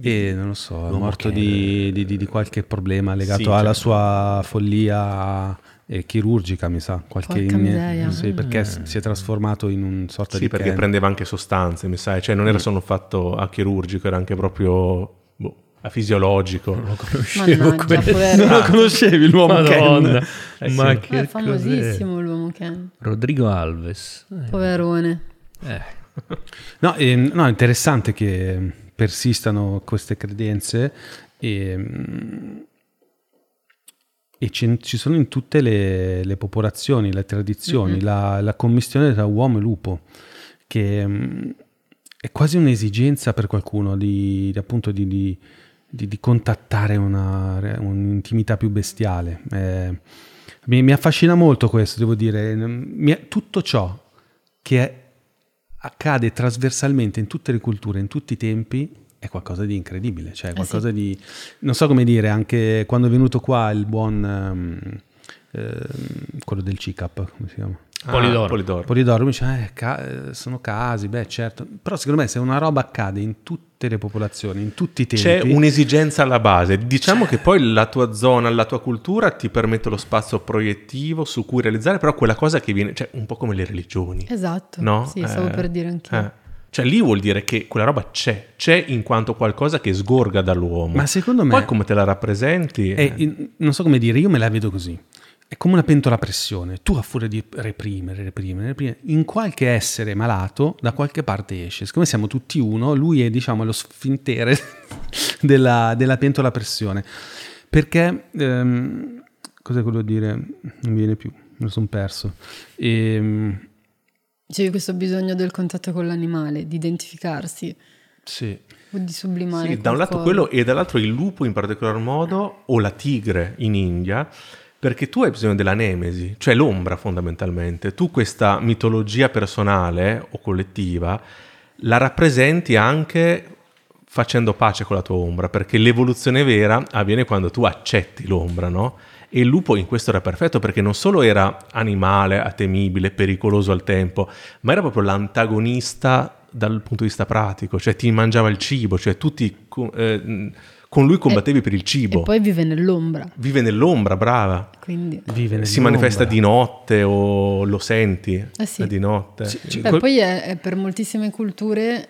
E non lo so, è morto di, di, di, qualche problema legato sì, alla certo. sua follia eh, chirurgica, mi sa, qualche in, sì, perché mm. si è trasformato in un sorta sì, di perché Ken. prendeva anche sostanze, mi sa, cioè non era mm. solo fatto a chirurgico, era anche proprio boh, a fisiologico. Non lo conoscevo, non lo conoscevi l'uomo Madonna. Ken. Eh, Ma sì. che è famosissimo cos'è? l'uomo Ken. Rodrigo Alves. Eh. Poverone. Eh. No, eh, no, è interessante che persistano queste credenze e mm, e ci sono in tutte le, le popolazioni, le tradizioni, mm-hmm. la, la, commistione tra uomo e lupo, che um, è quasi un'esigenza per qualcuno di, di appunto di, di, di contattare una, un'intimità più bestiale. Eh, mi, mi, affascina molto questo, devo dire, mi, tutto ciò che è, accade trasversalmente in tutte le culture, in tutti i tempi, è qualcosa di incredibile, cioè qualcosa eh sì. di... non so come dire, anche quando è venuto qua il buon... Um, eh, quello del CICAP, come si chiama? Ah, Polidoro. Polidoro. Polidoro mi dice, eh, ca- sono casi, beh certo, però secondo me se una roba accade in tutte le popolazioni, in tutti i tempi... C'è un'esigenza alla base, diciamo c'è. che poi la tua zona, la tua cultura ti permette lo spazio proiettivo su cui realizzare, però quella cosa che viene, cioè un po' come le religioni. Esatto, no? sì, stavo eh, per dire anch'io. Eh. Cioè lì vuol dire che quella roba c'è, c'è in quanto qualcosa che sgorga dall'uomo. Ma secondo me... Poi come te la rappresenti... È, eh. non so come dire, io me la vedo così. È come una pentola a pressione. Tu a furia di reprimere, reprimere, reprimere, in qualche essere malato da qualche parte esce. Siccome siamo tutti uno, lui è diciamo lo sfintere della, della pentola a pressione. Perché... Ehm, cosa volevo dire? Non viene più, me lo sono perso. Ehm c'è questo bisogno del contatto con l'animale, di identificarsi. Sì. O di sublimare. Sì, da un lato quello e dall'altro il lupo in particolar modo o la tigre in India, perché tu hai bisogno della nemesi, cioè l'ombra fondamentalmente. Tu questa mitologia personale o collettiva la rappresenti anche facendo pace con la tua ombra, perché l'evoluzione vera avviene quando tu accetti l'ombra, no? E il lupo in questo era perfetto perché non solo era animale, temibile, pericoloso al tempo, ma era proprio l'antagonista dal punto di vista pratico, cioè ti mangiava il cibo, cioè tu ti, eh, con lui combattevi e, per il cibo. E poi vive nell'ombra. Vive nell'ombra, brava. Quindi. Vive si manifesta di notte o lo senti eh sì. di notte. Sì, sì. Beh, poi è, è per moltissime culture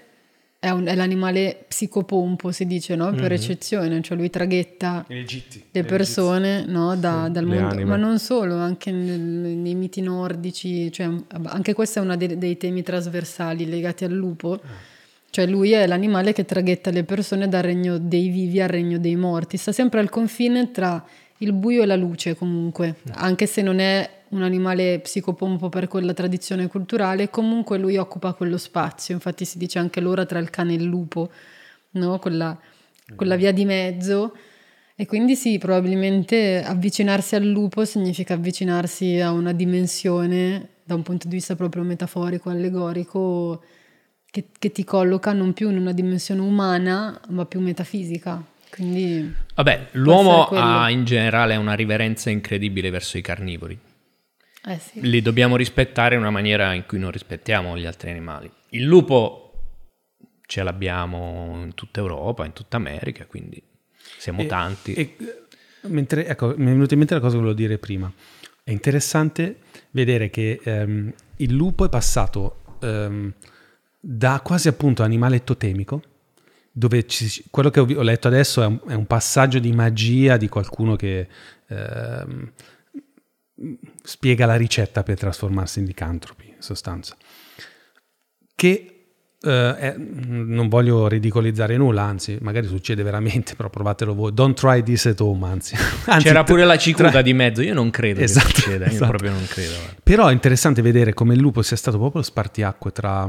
è, un, è, l'animale psicopompo, si dice, no? per mm-hmm. eccezione, cioè lui traghetta le persone no? da, sì, dal mondo, anime. ma non solo, anche nel, nei miti nordici, cioè, anche questo è uno dei, dei, temi trasversali legati al lupo, ah. Cioè lui è l'animale che traghetta le persone dal regno dei vivi al regno dei morti, sta sempre al confine tra il buio e la luce comunque, anche se non è un animale psicopompo per quella tradizione culturale, comunque lui occupa quello spazio, infatti si dice anche l'ora tra il cane e il lupo, no? quella, quella via di mezzo. E quindi sì, probabilmente avvicinarsi al lupo significa avvicinarsi a una dimensione da un punto di vista proprio metaforico, allegorico, che, che ti colloca non più in una dimensione umana, ma più metafisica. Quindi Vabbè, l'uomo ha in generale una riverenza incredibile verso i carnivori. Eh sì. Li dobbiamo rispettare in una maniera in cui non rispettiamo gli altri animali. Il lupo ce l'abbiamo in tutta Europa, in tutta America, quindi siamo e, tanti. E, mentre, ecco, mi è venuta in mente la cosa che volevo dire prima. È interessante vedere che um, il lupo è passato um, da quasi appunto animale totemico, dove ci, quello che ho, letto adesso è un, è un, passaggio di magia di qualcuno che um, spiega la ricetta per trasformarsi in licantropi, in sostanza. Che eh, non voglio ridicolizzare nulla, anzi, magari succede veramente, però provatelo voi. Don't try this at home, anzi. anzi C'era pure la cicuta tra... di mezzo, io non credo esatto, che succeda, esatto. io proprio non credo. Però è interessante vedere come il lupo sia stato proprio lo spartiacque tra...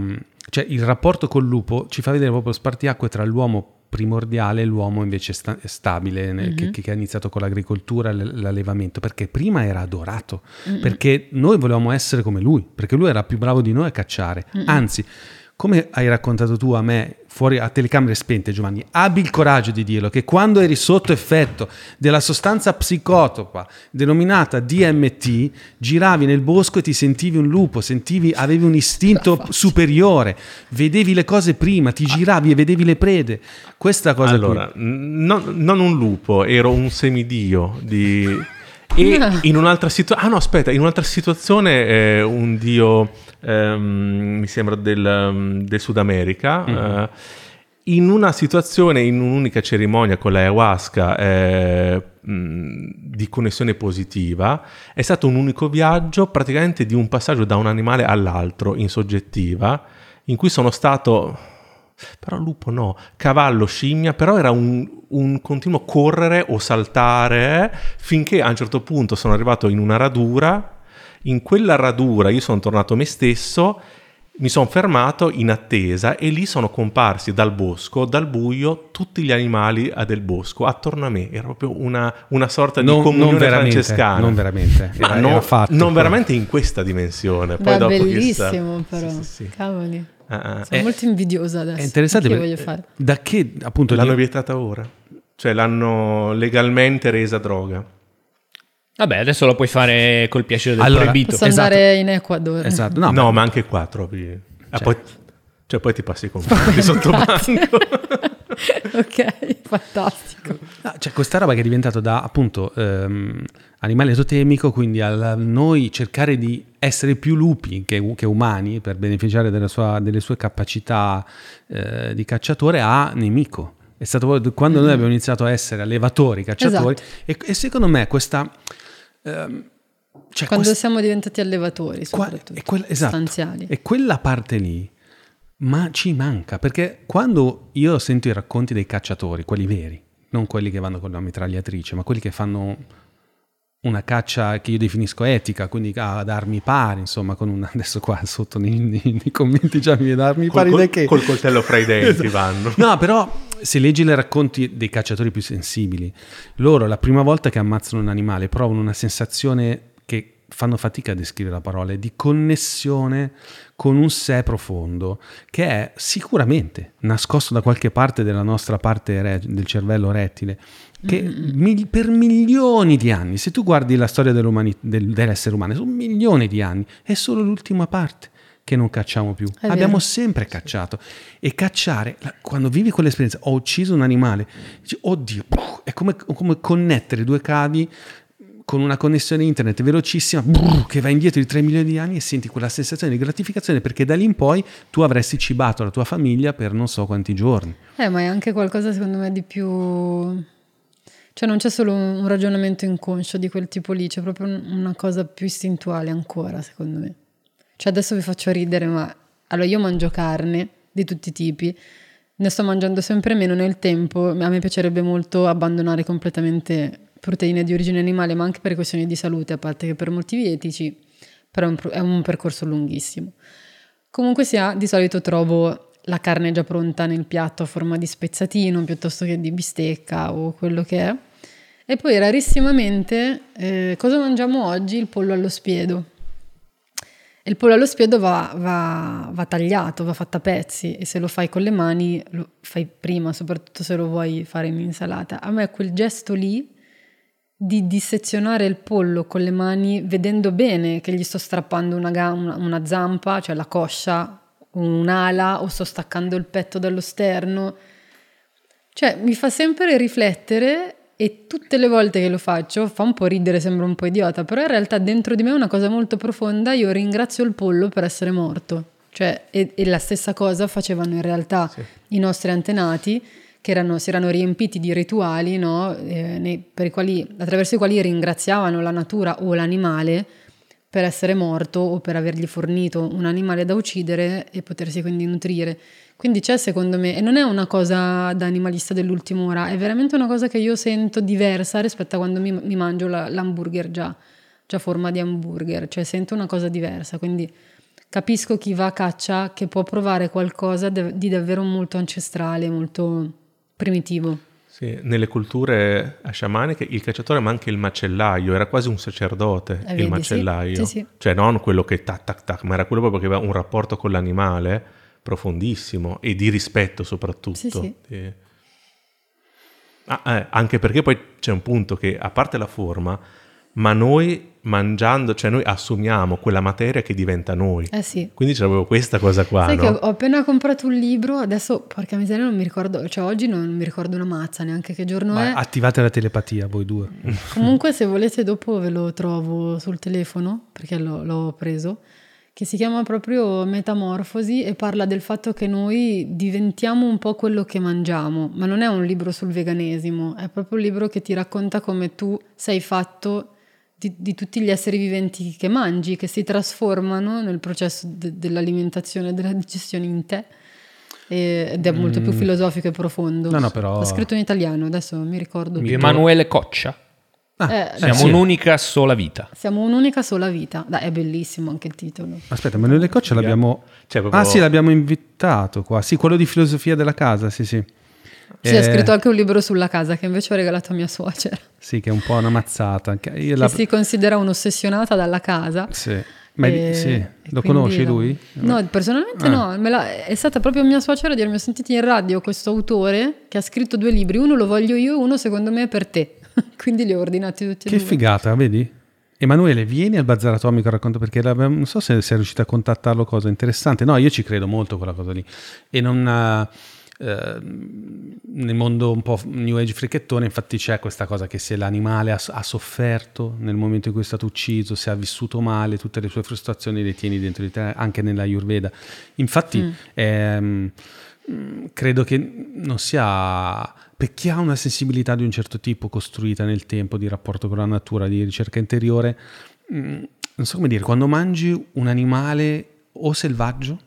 Cioè il rapporto col lupo ci fa vedere proprio lo spartiacque tra l'uomo primordiale e l'uomo invece sta- stabile mm-hmm. che, che, ha iniziato con l'agricoltura e l'allevamento, perché prima era adorato, mm-hmm. perché noi volevamo essere come lui, perché lui era più bravo di noi a cacciare, mm-hmm. anzi come hai raccontato tu a me fuori a telecamere spente Giovanni, abbi il coraggio di dirlo che quando eri sotto effetto della sostanza psicotopa denominata DMT, giravi nel bosco e ti sentivi un lupo, sentivi, avevi un istinto superiore, vedevi le cose prima, ti giravi e vedevi le prede. Questa cosa allora, non, non un lupo, ero un semidio di e in un'altra situazione, ah no, aspetta, in un'altra situazione eh, un dio, ehm, mi sembra del, um, del Sud America, mm-hmm. eh, in una situazione, in un'unica cerimonia con l'ayahuasca eh, mh, di connessione positiva, è stato un unico viaggio praticamente di un passaggio da un animale all'altro in soggettiva, in cui sono stato però lupo no, cavallo, scimmia, però era un, un, continuo correre o saltare finché a un certo punto sono arrivato in una radura, in quella radura io sono tornato me stesso, mi sono fermato in attesa e lì sono comparsi dal bosco, dal buio, tutti gli animali del bosco attorno a me. Era proprio una, una sorta non, di comunione non francescana. Non veramente, era, Ma no, era fatto, non veramente in questa dimensione. Poi Beh, dopo bellissimo chissà. però, sì, sì, sì. cavoli. Uh, Sono è, molto invidiosa adesso. È interessante perché voglio fare. Da che appunto l'hanno vietata ora? Cioè l'hanno legalmente resa droga. Vabbè, adesso lo puoi fare col piacere del allora, proibito. Posso andare esatto. in Ecuador. Esatto. No, no ma anche qua troppi. Cioè. Ah, poi, cioè poi ti passi i confronti sotto banco. ok, fantastico. No, cioè questa roba che è diventata da appunto ehm, animale totemico, quindi a noi cercare di essere più lupi che, che umani per beneficiare sua, delle sue capacità eh, di cacciatore a nemico. È stato quando mm-hmm. noi abbiamo iniziato a essere allevatori, cacciatori, esatto. e, e, secondo me questa... Ehm, cioè quando quest... siamo diventati allevatori, soprattutto, Qua, quella, esatto, stanziali. E quella parte lì, ma ci manca, perché quando io sento i racconti dei cacciatori, quelli veri, non quelli che vanno con la mitragliatrice, ma quelli che fanno una caccia che io definisco etica, quindi ad armi pari, insomma, con un, adesso qua sotto nei, nei, nei commenti già mi viene armi col, pari col, che... col coltello fra i denti esatto. vanno. No, però se leggi i racconti dei cacciatori più sensibili, loro la prima volta che ammazzano un animale provano una sensazione che fanno fatica a descrivere la parola, di connessione con un sé profondo che è sicuramente nascosto da qualche parte della nostra parte re- del cervello rettile, che mm-hmm. mi- per milioni di anni, se tu guardi la storia del- dell'essere umano, sono milioni di anni, è solo l'ultima parte che non cacciamo più. È Abbiamo vero. sempre cacciato. E cacciare, quando vivi quell'esperienza, ho ucciso un animale, dici, oddio, è come, come connettere due cavi con una connessione internet velocissima brrr, che va indietro di 3 milioni di anni e senti quella sensazione di gratificazione perché da lì in poi tu avresti cibato la tua famiglia per non so quanti giorni. Eh, ma è anche qualcosa secondo me di più... Cioè non c'è solo un ragionamento inconscio di quel tipo lì, c'è proprio una cosa più istintuale ancora secondo me. Cioè adesso vi faccio ridere, ma allora io mangio carne di tutti i tipi, ne sto mangiando sempre meno nel tempo, a me piacerebbe molto abbandonare completamente proteine di origine animale, ma anche per questioni di salute, a parte che per motivi etici, però è un, è un percorso lunghissimo. Comunque sia, di solito trovo la carne già pronta nel piatto a forma di spezzatino piuttosto che di bistecca o quello che è. E poi rarissimamente, eh, cosa mangiamo oggi? Il pollo allo spiedo. Il pollo allo spiedo va, va, va, tagliato, va fatto a pezzi e se lo fai con le mani lo fai prima, soprattutto se lo vuoi fare in insalata. A me quel gesto lì di dissezionare il pollo con le mani vedendo bene che gli sto strappando una, una, una zampa, cioè la coscia, un'ala o sto staccando il petto dallo sterno. Cioè mi fa sempre riflettere e tutte le volte che lo faccio fa un po' ridere, sembra un po' idiota, però in realtà dentro di me è una cosa molto profonda, io ringrazio il pollo per essere morto. Cioè, e, e la stessa cosa facevano in realtà sì. i nostri antenati che erano, si erano riempiti di rituali no? eh, nei, quali, attraverso i quali ringraziavano la natura o l'animale per essere morto o per avergli fornito un animale da uccidere e potersi quindi nutrire. Quindi c'è secondo me, e non è una cosa da animalista dell'ultima ora, è veramente una cosa che io sento diversa rispetto a quando mi, mi mangio la, l'hamburger già, già forma di hamburger, cioè sento una cosa diversa, quindi capisco chi va a caccia che può provare qualcosa di davvero molto ancestrale, molto primitivo. Sì, nelle culture sciamaniche il cacciatore ma anche il macellaio era quasi un sacerdote, eh, il vedi, macellaio. Sì, sì, cioè non quello che tac tac tac, ma era quello proprio che aveva un rapporto con l'animale profondissimo e di rispetto soprattutto. Sì, sì. E... Ah, eh, anche perché poi c'è un punto che a parte la forma, ma noi mangiando, cioè noi assumiamo quella materia che diventa noi. Eh sì. Quindi c'avevo questa cosa qua. Sai no? che ho appena comprato un libro, adesso porca miseria non mi ricordo, cioè oggi non mi ricordo una mazza neanche che giorno Ma è. Attivate la telepatia voi due. Comunque se volete dopo ve lo trovo sul telefono, perché l'ho, l'ho preso, che si chiama proprio Metamorfosi e parla del fatto che noi diventiamo un po' quello che mangiamo, ma non è un libro sul veganesimo, è proprio un libro che ti racconta come tu sei fatto di, di, tutti gli esseri viventi che mangi, che si trasformano nel processo de, dell'alimentazione e della digestione in te. Ed è molto mm. più filosofico e profondo. No, no, però... L'ha scritto in italiano, adesso mi ricordo. Di Emanuele Coccia. Ah, eh, siamo sì. un'unica sola vita. Siamo un'unica sola vita. Dai, è bellissimo anche il titolo. Aspetta, Emanuele Coccia l'abbiamo... Cioè, proprio... Ah sì, l'abbiamo invitato qua. Sì, quello di filosofia della casa, sì sì. Sì, eh, ha scritto anche un libro sulla casa che invece ho regalato a mia suocera. Sì, che è un po' una mazzata. Che la... si considera un'ossessionata dalla casa. Sì. Ma e, sì. lo conosci lui? No, personalmente ah. no. è stata proprio mia suocera a dirmi: ho sentito in radio questo autore che ha scritto due libri, uno lo voglio io e uno secondo me è per te. Quindi li ho ordinati tutti e che due. Che figata, vedi? Emanuele, vieni al Bazar Atomico, racconto perché non so se sei riuscito a contattarlo, cosa interessante. No, io ci credo molto a quella cosa lì. E non... Uh, Ehm, nel mondo un po' New Age fricchettone, infatti c'è questa cosa che se l'animale ha, ha, sofferto nel momento in cui è stato ucciso, se ha vissuto male, tutte le sue frustrazioni le tieni dentro di te, anche nella Ayurveda. Infatti, mm. ehm, credo che non sia per chi ha una sensibilità di un certo tipo costruita nel tempo di rapporto con la natura, di ricerca interiore, mm, non so come dire, quando mangi un animale o selvaggio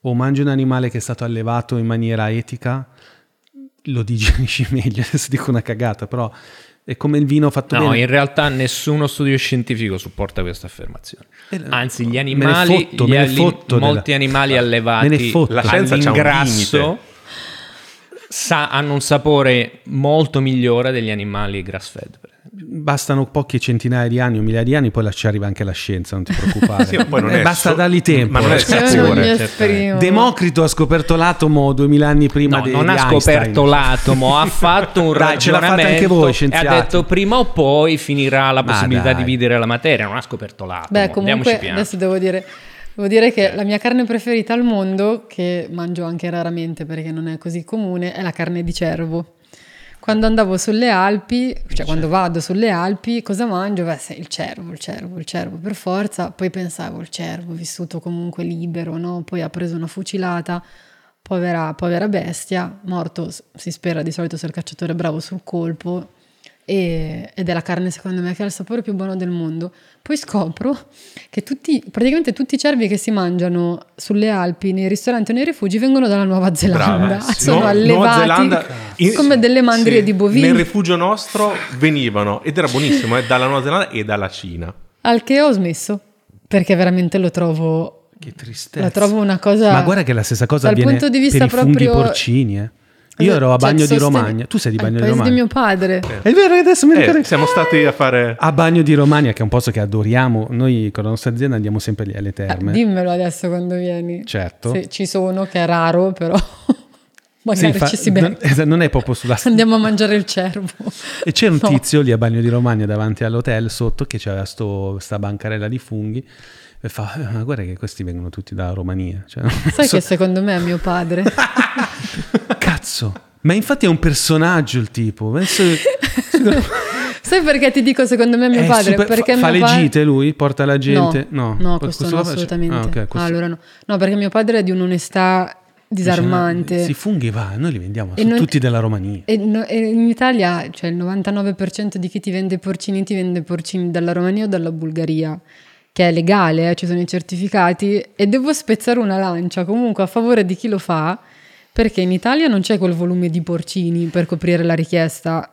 o mangi un animale che è stato allevato in maniera etica, lo digerisci meglio. Adesso dico una cagata, però è come il vino fatto no, bene. No, in realtà nessuno studio scientifico supporta questa affermazione. Eh, Anzi, gli animali, fotto, gli alli- molti della... animali allevati all'ingrasso sa- hanno un sapore molto migliore degli animali grass fed bastano poche centinaia di anni o migliaia di anni, poi ci arriva anche la scienza, non ti preoccupare. sì, eh, basta so- dargli tempo. Ma non è sapore. Certo. Democrito ha scoperto l'atomo duemila anni prima no, di Non ha Einstein. scoperto l'atomo, ha fatto un Dai, ragionamento anche voi, e ha detto prima o poi finirà la possibilità di dividere la materia, non ha scoperto l'atomo. Beh, comunque adesso devo dire Devo dire che la mia carne preferita al mondo, che mangio anche raramente perché non è così comune, è la carne di cervo. Quando andavo sulle Alpi, cioè quando vado sulle Alpi, cosa mangio? Beh, il cervo, il cervo, il cervo per forza. Poi pensavo, il cervo, vissuto comunque libero, no? Poi ha preso una fucilata, povera, povera bestia, morto, si spera di solito se il cacciatore è bravo sul colpo, e, ed è la carne secondo me che ha il sapore più buono del mondo. Poi scopro che tutti, praticamente tutti i cervi che si mangiano sulle Alpi, nei ristoranti o nei rifugi vengono dalla Nuova Zelanda. Brava, sì. Sono no, allevati Zelanda, come delle mandrie sì, di bovini. Nel rifugio nostro venivano, ed era buonissimo, eh, dalla Nuova Zelanda e dalla Cina. Al che ho smesso, perché veramente lo trovo... Che tristezza. La trovo una cosa... Ma guarda che la stessa cosa dal avviene punto di vista per proprio... i porcini, eh. Io ero a Cioè, Bagno di Romagna. Tu sei di Bagno di paese Romagna? di mio padre. È vero che adesso mi ricordo. Eh, siamo stati a fare... A Bagno di Romagna, che è un posto che adoriamo. Noi con la nostra azienda andiamo sempre lì alle Eh, terme. dimmelo adesso quando vieni. Certo. Se ci sono, che è raro, però Sì, magari fa- ci si non, becca. esatto, non è proprio sulla strada. Andiamo a mangiare il cervo. E c'era un No. tizio lì a Bagno di Romagna davanti all'hotel sotto che c'aveva sto, sta bancarella di funghi e fa, "Eh, ma guarda che questi vengono tutti dalla Romania. Cioè, Sai so- che secondo me è mio padre. Cazzo, ma infatti è un personaggio il tipo. Penso- Sai perché ti dico secondo me è mio è padre? super- perché fa, fa le gite lui? Porta la gente? No, No, no, Per questo no, assolutamente. Ah, ok, questo- allora no. No, perché mio padre è di un'onestà disarmante. Si funghi va, noi li vendiamo, E sono non- tutti della Romania. E, no- e in Italia, cioè il 99% di chi ti vende porcini ti vende porcini dalla Romania o dalla Bulgaria, che è legale, eh, ci sono i certificati e devo spezzare una lancia comunque a favore di chi lo fa, perché in Italia non c'è quel volume di porcini per coprire la richiesta,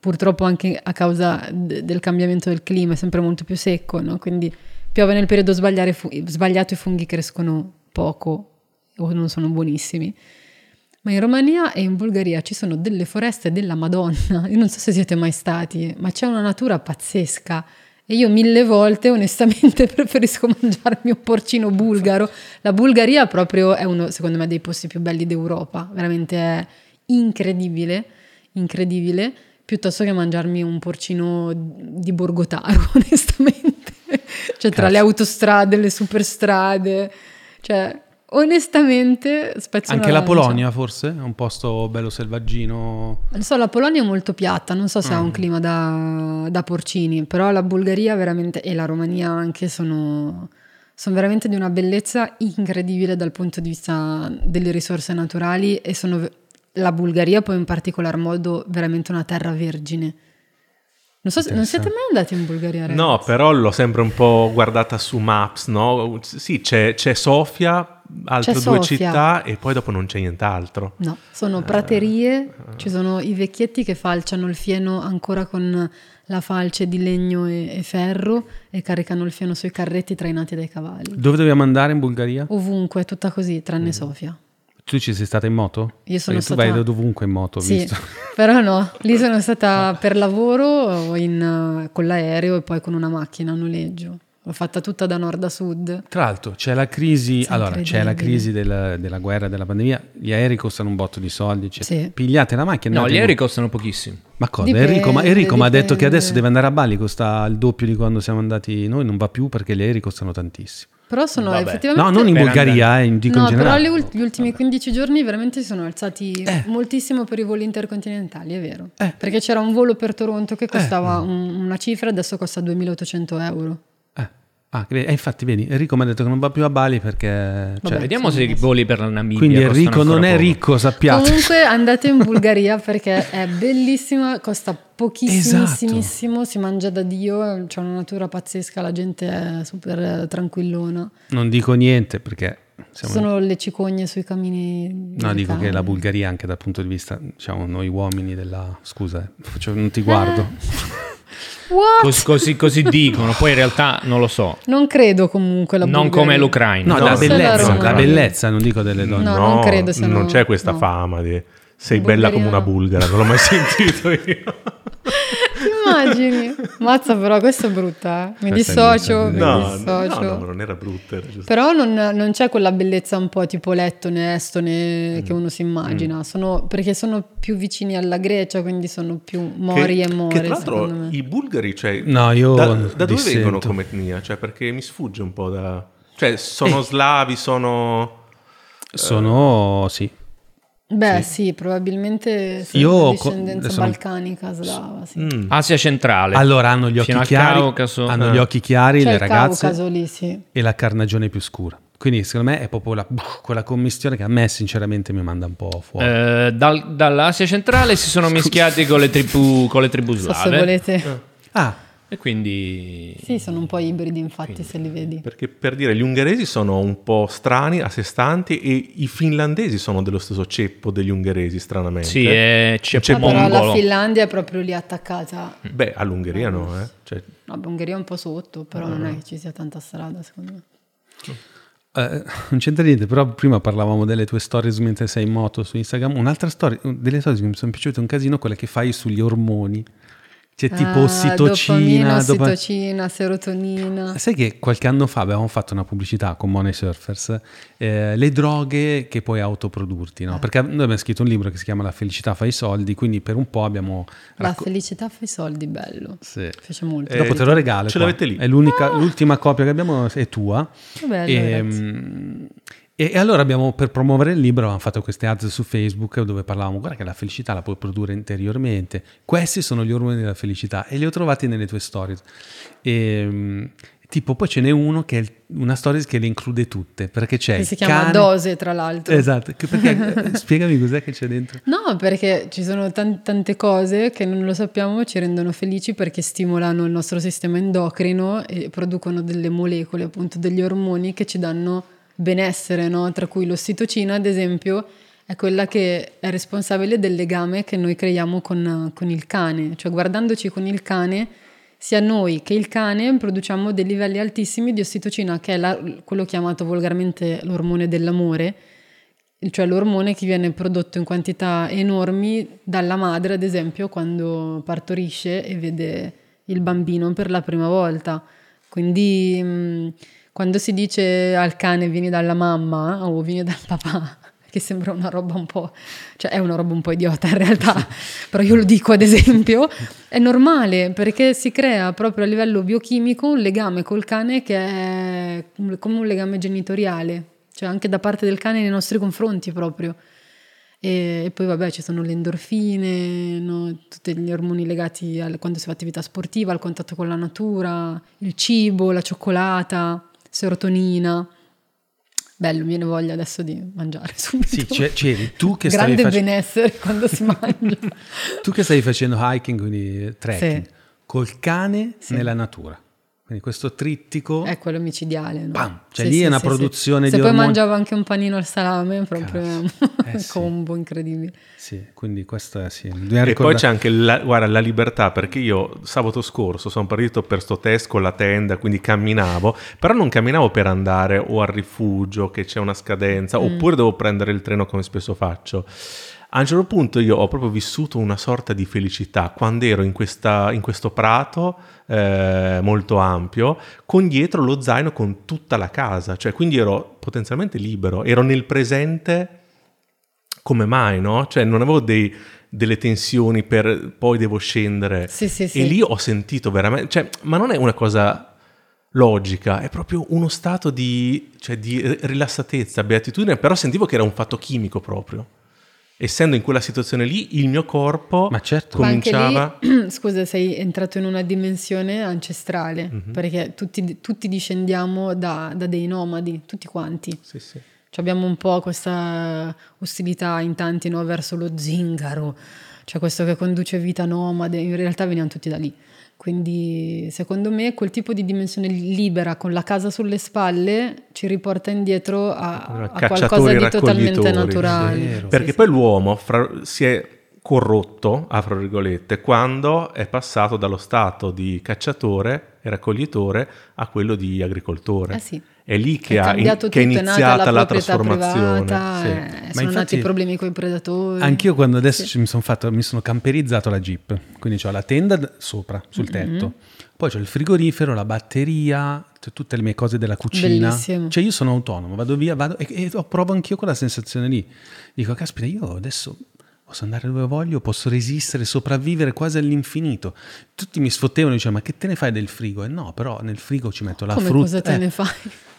purtroppo anche a causa de- del cambiamento del clima, è sempre molto più secco, no? quindi piove nel periodo fu- sbagliato e i funghi crescono poco o non sono buonissimi. Ma in Romania e in Bulgaria ci sono delle foreste della Madonna. Io non so se siete mai stati, ma c'è una natura pazzesca. E io mille volte, onestamente, preferisco mangiarmi un porcino bulgaro. La Bulgaria proprio è uno, secondo me, dei posti più belli d'Europa. Veramente è incredibile, incredibile. Piuttosto che mangiarmi un porcino di Borgotaro, onestamente. Cioè, tra Cazzo. le autostrade, le superstrade. Cioè, onestamente, spezzo Anche la. Polonia forse è un posto bello selvaggino. Non so, la Polonia è molto piatta, non so se Mm. ha un clima da, da porcini, però la Bulgaria veramente e la Romania anche sono, sono veramente di una bellezza incredibile dal punto di vista delle risorse naturali e sono la Bulgaria poi in particolar modo veramente una terra vergine. Non so se non siete mai andati in Bulgaria, ragazzi? No, però l'ho sempre un po' guardata su Maps, no? Sì, c'è, c'è Sofia, altre C'è due Sofia. città e poi dopo non c'è nient'altro. No, sono praterie, ci sono i vecchietti che falciano il fieno ancora con la falce di legno e, e ferro e caricano il fieno sui carretti trainati dai cavalli. Dove dobbiamo andare in Bulgaria? Ovunque, è tutta così, tranne Sofia. Tu ci sei stata in moto? Io sono Perché tu stata- vai da dovunque in moto, Sì, visto. però no, lì sono stata per lavoro in, eh, con l'aereo e poi con una macchina a noleggio. L'ho fatta tutta da nord a sud. Tra l'altro c'è la crisi, allora, c'è la crisi del- della guerra, della pandemia, gli aerei costano un botto di soldi, eccetera. Sì. pigliate la macchina. No, gli in- aerei costano pochissimo. Ma cosa? Dipende, Enrico, ma, Enrico mi ha detto che adesso deve andare a Bali, costa il doppio di quando siamo andati noi, non va più perché gli aerei costano tantissimo. Però sono Vabbè. effettivamente... No, non in Bulgaria, eh, dico No, in però generale. le ult- gli ultimi 15 giorni veramente si sono alzati Eh. moltissimo per i voli intercontinentali, è vero. Eh. Perché c'era un volo per Toronto che costava un- una cifra, adesso costa 2800 euro. Eh. Ah, che- eh, infatti, vedi, Enrico mi ha detto che non va più a Bali perché... cioè, Vabbè. Vediamo se i voli per la Namibia quindi Enrico non è poco. ricco, sappiate. Comunque andate in Bulgaria perché è bellissima, costa pochissimissimo, Esatto. si mangia da Dio, c'è una natura pazzesca, la gente è super eh, tranquillona. Non dico niente perché... Siamo... Sono le cicogne sui cammini. No, dico che case. la Bulgaria anche dal punto di vista, diciamo, noi uomini della... Scusa, eh, non ti guardo. What? Cos- così, così dicono, poi in realtà non lo so. Non credo comunque la Non Bulgaria. come l'Ucraina. No, No, la bellezza, la bellezza, non dico delle donne. No, non credo siano- non c'è questa no. fama di sei In bella come Bulgaria una no. bulgara, non l'ho mai sentito io. Immagini? Mazza, però questa è brutta. eh. Mi Questa dissocio, mi No, no, dissocio. no, no, non era brutta, era giusto. Però non, non c'è quella bellezza un po' tipo lettone, Mm. estone che uno si immagina. Sono, perché sono più vicini alla Grecia, quindi sono più mori che, e more. che tra l'altro i bulgari, cioè, No, io da, da dove dissento. vengono come etnia? Cioè, perché mi sfugge un po' da... Cioè, sono slavi, sono... Sono, sì. Beh, sì, probabilmente sì, Io discendenza adesso- balcanica slava, sì. Mm. Asia centrale. Allora hanno gli occhi chiari, Caucaso. hanno Eh. gli occhi chiari C'è le ragazze Caucaso lì, sì. e la carnagione più scura. Quindi secondo me è proprio la- quella commistione che a me sinceramente mi manda un po' fuori. Eh, dal- dall'Asia centrale si sono mischiati con le tribù, con le tribù So se slave. volete. Ah, E quindi... Sì, sono un po' ibridi, infatti, se li vedi. Perché per dire, gli ungheresi sono un po' strani, a sé stanti, e i finlandesi sono dello stesso ceppo degli ungheresi, stranamente. Sì, è C'è No, però la mongolo. Finlandia è proprio lì attaccata. Beh, all'Ungheria no, eh. Cioè, No, Ungheria è un po' sotto, però non è che ci sia tanta strada, secondo me. Uh, non c'entra niente, però prima parlavamo delle tue stories mentre sei in moto su Instagram. Un'altra storia, delle storie che mi sono piaciute un casino, quelle che fai sugli ormoni. C'è tipo ah, ossitocina, ossitocina, dopa... serotonina. Sai che qualche anno fa avevamo fatto una pubblicità con Money Surfers, eh, le droghe che puoi autoprodurti, no? Eh. Perché noi abbiamo scritto un libro che si chiama La felicità fa i soldi, quindi per un po' abbiamo... La racco- felicità fa i soldi, bello. Sì. Piace molto. Eh, Dopo te lo regalo. Ce qua. l'avete lì. È l'ultima copia che abbiamo, è tua. Che bello, e, e, e, allora abbiamo, per promuovere il libro, abbiamo fatto queste ads su Facebook dove parlavamo, guarda che la felicità la puoi produrre interiormente. Questi sono gli ormoni della felicità e li ho trovati nelle tue stories. E, ehm, tipo, poi ce n'è uno che è una storia che le include tutte, perché c'è... Che si chiama cane... Dose, tra l'altro. Esatto, perché, spiegami cos'è che c'è dentro. No, perché ci sono t- tante cose che non lo sappiamo, ci rendono felici perché stimolano il nostro sistema endocrino e producono delle molecole, appunto degli ormoni che ci danno benessere, no? tra cui l'ossitocina, ad esempio, è quella che è responsabile del legame che noi creiamo con, con il cane, cioè guardandoci con il cane, sia noi che il cane produciamo dei livelli altissimi di ossitocina, che è la, quello chiamato volgarmente l'ormone dell'amore, cioè l'ormone che viene prodotto in quantità enormi dalla madre, ad esempio, quando partorisce e vede il bambino per la prima volta. Quindi mh, quando si dice al cane vieni dalla mamma o vieni dal papà, che sembra una roba un po', cioè è una roba un po' idiota in realtà, però io lo dico ad esempio, è normale perché si crea proprio a livello biochimico un legame col cane che è come un legame genitoriale, cioè anche da parte del cane nei nostri confronti proprio. E, e poi vabbè ci sono le endorfine, no? tutti gli ormoni legati a quando si fa attività sportiva, al contatto con la natura, il cibo, la cioccolata serotonina. Bello, mi viene voglia adesso di mangiare subito. Sì, c'eri tu che stavi. Grande benessere quando si mangia. tu che stai facendo hiking, quindi trekking, sì. col cane sì. nella natura. Quindi questo trittico... È quello micidiale. No? Bam! Cioè sì, lì sì, è una sì, produzione sì. di Se poi mangiavo anche un panino al salame, proprio un eh, combo incredibile. Sì, quindi questo è sì. E poi c'è anche la, guarda, la libertà, perché io sabato scorso sono partito per sto test con la tenda, quindi camminavo, però non camminavo per andare o al rifugio che c'è una scadenza, mm. oppure devo prendere il treno come spesso faccio. A un certo punto io ho proprio vissuto una sorta di felicità quando ero in, questa, in questo prato eh, molto ampio, con dietro lo zaino con tutta la casa, cioè quindi ero potenzialmente libero, ero nel presente come mai, no? Cioè non avevo dei, delle tensioni per poi devo scendere. Sì, sì, sì. E lì ho sentito veramente, cioè, ma non è una cosa logica, è proprio uno stato di, cioè, di rilassatezza, beatitudine, però sentivo che era un fatto chimico proprio essendo in quella situazione lì, il mio corpo Ma certo. cominciava... Lì, scusa, sei entrato in una dimensione ancestrale, mm-hmm. perché tutti, tutti discendiamo da, da, dei nomadi, tutti quanti. Sì, sì. Cioè abbiamo un po' questa ostilità in tanti no, verso lo zingaro, cioè questo che conduce vita nomade, in realtà veniamo tutti da lì. Quindi secondo me quel tipo di dimensione libera con la casa sulle spalle ci riporta indietro a, a qualcosa di totalmente naturale. Sì, Perché sì, poi sì. l'uomo fra, si è corrotto, a fra virgolette, quando è passato dallo stato di cacciatore e raccoglitore a quello di agricoltore. Eh sì. È lì che, è ha, in, che è iniziata la, la trasformazione. Privata, sì. eh, sono infatti, nati i problemi con i predatori. Anch'io quando adesso sì. mi, sono fatto, mi sono camperizzato la Jeep, quindi ho la tenda sopra, sul mm-hmm. tetto, poi ho il frigorifero, la batteria, cioè tutte le mie cose della cucina. Bellissimo. Cioè io sono autonomo, vado via vado, e, e provo anch'io quella sensazione lì. Dico, caspita, io adesso posso andare dove voglio, posso resistere, sopravvivere quasi all'infinito. Tutti mi sfottevano e dicevano, ma che te ne fai del frigo? E no, però nel frigo ci metto la Come frutta. cosa te eh, ne fai?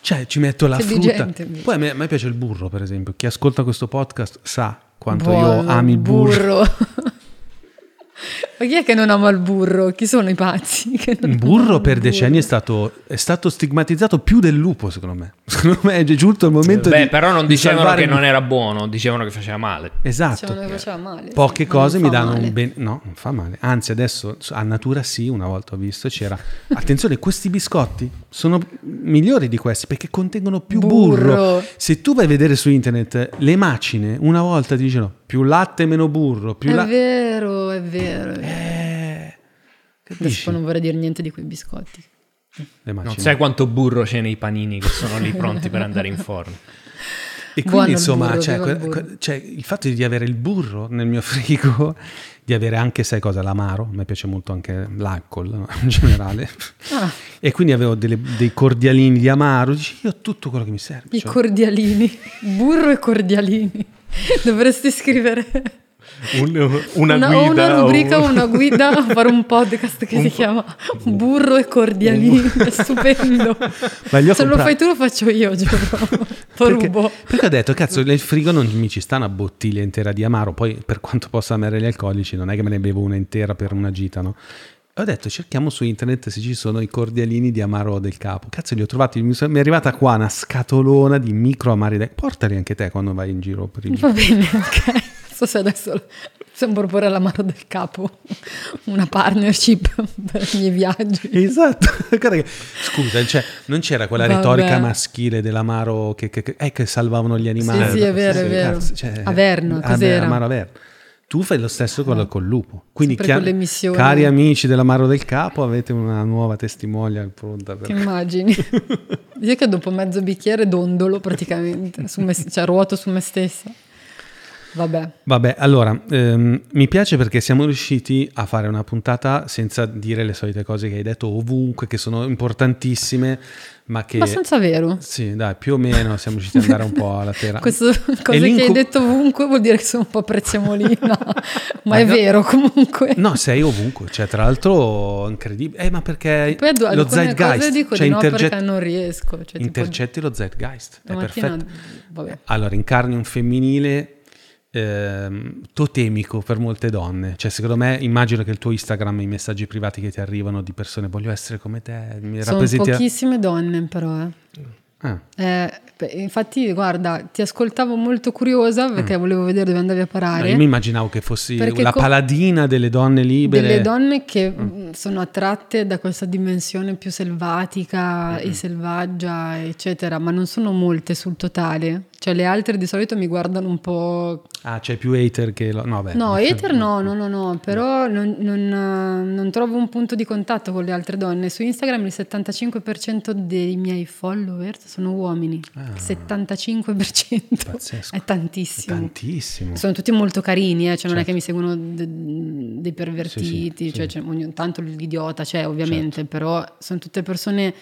Cioè, ci metto la Sei frutta. Vigente, Poi a me, a me, piace il burro, per esempio. Chi ascolta questo podcast sa quanto Buono, io ami il burro. burro. Ma chi è che non ama il burro? Chi sono i pazzi? il burro per decenni è stato, è stato, stigmatizzato più del lupo, secondo me. Secondo me è giunto il momento Beh, di. però non dicevano che non era buono, dicevano che faceva male. Esatto. Dicevano che faceva male. Poche sì, cose mi danno male. un bene. No, non fa male. Anzi, adesso a natura sì, una volta ho visto, c'era. Attenzione, questi biscotti sono migliori di questi perché contengono più burro. burro. Se tu vai a vedere su internet le macine, una volta ti dicono più latte meno burro. Più è la- vero, è vero. È vero. Eh, Adesso non vorrei dire niente di quei biscotti. Non sai quanto burro c'è nei panini che sono lì pronti per andare in forno. E quindi Buono insomma, burro, cioè, il, cioè, il fatto di avere il burro nel mio frigo, di avere anche, sai cosa, l'amaro, a me piace molto anche l'alcol no? in generale, ah. e quindi avevo delle, dei cordialini di amaro, dici io ho tutto quello che mi serve. I cioè. cordialini, burro e cordialini, dovresti scrivere un, una, una, guida. una rubrica o una guida a fare un podcast che un si chiama Burro e Cordialini. È stupendo. Se comprat- lo fai tu, lo faccio io, giuro. perché, perché ho detto, cazzo, nel frigo non mi ci sta una bottiglia intera di amaro. Poi, per quanto possa amare gli alcolici, non è che me ne bevo una intera per una gita, no? Ho detto cerchiamo su internet se ci sono i cordialini di Amaro del Capo. Cazzo, li ho trovati. Mi, è arrivata qua una scatolona di micro amari. Portali anche te quando vai in giro per il Va bene, ok so se adesso proporre alla mano del capo una partnership per i miei viaggi. Esatto. Scusa, cioè, non c'era quella Vabbè. retorica maschile dell'amaro che, che, che, eh, che salvavano gli animali. Sì, sì, è vero, sì, è vero. Cazzo, cioè, Averno, cos'era? Amaro Averno. Tu fai lo stesso con, col lupo. Quindi, chiar- cari amici dell'Amaro del Capo, avete una nuova testimonial pronta. Per... Che immagini? Io che dopo mezzo bicchiere dondolo praticamente, me, cioè ruoto su me stessa. Vabbè. Vabbè, allora, ehm, mi piace perché siamo riusciti a fare una puntata senza dire le solite cose che hai detto ovunque, che sono importantissime, ma che... Abbastanza vero. Sì, dai, più o meno siamo riusciti ad andare un po' alla terra. Queste cose che hai detto ovunque vuol dire che sono un po' prezzemolina, ma è no, vero comunque. No, sei ovunque, cioè tra l'altro incredibile. Eh, ma perché Poi ad, lo zeitgeist... dico cioè, di no interget... perché non riesco. Cioè, intercetti tipo... lo zeitgeist, è perfetto. Vabbè. Allora, incarni un femminile eh, totemico per molte donne. Cioè, secondo me, immagino che il tuo Instagram, i messaggi privati che ti arrivano di persone, voglio essere come te, mi Sono rappresenti... pochissime donne, però. Eh. Ah. Eh, infatti, guarda, ti ascoltavo molto curiosa perché mm. volevo vedere dove andavi a parare. No, io mi immaginavo che fossi perché la co- paladina delle donne libere. Delle donne che mm. sono attratte da questa dimensione più selvatica mm. e selvaggia, eccetera, ma non sono molte sul totale. Cioè, le altre di solito mi guardano un po'. Ah, c'è più hater che. Lo... No, beh, no, hater no, no, no, no, però non, non, non, trovo un punto di contatto con le altre donne. Su Instagram il 75% dei miei follower sono uomini. Ah, 75%. Pazzesco. È tantissimo. È tantissimo. Sono tutti molto carini, eh? cioè certo. non è che certo. mi seguono de- dei pervertiti, sì, sì, cioè, sì. ogni tanto l'idiota c'è ovviamente, certo. però sono tutte persone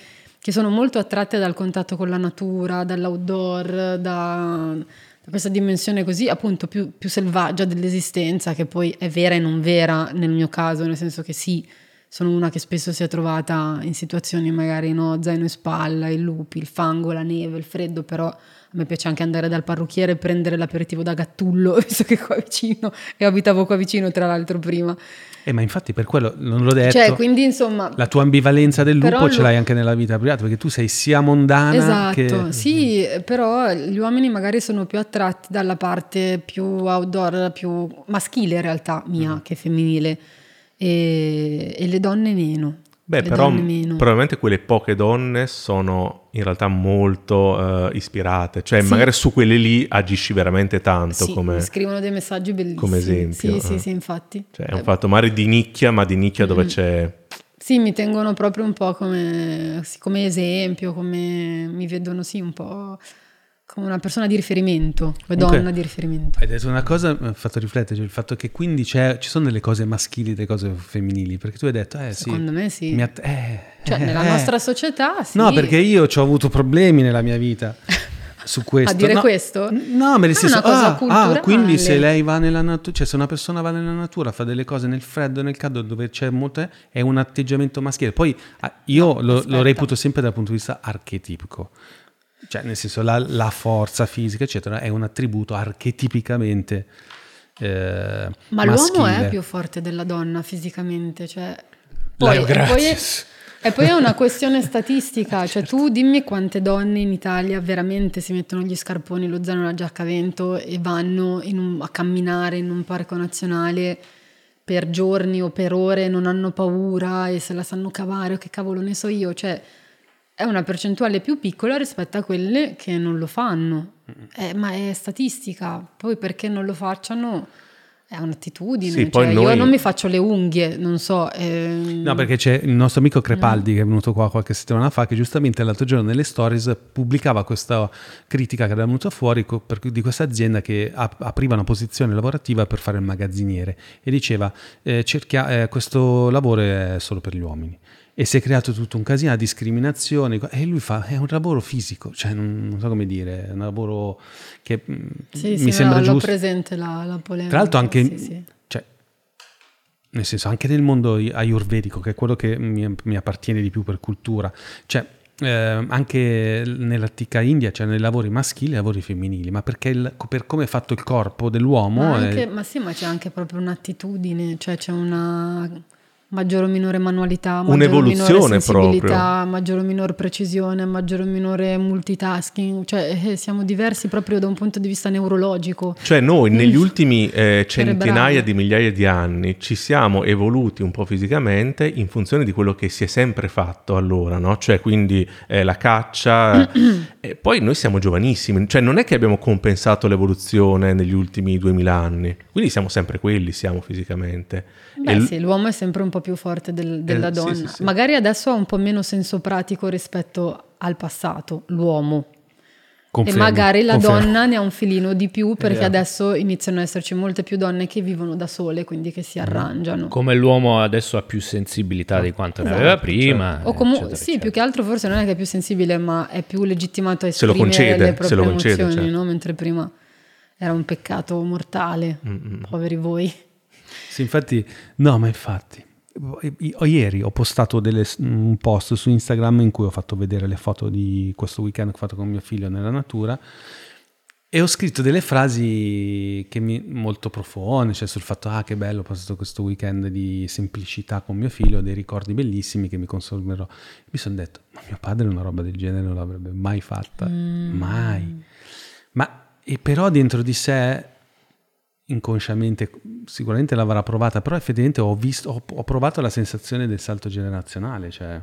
che sono molto attratte dal contatto con la natura, dall'outdoor, da, da questa dimensione così appunto più, più, selvaggia dell'esistenza, che poi è vera e non vera nel mio caso, nel senso che sì, sono una che spesso si è trovata in situazioni magari no, zaino in spalla, i lupi, il fango, la neve, il freddo, però a me piace anche andare dal parrucchiere e prendere l'aperitivo da Gattullo, visto che qua vicino, e abitavo qua vicino tra l'altro prima. Eh, ma infatti per quello non l'ho detto. Cioè, quindi insomma... La tua ambivalenza del lupo ce l'hai anche nella vita privata, perché tu sei sia mondana esatto, che... sì, però gli uomini magari sono più attratti dalla parte più outdoor, più maschile in realtà mia, mm. che femminile, e, e le donne meno. Beh, però probabilmente quelle poche donne sono in realtà molto uh, ispirate, cioè sì. magari su quelle lì agisci veramente tanto. Sì, come, scrivono dei messaggi bellissimi. Come esempio. Sì, eh. sì, sì, infatti. Cioè è un fatto magari di nicchia, ma di nicchia mm dove c'è... Sì, mi tengono proprio un po' come, come esempio, come mi vedono sì un po' una persona di riferimento, donna okay. di riferimento. Hai detto una cosa, mi ha fatto riflettere, cioè il fatto che quindi ci sono delle cose maschili e delle cose femminili, perché tu hai detto, eh sì. Secondo me sì. Att- eh, cioè eh, nella eh. nostra società sì. No, perché io ho avuto problemi nella mia vita. su questo. A dire no, questo? No, ma nel senso, ah, ah, quindi se lei va nella natura, cioè se una persona va nella natura, fa delle cose nel freddo, nel caldo, dove c'è molto, è un atteggiamento maschile. Poi ah, io no, lo, lo, reputo sempre dal punto di vista archetipico. Cioè, nel senso, la, la forza fisica, eccetera, è un attributo archetipicamente eh, Ma maschile. l'uomo è più forte della donna fisicamente, cioè... Poi, e, poi è, e poi è una questione statistica, cioè certo. tu dimmi quante donne in Italia veramente si mettono gli scarponi, lo zaino la giacca a vento e vanno un, a camminare in un parco nazionale per giorni o per ore, non hanno paura e se la sanno cavare o che cavolo ne so io, cioè è una percentuale più piccola rispetto a quelle che non lo fanno, eh, ma è statistica, poi perché non lo facciano è un'attitudine. Sì, cioè, noi... Io non mi faccio le unghie, non so. Ehm... No, perché c'è il nostro amico Crepaldi mm. che è venuto qua qualche settimana fa, che giustamente l'altro giorno nelle stories pubblicava questa critica che era venuta fuori di questa azienda che apriva una posizione lavorativa per fare il magazziniere e diceva eh, cerchia, eh, questo lavoro è solo per gli uomini e si è creato tutto un casino, di discriminazione e lui fa, è un lavoro fisico, cioè non, non so come dire, è un lavoro che mm, sì, mi sì, sembra no, giusto. presente la, la, polemica. Tra l'altro anche, sì, cioè, nel senso, anche nel mondo ayurvedico, che è quello che mi, mi appartiene di più per cultura, cioè eh, anche nell'antica India c'erano cioè i lavori maschili e i lavori femminili, ma perché il, per come è fatto il corpo dell'uomo... Ma, anche, è... ma sì, ma c'è anche proprio un'attitudine, cioè c'è una maggiore o minore manualità, un'evoluzione proprio, maggiore o minore precisione, maggiore o minore multitasking, cioè eh, siamo diversi proprio da un punto di vista neurologico. Cioè noi negli ultimi eh, centinaia di migliaia di anni ci siamo evoluti un po' fisicamente in funzione di quello che si è sempre fatto allora, no? Cioè quindi eh, la caccia, e poi noi siamo giovanissimi, cioè non è che abbiamo compensato l'evoluzione negli ultimi duemila anni, quindi siamo sempre quelli, siamo fisicamente. Beh sì, l'uomo è sempre un po' più forte del, della eh, donna. Sì, sì. Magari adesso ha un po' meno senso pratico rispetto al passato, l'uomo. Confermo, e magari la confermo. donna ne ha un filino di più perché adesso iniziano ad esserci molte più donne che vivono da sole, quindi che si arrangiano. Come l'uomo adesso ha più sensibilità di quanto esatto. ne aveva prima. Certo. O comunque, sì, eccetera. più che altro forse non è che è più sensibile, ma è più legittimato a esprimere concede, le proprie emozioni, concede, certo. no? mentre prima era un peccato mortale. Mm-hmm. Poveri voi. Sì, infatti, no, ma infatti. Ieri ho postato delle, un post su Instagram in cui ho fatto vedere le foto di questo weekend che ho fatto con mio figlio nella natura e ho scritto delle frasi che mi, molto profonde, cioè sul fatto ah che bello ho passato questo weekend di semplicità con mio figlio, dei ricordi bellissimi che mi consumerò. Mi sono detto, ma mio padre una roba del genere non l'avrebbe mai fatta, mm. mai. Ma e però dentro di sé inconsciamente sicuramente l'avrà provata, però effettivamente ho, visto, ho, ho, provato la sensazione del salto generazionale, cioè...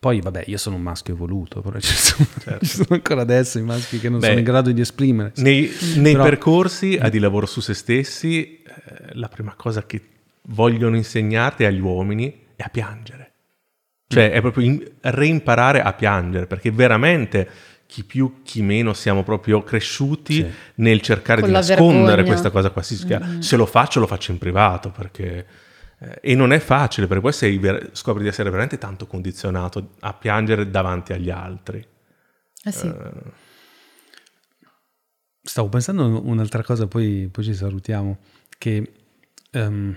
Poi, vabbè, io sono un maschio evoluto, però ci sono, certo. ci sono ancora adesso i maschi che non Beh, sono in grado di esprimersi. Nei, nei però... percorsi a di lavoro su se stessi, eh, la prima cosa che vogliono insegnarti agli uomini è a piangere. Cioè, è proprio in, reimparare a piangere, perché veramente chi più, chi meno siamo proprio cresciuti sì. nel cercare Con di nascondere vergogna. questa cosa qua. Mm-hmm. Se lo faccio, lo faccio in privato perché... Eh, e non è facile perché poi sei, scopri di essere veramente tanto condizionato a piangere davanti agli altri. Eh sì. Eh, stavo pensando a un'altra cosa, poi, poi ci salutiamo, che um,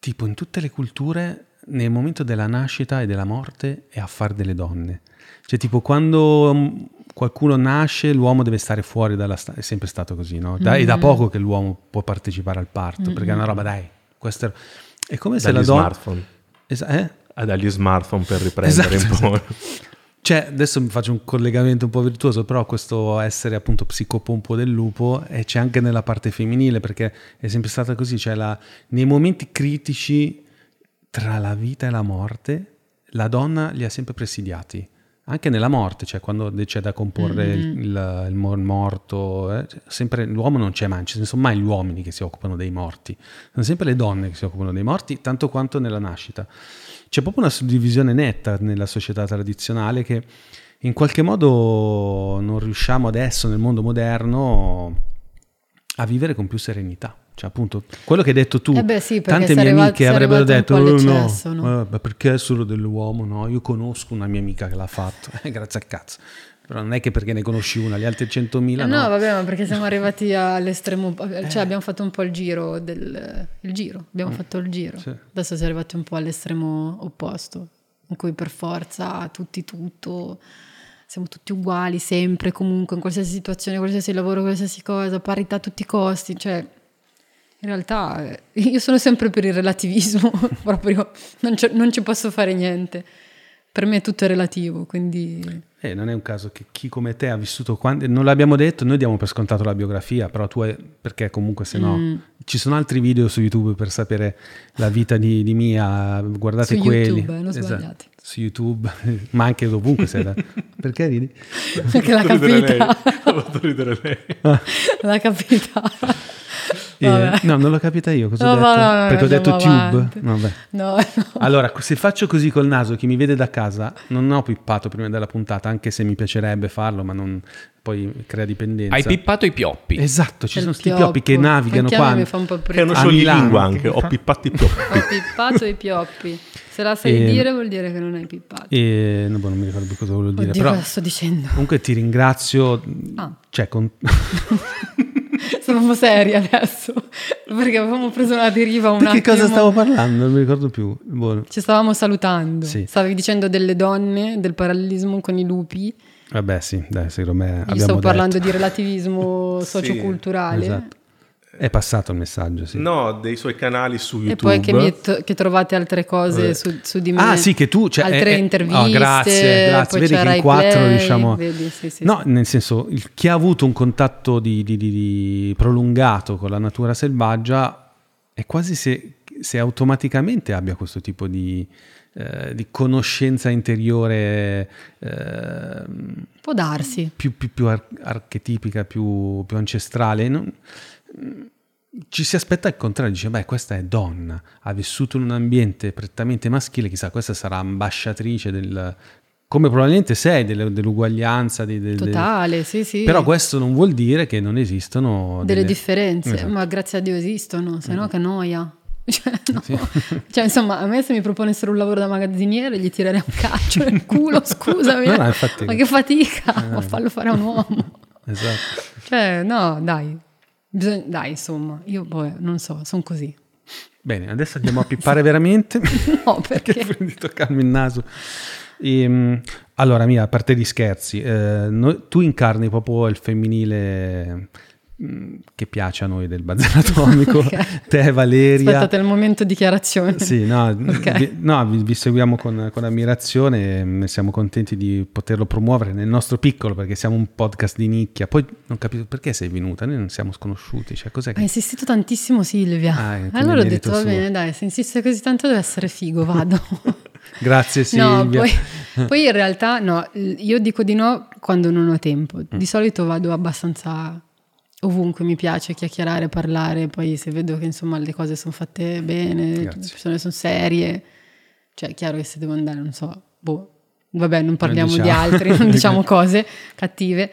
tipo in tutte le culture nel momento della nascita e della morte è affare delle donne. Cioè tipo quando qualcuno nasce, l'uomo deve stare fuori dalla sta- è sempre stato così, no? Da, mm-hmm. È da mm. poco che l'uomo può partecipare al parto, mm-hmm. perché è una roba, dai, questo è, è come dagli se la donna... smartphone. Es- eh? Ah, dagli smartphone per riprendere esatto. un po'. Cioè, adesso mi faccio un collegamento un po' virtuoso, però questo essere appunto psicopompo del lupo e c'è anche nella parte femminile, perché è sempre stata così, cioè la, nei momenti critici tra la vita e la morte, la donna li ha sempre presidiati anche nella morte, cioè quando c'è da comporre mm-hmm. il, il, morto, eh, sempre, l'uomo non c'è mai, non sono mai gli uomini che si occupano dei morti, sono sempre le donne che si occupano dei morti, tanto quanto nella nascita. C'è proprio una suddivisione netta nella società tradizionale che in qualche modo non riusciamo adesso nel mondo moderno a vivere con più serenità. Cioè, appunto, quello che hai detto tu, eh beh, sì, tante mie amiche avrebbero detto: oh, no, no. Eh, perché è solo dell'uomo? No, io conosco una mia amica che l'ha fatto, eh, grazie al cazzo. Però non è che perché ne conosci una, gli altri 100.000 eh no. No, vabbè, ma perché siamo arrivati all'estremo, cioè eh. abbiamo fatto un po' il giro del il giro, abbiamo mm. fatto il giro. Sì. Adesso siamo arrivati un po' all'estremo opposto, in cui per forza tutti tutto siamo tutti uguali sempre, comunque, in qualsiasi situazione, qualsiasi lavoro, qualsiasi cosa, parità a tutti i costi, cioè in realtà eh, io sono sempre per il relativismo, proprio non, non, ci posso fare niente. Per me è tutto relativo, quindi... Eh, non è un caso che chi come te ha vissuto quando... Non l'abbiamo detto, noi diamo per scontato la biografia, però tu hai... perché comunque se no... Mm. Ci sono altri video su YouTube per sapere la vita di, di Mia, guardate su quelli. YouTube, eh, non esatto. Su YouTube, ma anche dovunque sei da... Perché ridi? Perché l'ha capita. L'ha fatto ridere lei. L'ha capita. Eh, no, non l'ho capita io, cosa no, ho detto? No, no, Perché ho detto tube? Vabbè. No, Allora, se faccio così col naso, chi mi vede da casa, non ho pippato prima della puntata, anche se mi piacerebbe farlo, ma non, poi crea dipendenza. Hai pippato i pioppi. Esatto, ci sono questi pioppi che navigano anche qua. Mi fa un po' che non sciogli lingua anche, ho pippato i pioppi. ho pippato i pioppi. Se la sai e... dire vuol dire che non hai pippato. E... No, boh, non mi ricordo più cosa volevo dire. Oddio, però, cosa sto dicendo? Comunque ti ringrazio. Ah. Cioè, con... Stavamo seri adesso perché avevamo preso una deriva un Di attimo. che cosa stavo parlando? Non mi ricordo più. Buono. Ci stavamo salutando. Sì. Stavi dicendo delle donne, del parallelismo con i lupi. Vabbè, sì, dai, secondo me. Io stavo parlando di relativismo socioculturale. Sì, esatto. È passato il messaggio, sì. No, dei suoi canali su YouTube. E poi che, to- che trovate altre cose su, su, di me. Ah, sì, che tu... Cioè, altre è, interviste. Oh, grazie, grazie. Vedi che in quattro play, riusciamo... Vedi, sì, sì, no, nel senso, il, chi ha avuto un contatto di, di, di, di prolungato con la natura selvaggia è quasi se, se automaticamente abbia questo tipo di... Eh, di conoscenza interiore eh, può darsi più, più, più ar- archetipica, più, più ancestrale. Non, ci si aspetta il contrario, dice, beh, questa è donna, ha vissuto in un ambiente prettamente maschile, chissà, questa sarà ambasciatrice del... come probabilmente sei, delle, dell'uguaglianza. Di, de, Totale, sì, sì. Però questo non vuol dire che non esistono delle, delle... differenze, esatto. ma grazie a Dio esistono, se no che noia. Cioè, no. sì. cioè, insomma, a me se mi proponessero un lavoro da magazziniere gli tirerei un calcio nel culo, scusami. No, no. Ma che fatica, eh. ma fallo fare a un uomo. Esatto. Cioè, no, dai, Bisogna, dai, insomma, io poi non so, sono così. Bene, adesso andiamo a pippare veramente. no, perché? perché di toccarmi il naso. E, ehm, allora, Mia, a parte gli scherzi, eh, no, tu incarni proprio il femminile Mm, che piace a noi del bazar atomico, okay. te Valeria. Aspettate il momento dichiarazione. Sì, no, okay. vi, no vi, vi, seguiamo con, con, ammirazione e siamo contenti di poterlo promuovere nel nostro piccolo perché siamo un podcast di nicchia. Poi non capisco perché sei venuta, noi non siamo sconosciuti. Cioè, cos'è che... Ha insistito tantissimo Silvia. Ah, allora ho detto va bene, dai, se insiste così tanto deve essere figo, vado. Grazie Silvia. No, poi, poi, in realtà no, io dico di no quando non ho tempo. Di solito vado abbastanza ovunque mi piace chiacchierare, parlare, poi se vedo che insomma le cose sono fatte bene, le persone sono serie, cioè è chiaro che se devo andare, non so, boh, vabbè non parliamo diciamo. di altri, non diciamo cose cattive.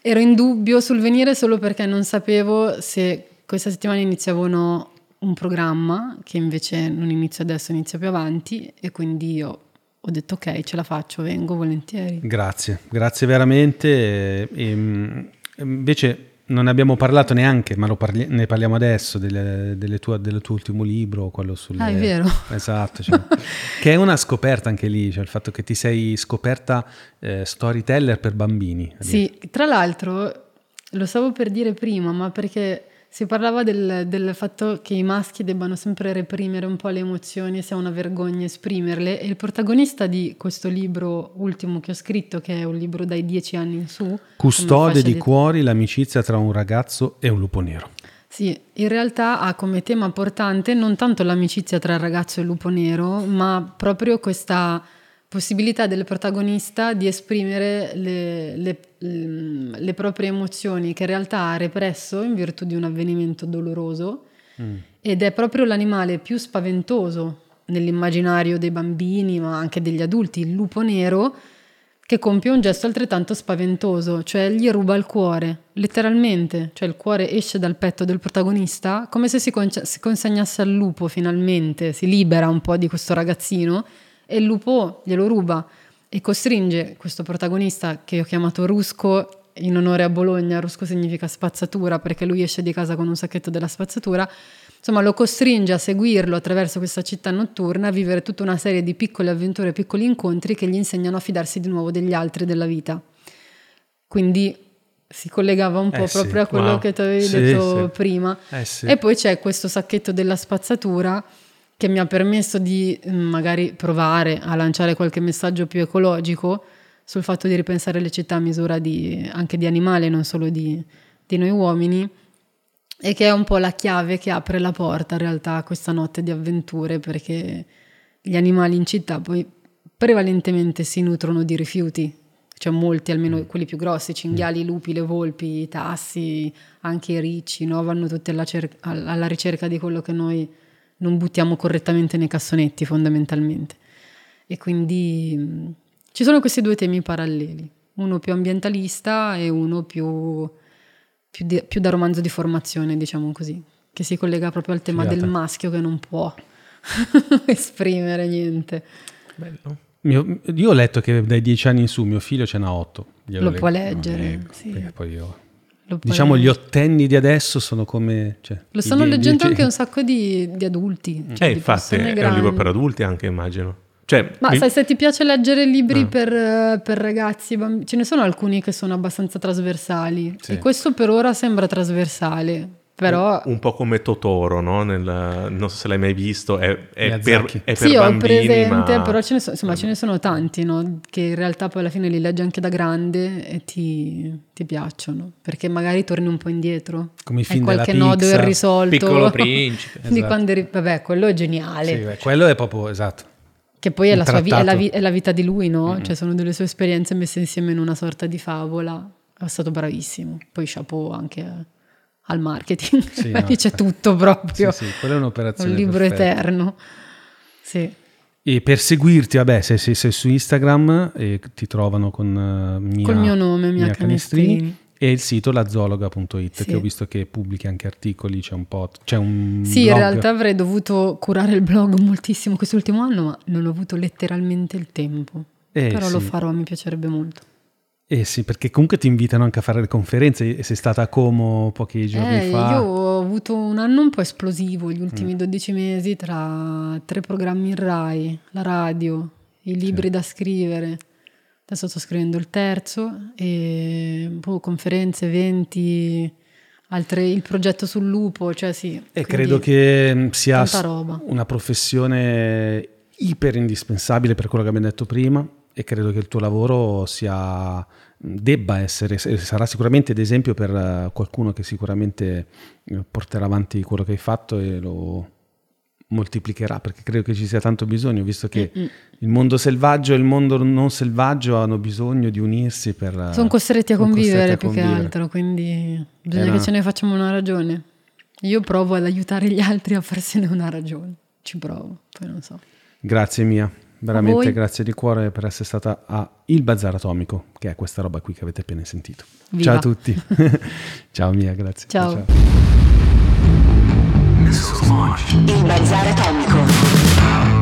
Ero in dubbio sul venire solo perché non sapevo se questa settimana iniziavo o no un programma, che invece non inizio adesso, inizio più avanti e quindi io ho detto ok, ce la faccio, vengo volentieri. Grazie, grazie veramente. E, e, invece non ne abbiamo parlato neanche, ma parli- ne parliamo adesso delle, delle tue, del tuo ultimo libro, quello sulle... Ah, è vero. Esatto, cioè, che è una scoperta anche lì, cioè il fatto che ti sei scoperta eh, storyteller per bambini. Sì, tra l'altro lo stavo per dire prima, ma perché si parlava del, del, fatto che i maschi debbano sempre reprimere un po' le emozioni, sia una vergogna esprimerle. E il protagonista di questo libro ultimo che ho scritto, che è un libro dai dieci anni in su, Custode di, di cuori l'amicizia tra un ragazzo e un lupo nero. Sì, in realtà ha come tema portante non tanto l'amicizia tra il ragazzo e il lupo nero, ma proprio questa possibilità del protagonista di esprimere le, le, le, proprie emozioni che in realtà ha represso in virtù di un avvenimento doloroso. Mm. ed è proprio l'animale più spaventoso nell'immaginario dei bambini ma anche degli adulti, il lupo nero che compie un gesto altrettanto spaventoso, cioè gli ruba il cuore, letteralmente, cioè il cuore esce dal petto del protagonista come se si, con- si consegnasse al lupo finalmente, si libera un po' di questo ragazzino e il lupo glielo ruba e costringe questo protagonista che ho chiamato Rusco in onore a Bologna, Rusco significa spazzatura perché lui esce di casa con un sacchetto della spazzatura, insomma lo costringe a seguirlo attraverso questa città notturna, a vivere tutta una serie di piccole avventure, piccoli incontri che gli insegnano a fidarsi di nuovo degli altri della vita. Quindi si collegava un po' eh proprio sì, a quello wow. che tu avevi sì, detto sì. prima. Eh. E poi c'è questo sacchetto della spazzatura che mi ha permesso di mm, magari provare a lanciare qualche messaggio più ecologico sul fatto di ripensare le città a misura di, anche di animali, non solo di, di noi uomini, e che è un po' la chiave che apre la porta in realtà a questa notte di avventure, perché gli animali in città poi prevalentemente si nutrono di rifiuti, cioè molti, almeno quelli più grossi, cinghiali, lupi, le volpi, i tassi, anche i ricci, no? vanno tutti alla, cer- alla ricerca di quello che noi non buttiamo correttamente nei cassonetti fondamentalmente. E quindi ci sono questi due temi paralleli, uno più ambientalista e uno più, più, di, più da romanzo di formazione, diciamo così, che si collega proprio al tema Figata. del maschio che non può esprimere niente. Bello. Mio, io ho letto che dai dieci anni in su mio figlio ce n'ha otto. Lo può leggere, no, sì. poi io diciamo gli ottenni di adesso sono come... Cioè, Lo stanno leggendo anche un sacco di, di adulti. Cioè eh, di infatti, è un libro per adulti anche, immagino. Cioè, Ma mi... sai, se ti piace leggere libri ah. per, per, ragazzi, bamb... ce ne sono alcuni che sono abbastanza trasversali. Sì. E questo per ora sembra trasversale. Però... Un, un po' come Totoro, no? Nel, non so se l'hai mai visto, è, è per, è per sì, bambini, ho presente, ma... però ce ne, so, insomma, ce ne sono tanti, no? Che in realtà poi alla fine li leggi anche da grande e ti, ti piacciono, perché magari torni un po' indietro. Come i film qualche nodo irrisolto. Piccolo principe. di esatto. quando eri... Vabbè, quello è geniale. Sì, beh, quello è proprio, esatto. Che poi è la, vi- è, la vi- è la, vita di lui, no? Mm-hmm. Cioè sono delle sue esperienze messe insieme in una sorta di favola. È stato bravissimo. Poi chapeau anche al marketing, sì, no, c'è tutto proprio. Sì, sì, quella è un'operazione. Un libro perfetta. eterno. Sì. E per seguirti, vabbè, se sei, sei su Instagram e ti trovano con uh, mia, Col mio nome, Mia, mia Canestrini. Canestrini. E il sito lazologa.it sì. che ho visto che pubblichi anche articoli, c'è un po', c'è un Sì, blog. in realtà avrei dovuto curare il blog moltissimo quest'ultimo anno, ma non ho avuto letteralmente il tempo. Eh, Però sì. lo farò, mi piacerebbe molto. Eh sì, perché comunque ti invitano anche a fare le conferenze e sei stata a Como pochi giorni eh, fa. Io ho avuto un anno un po' esplosivo gli ultimi mm. 12 mesi tra tre programmi in RAI, la radio, i libri sì. da scrivere. Adesso sto scrivendo il terzo e boh, conferenze, eventi, altre, il progetto sul lupo, cioè sì. E credo che mm, sia una professione iper indispensabile per quello che abbiamo detto prima e credo che il tuo lavoro sia, debba essere, sarà sicuramente d'esempio per eh, qualcuno che sicuramente eh, porterà avanti quello che hai fatto e lo moltiplicherà perché credo che ci sia tanto bisogno visto che Mm-mm. il mondo selvaggio e il mondo non selvaggio hanno bisogno di unirsi per eh, sono costretti a convivere a più che altro quindi bisogna una... che ce ne facciamo una ragione. Io provo ad aiutare gli altri a farsene una ragione. Ci provo poi non so. Grazie mia veramente grazie di cuore per essere stata a Il Bazar Atomico, che è questa roba qui che avete appena sentito. Viva. Ciao a tutti. ciao Mia, grazie. Ciao. ciao. Il Bazar Atomico.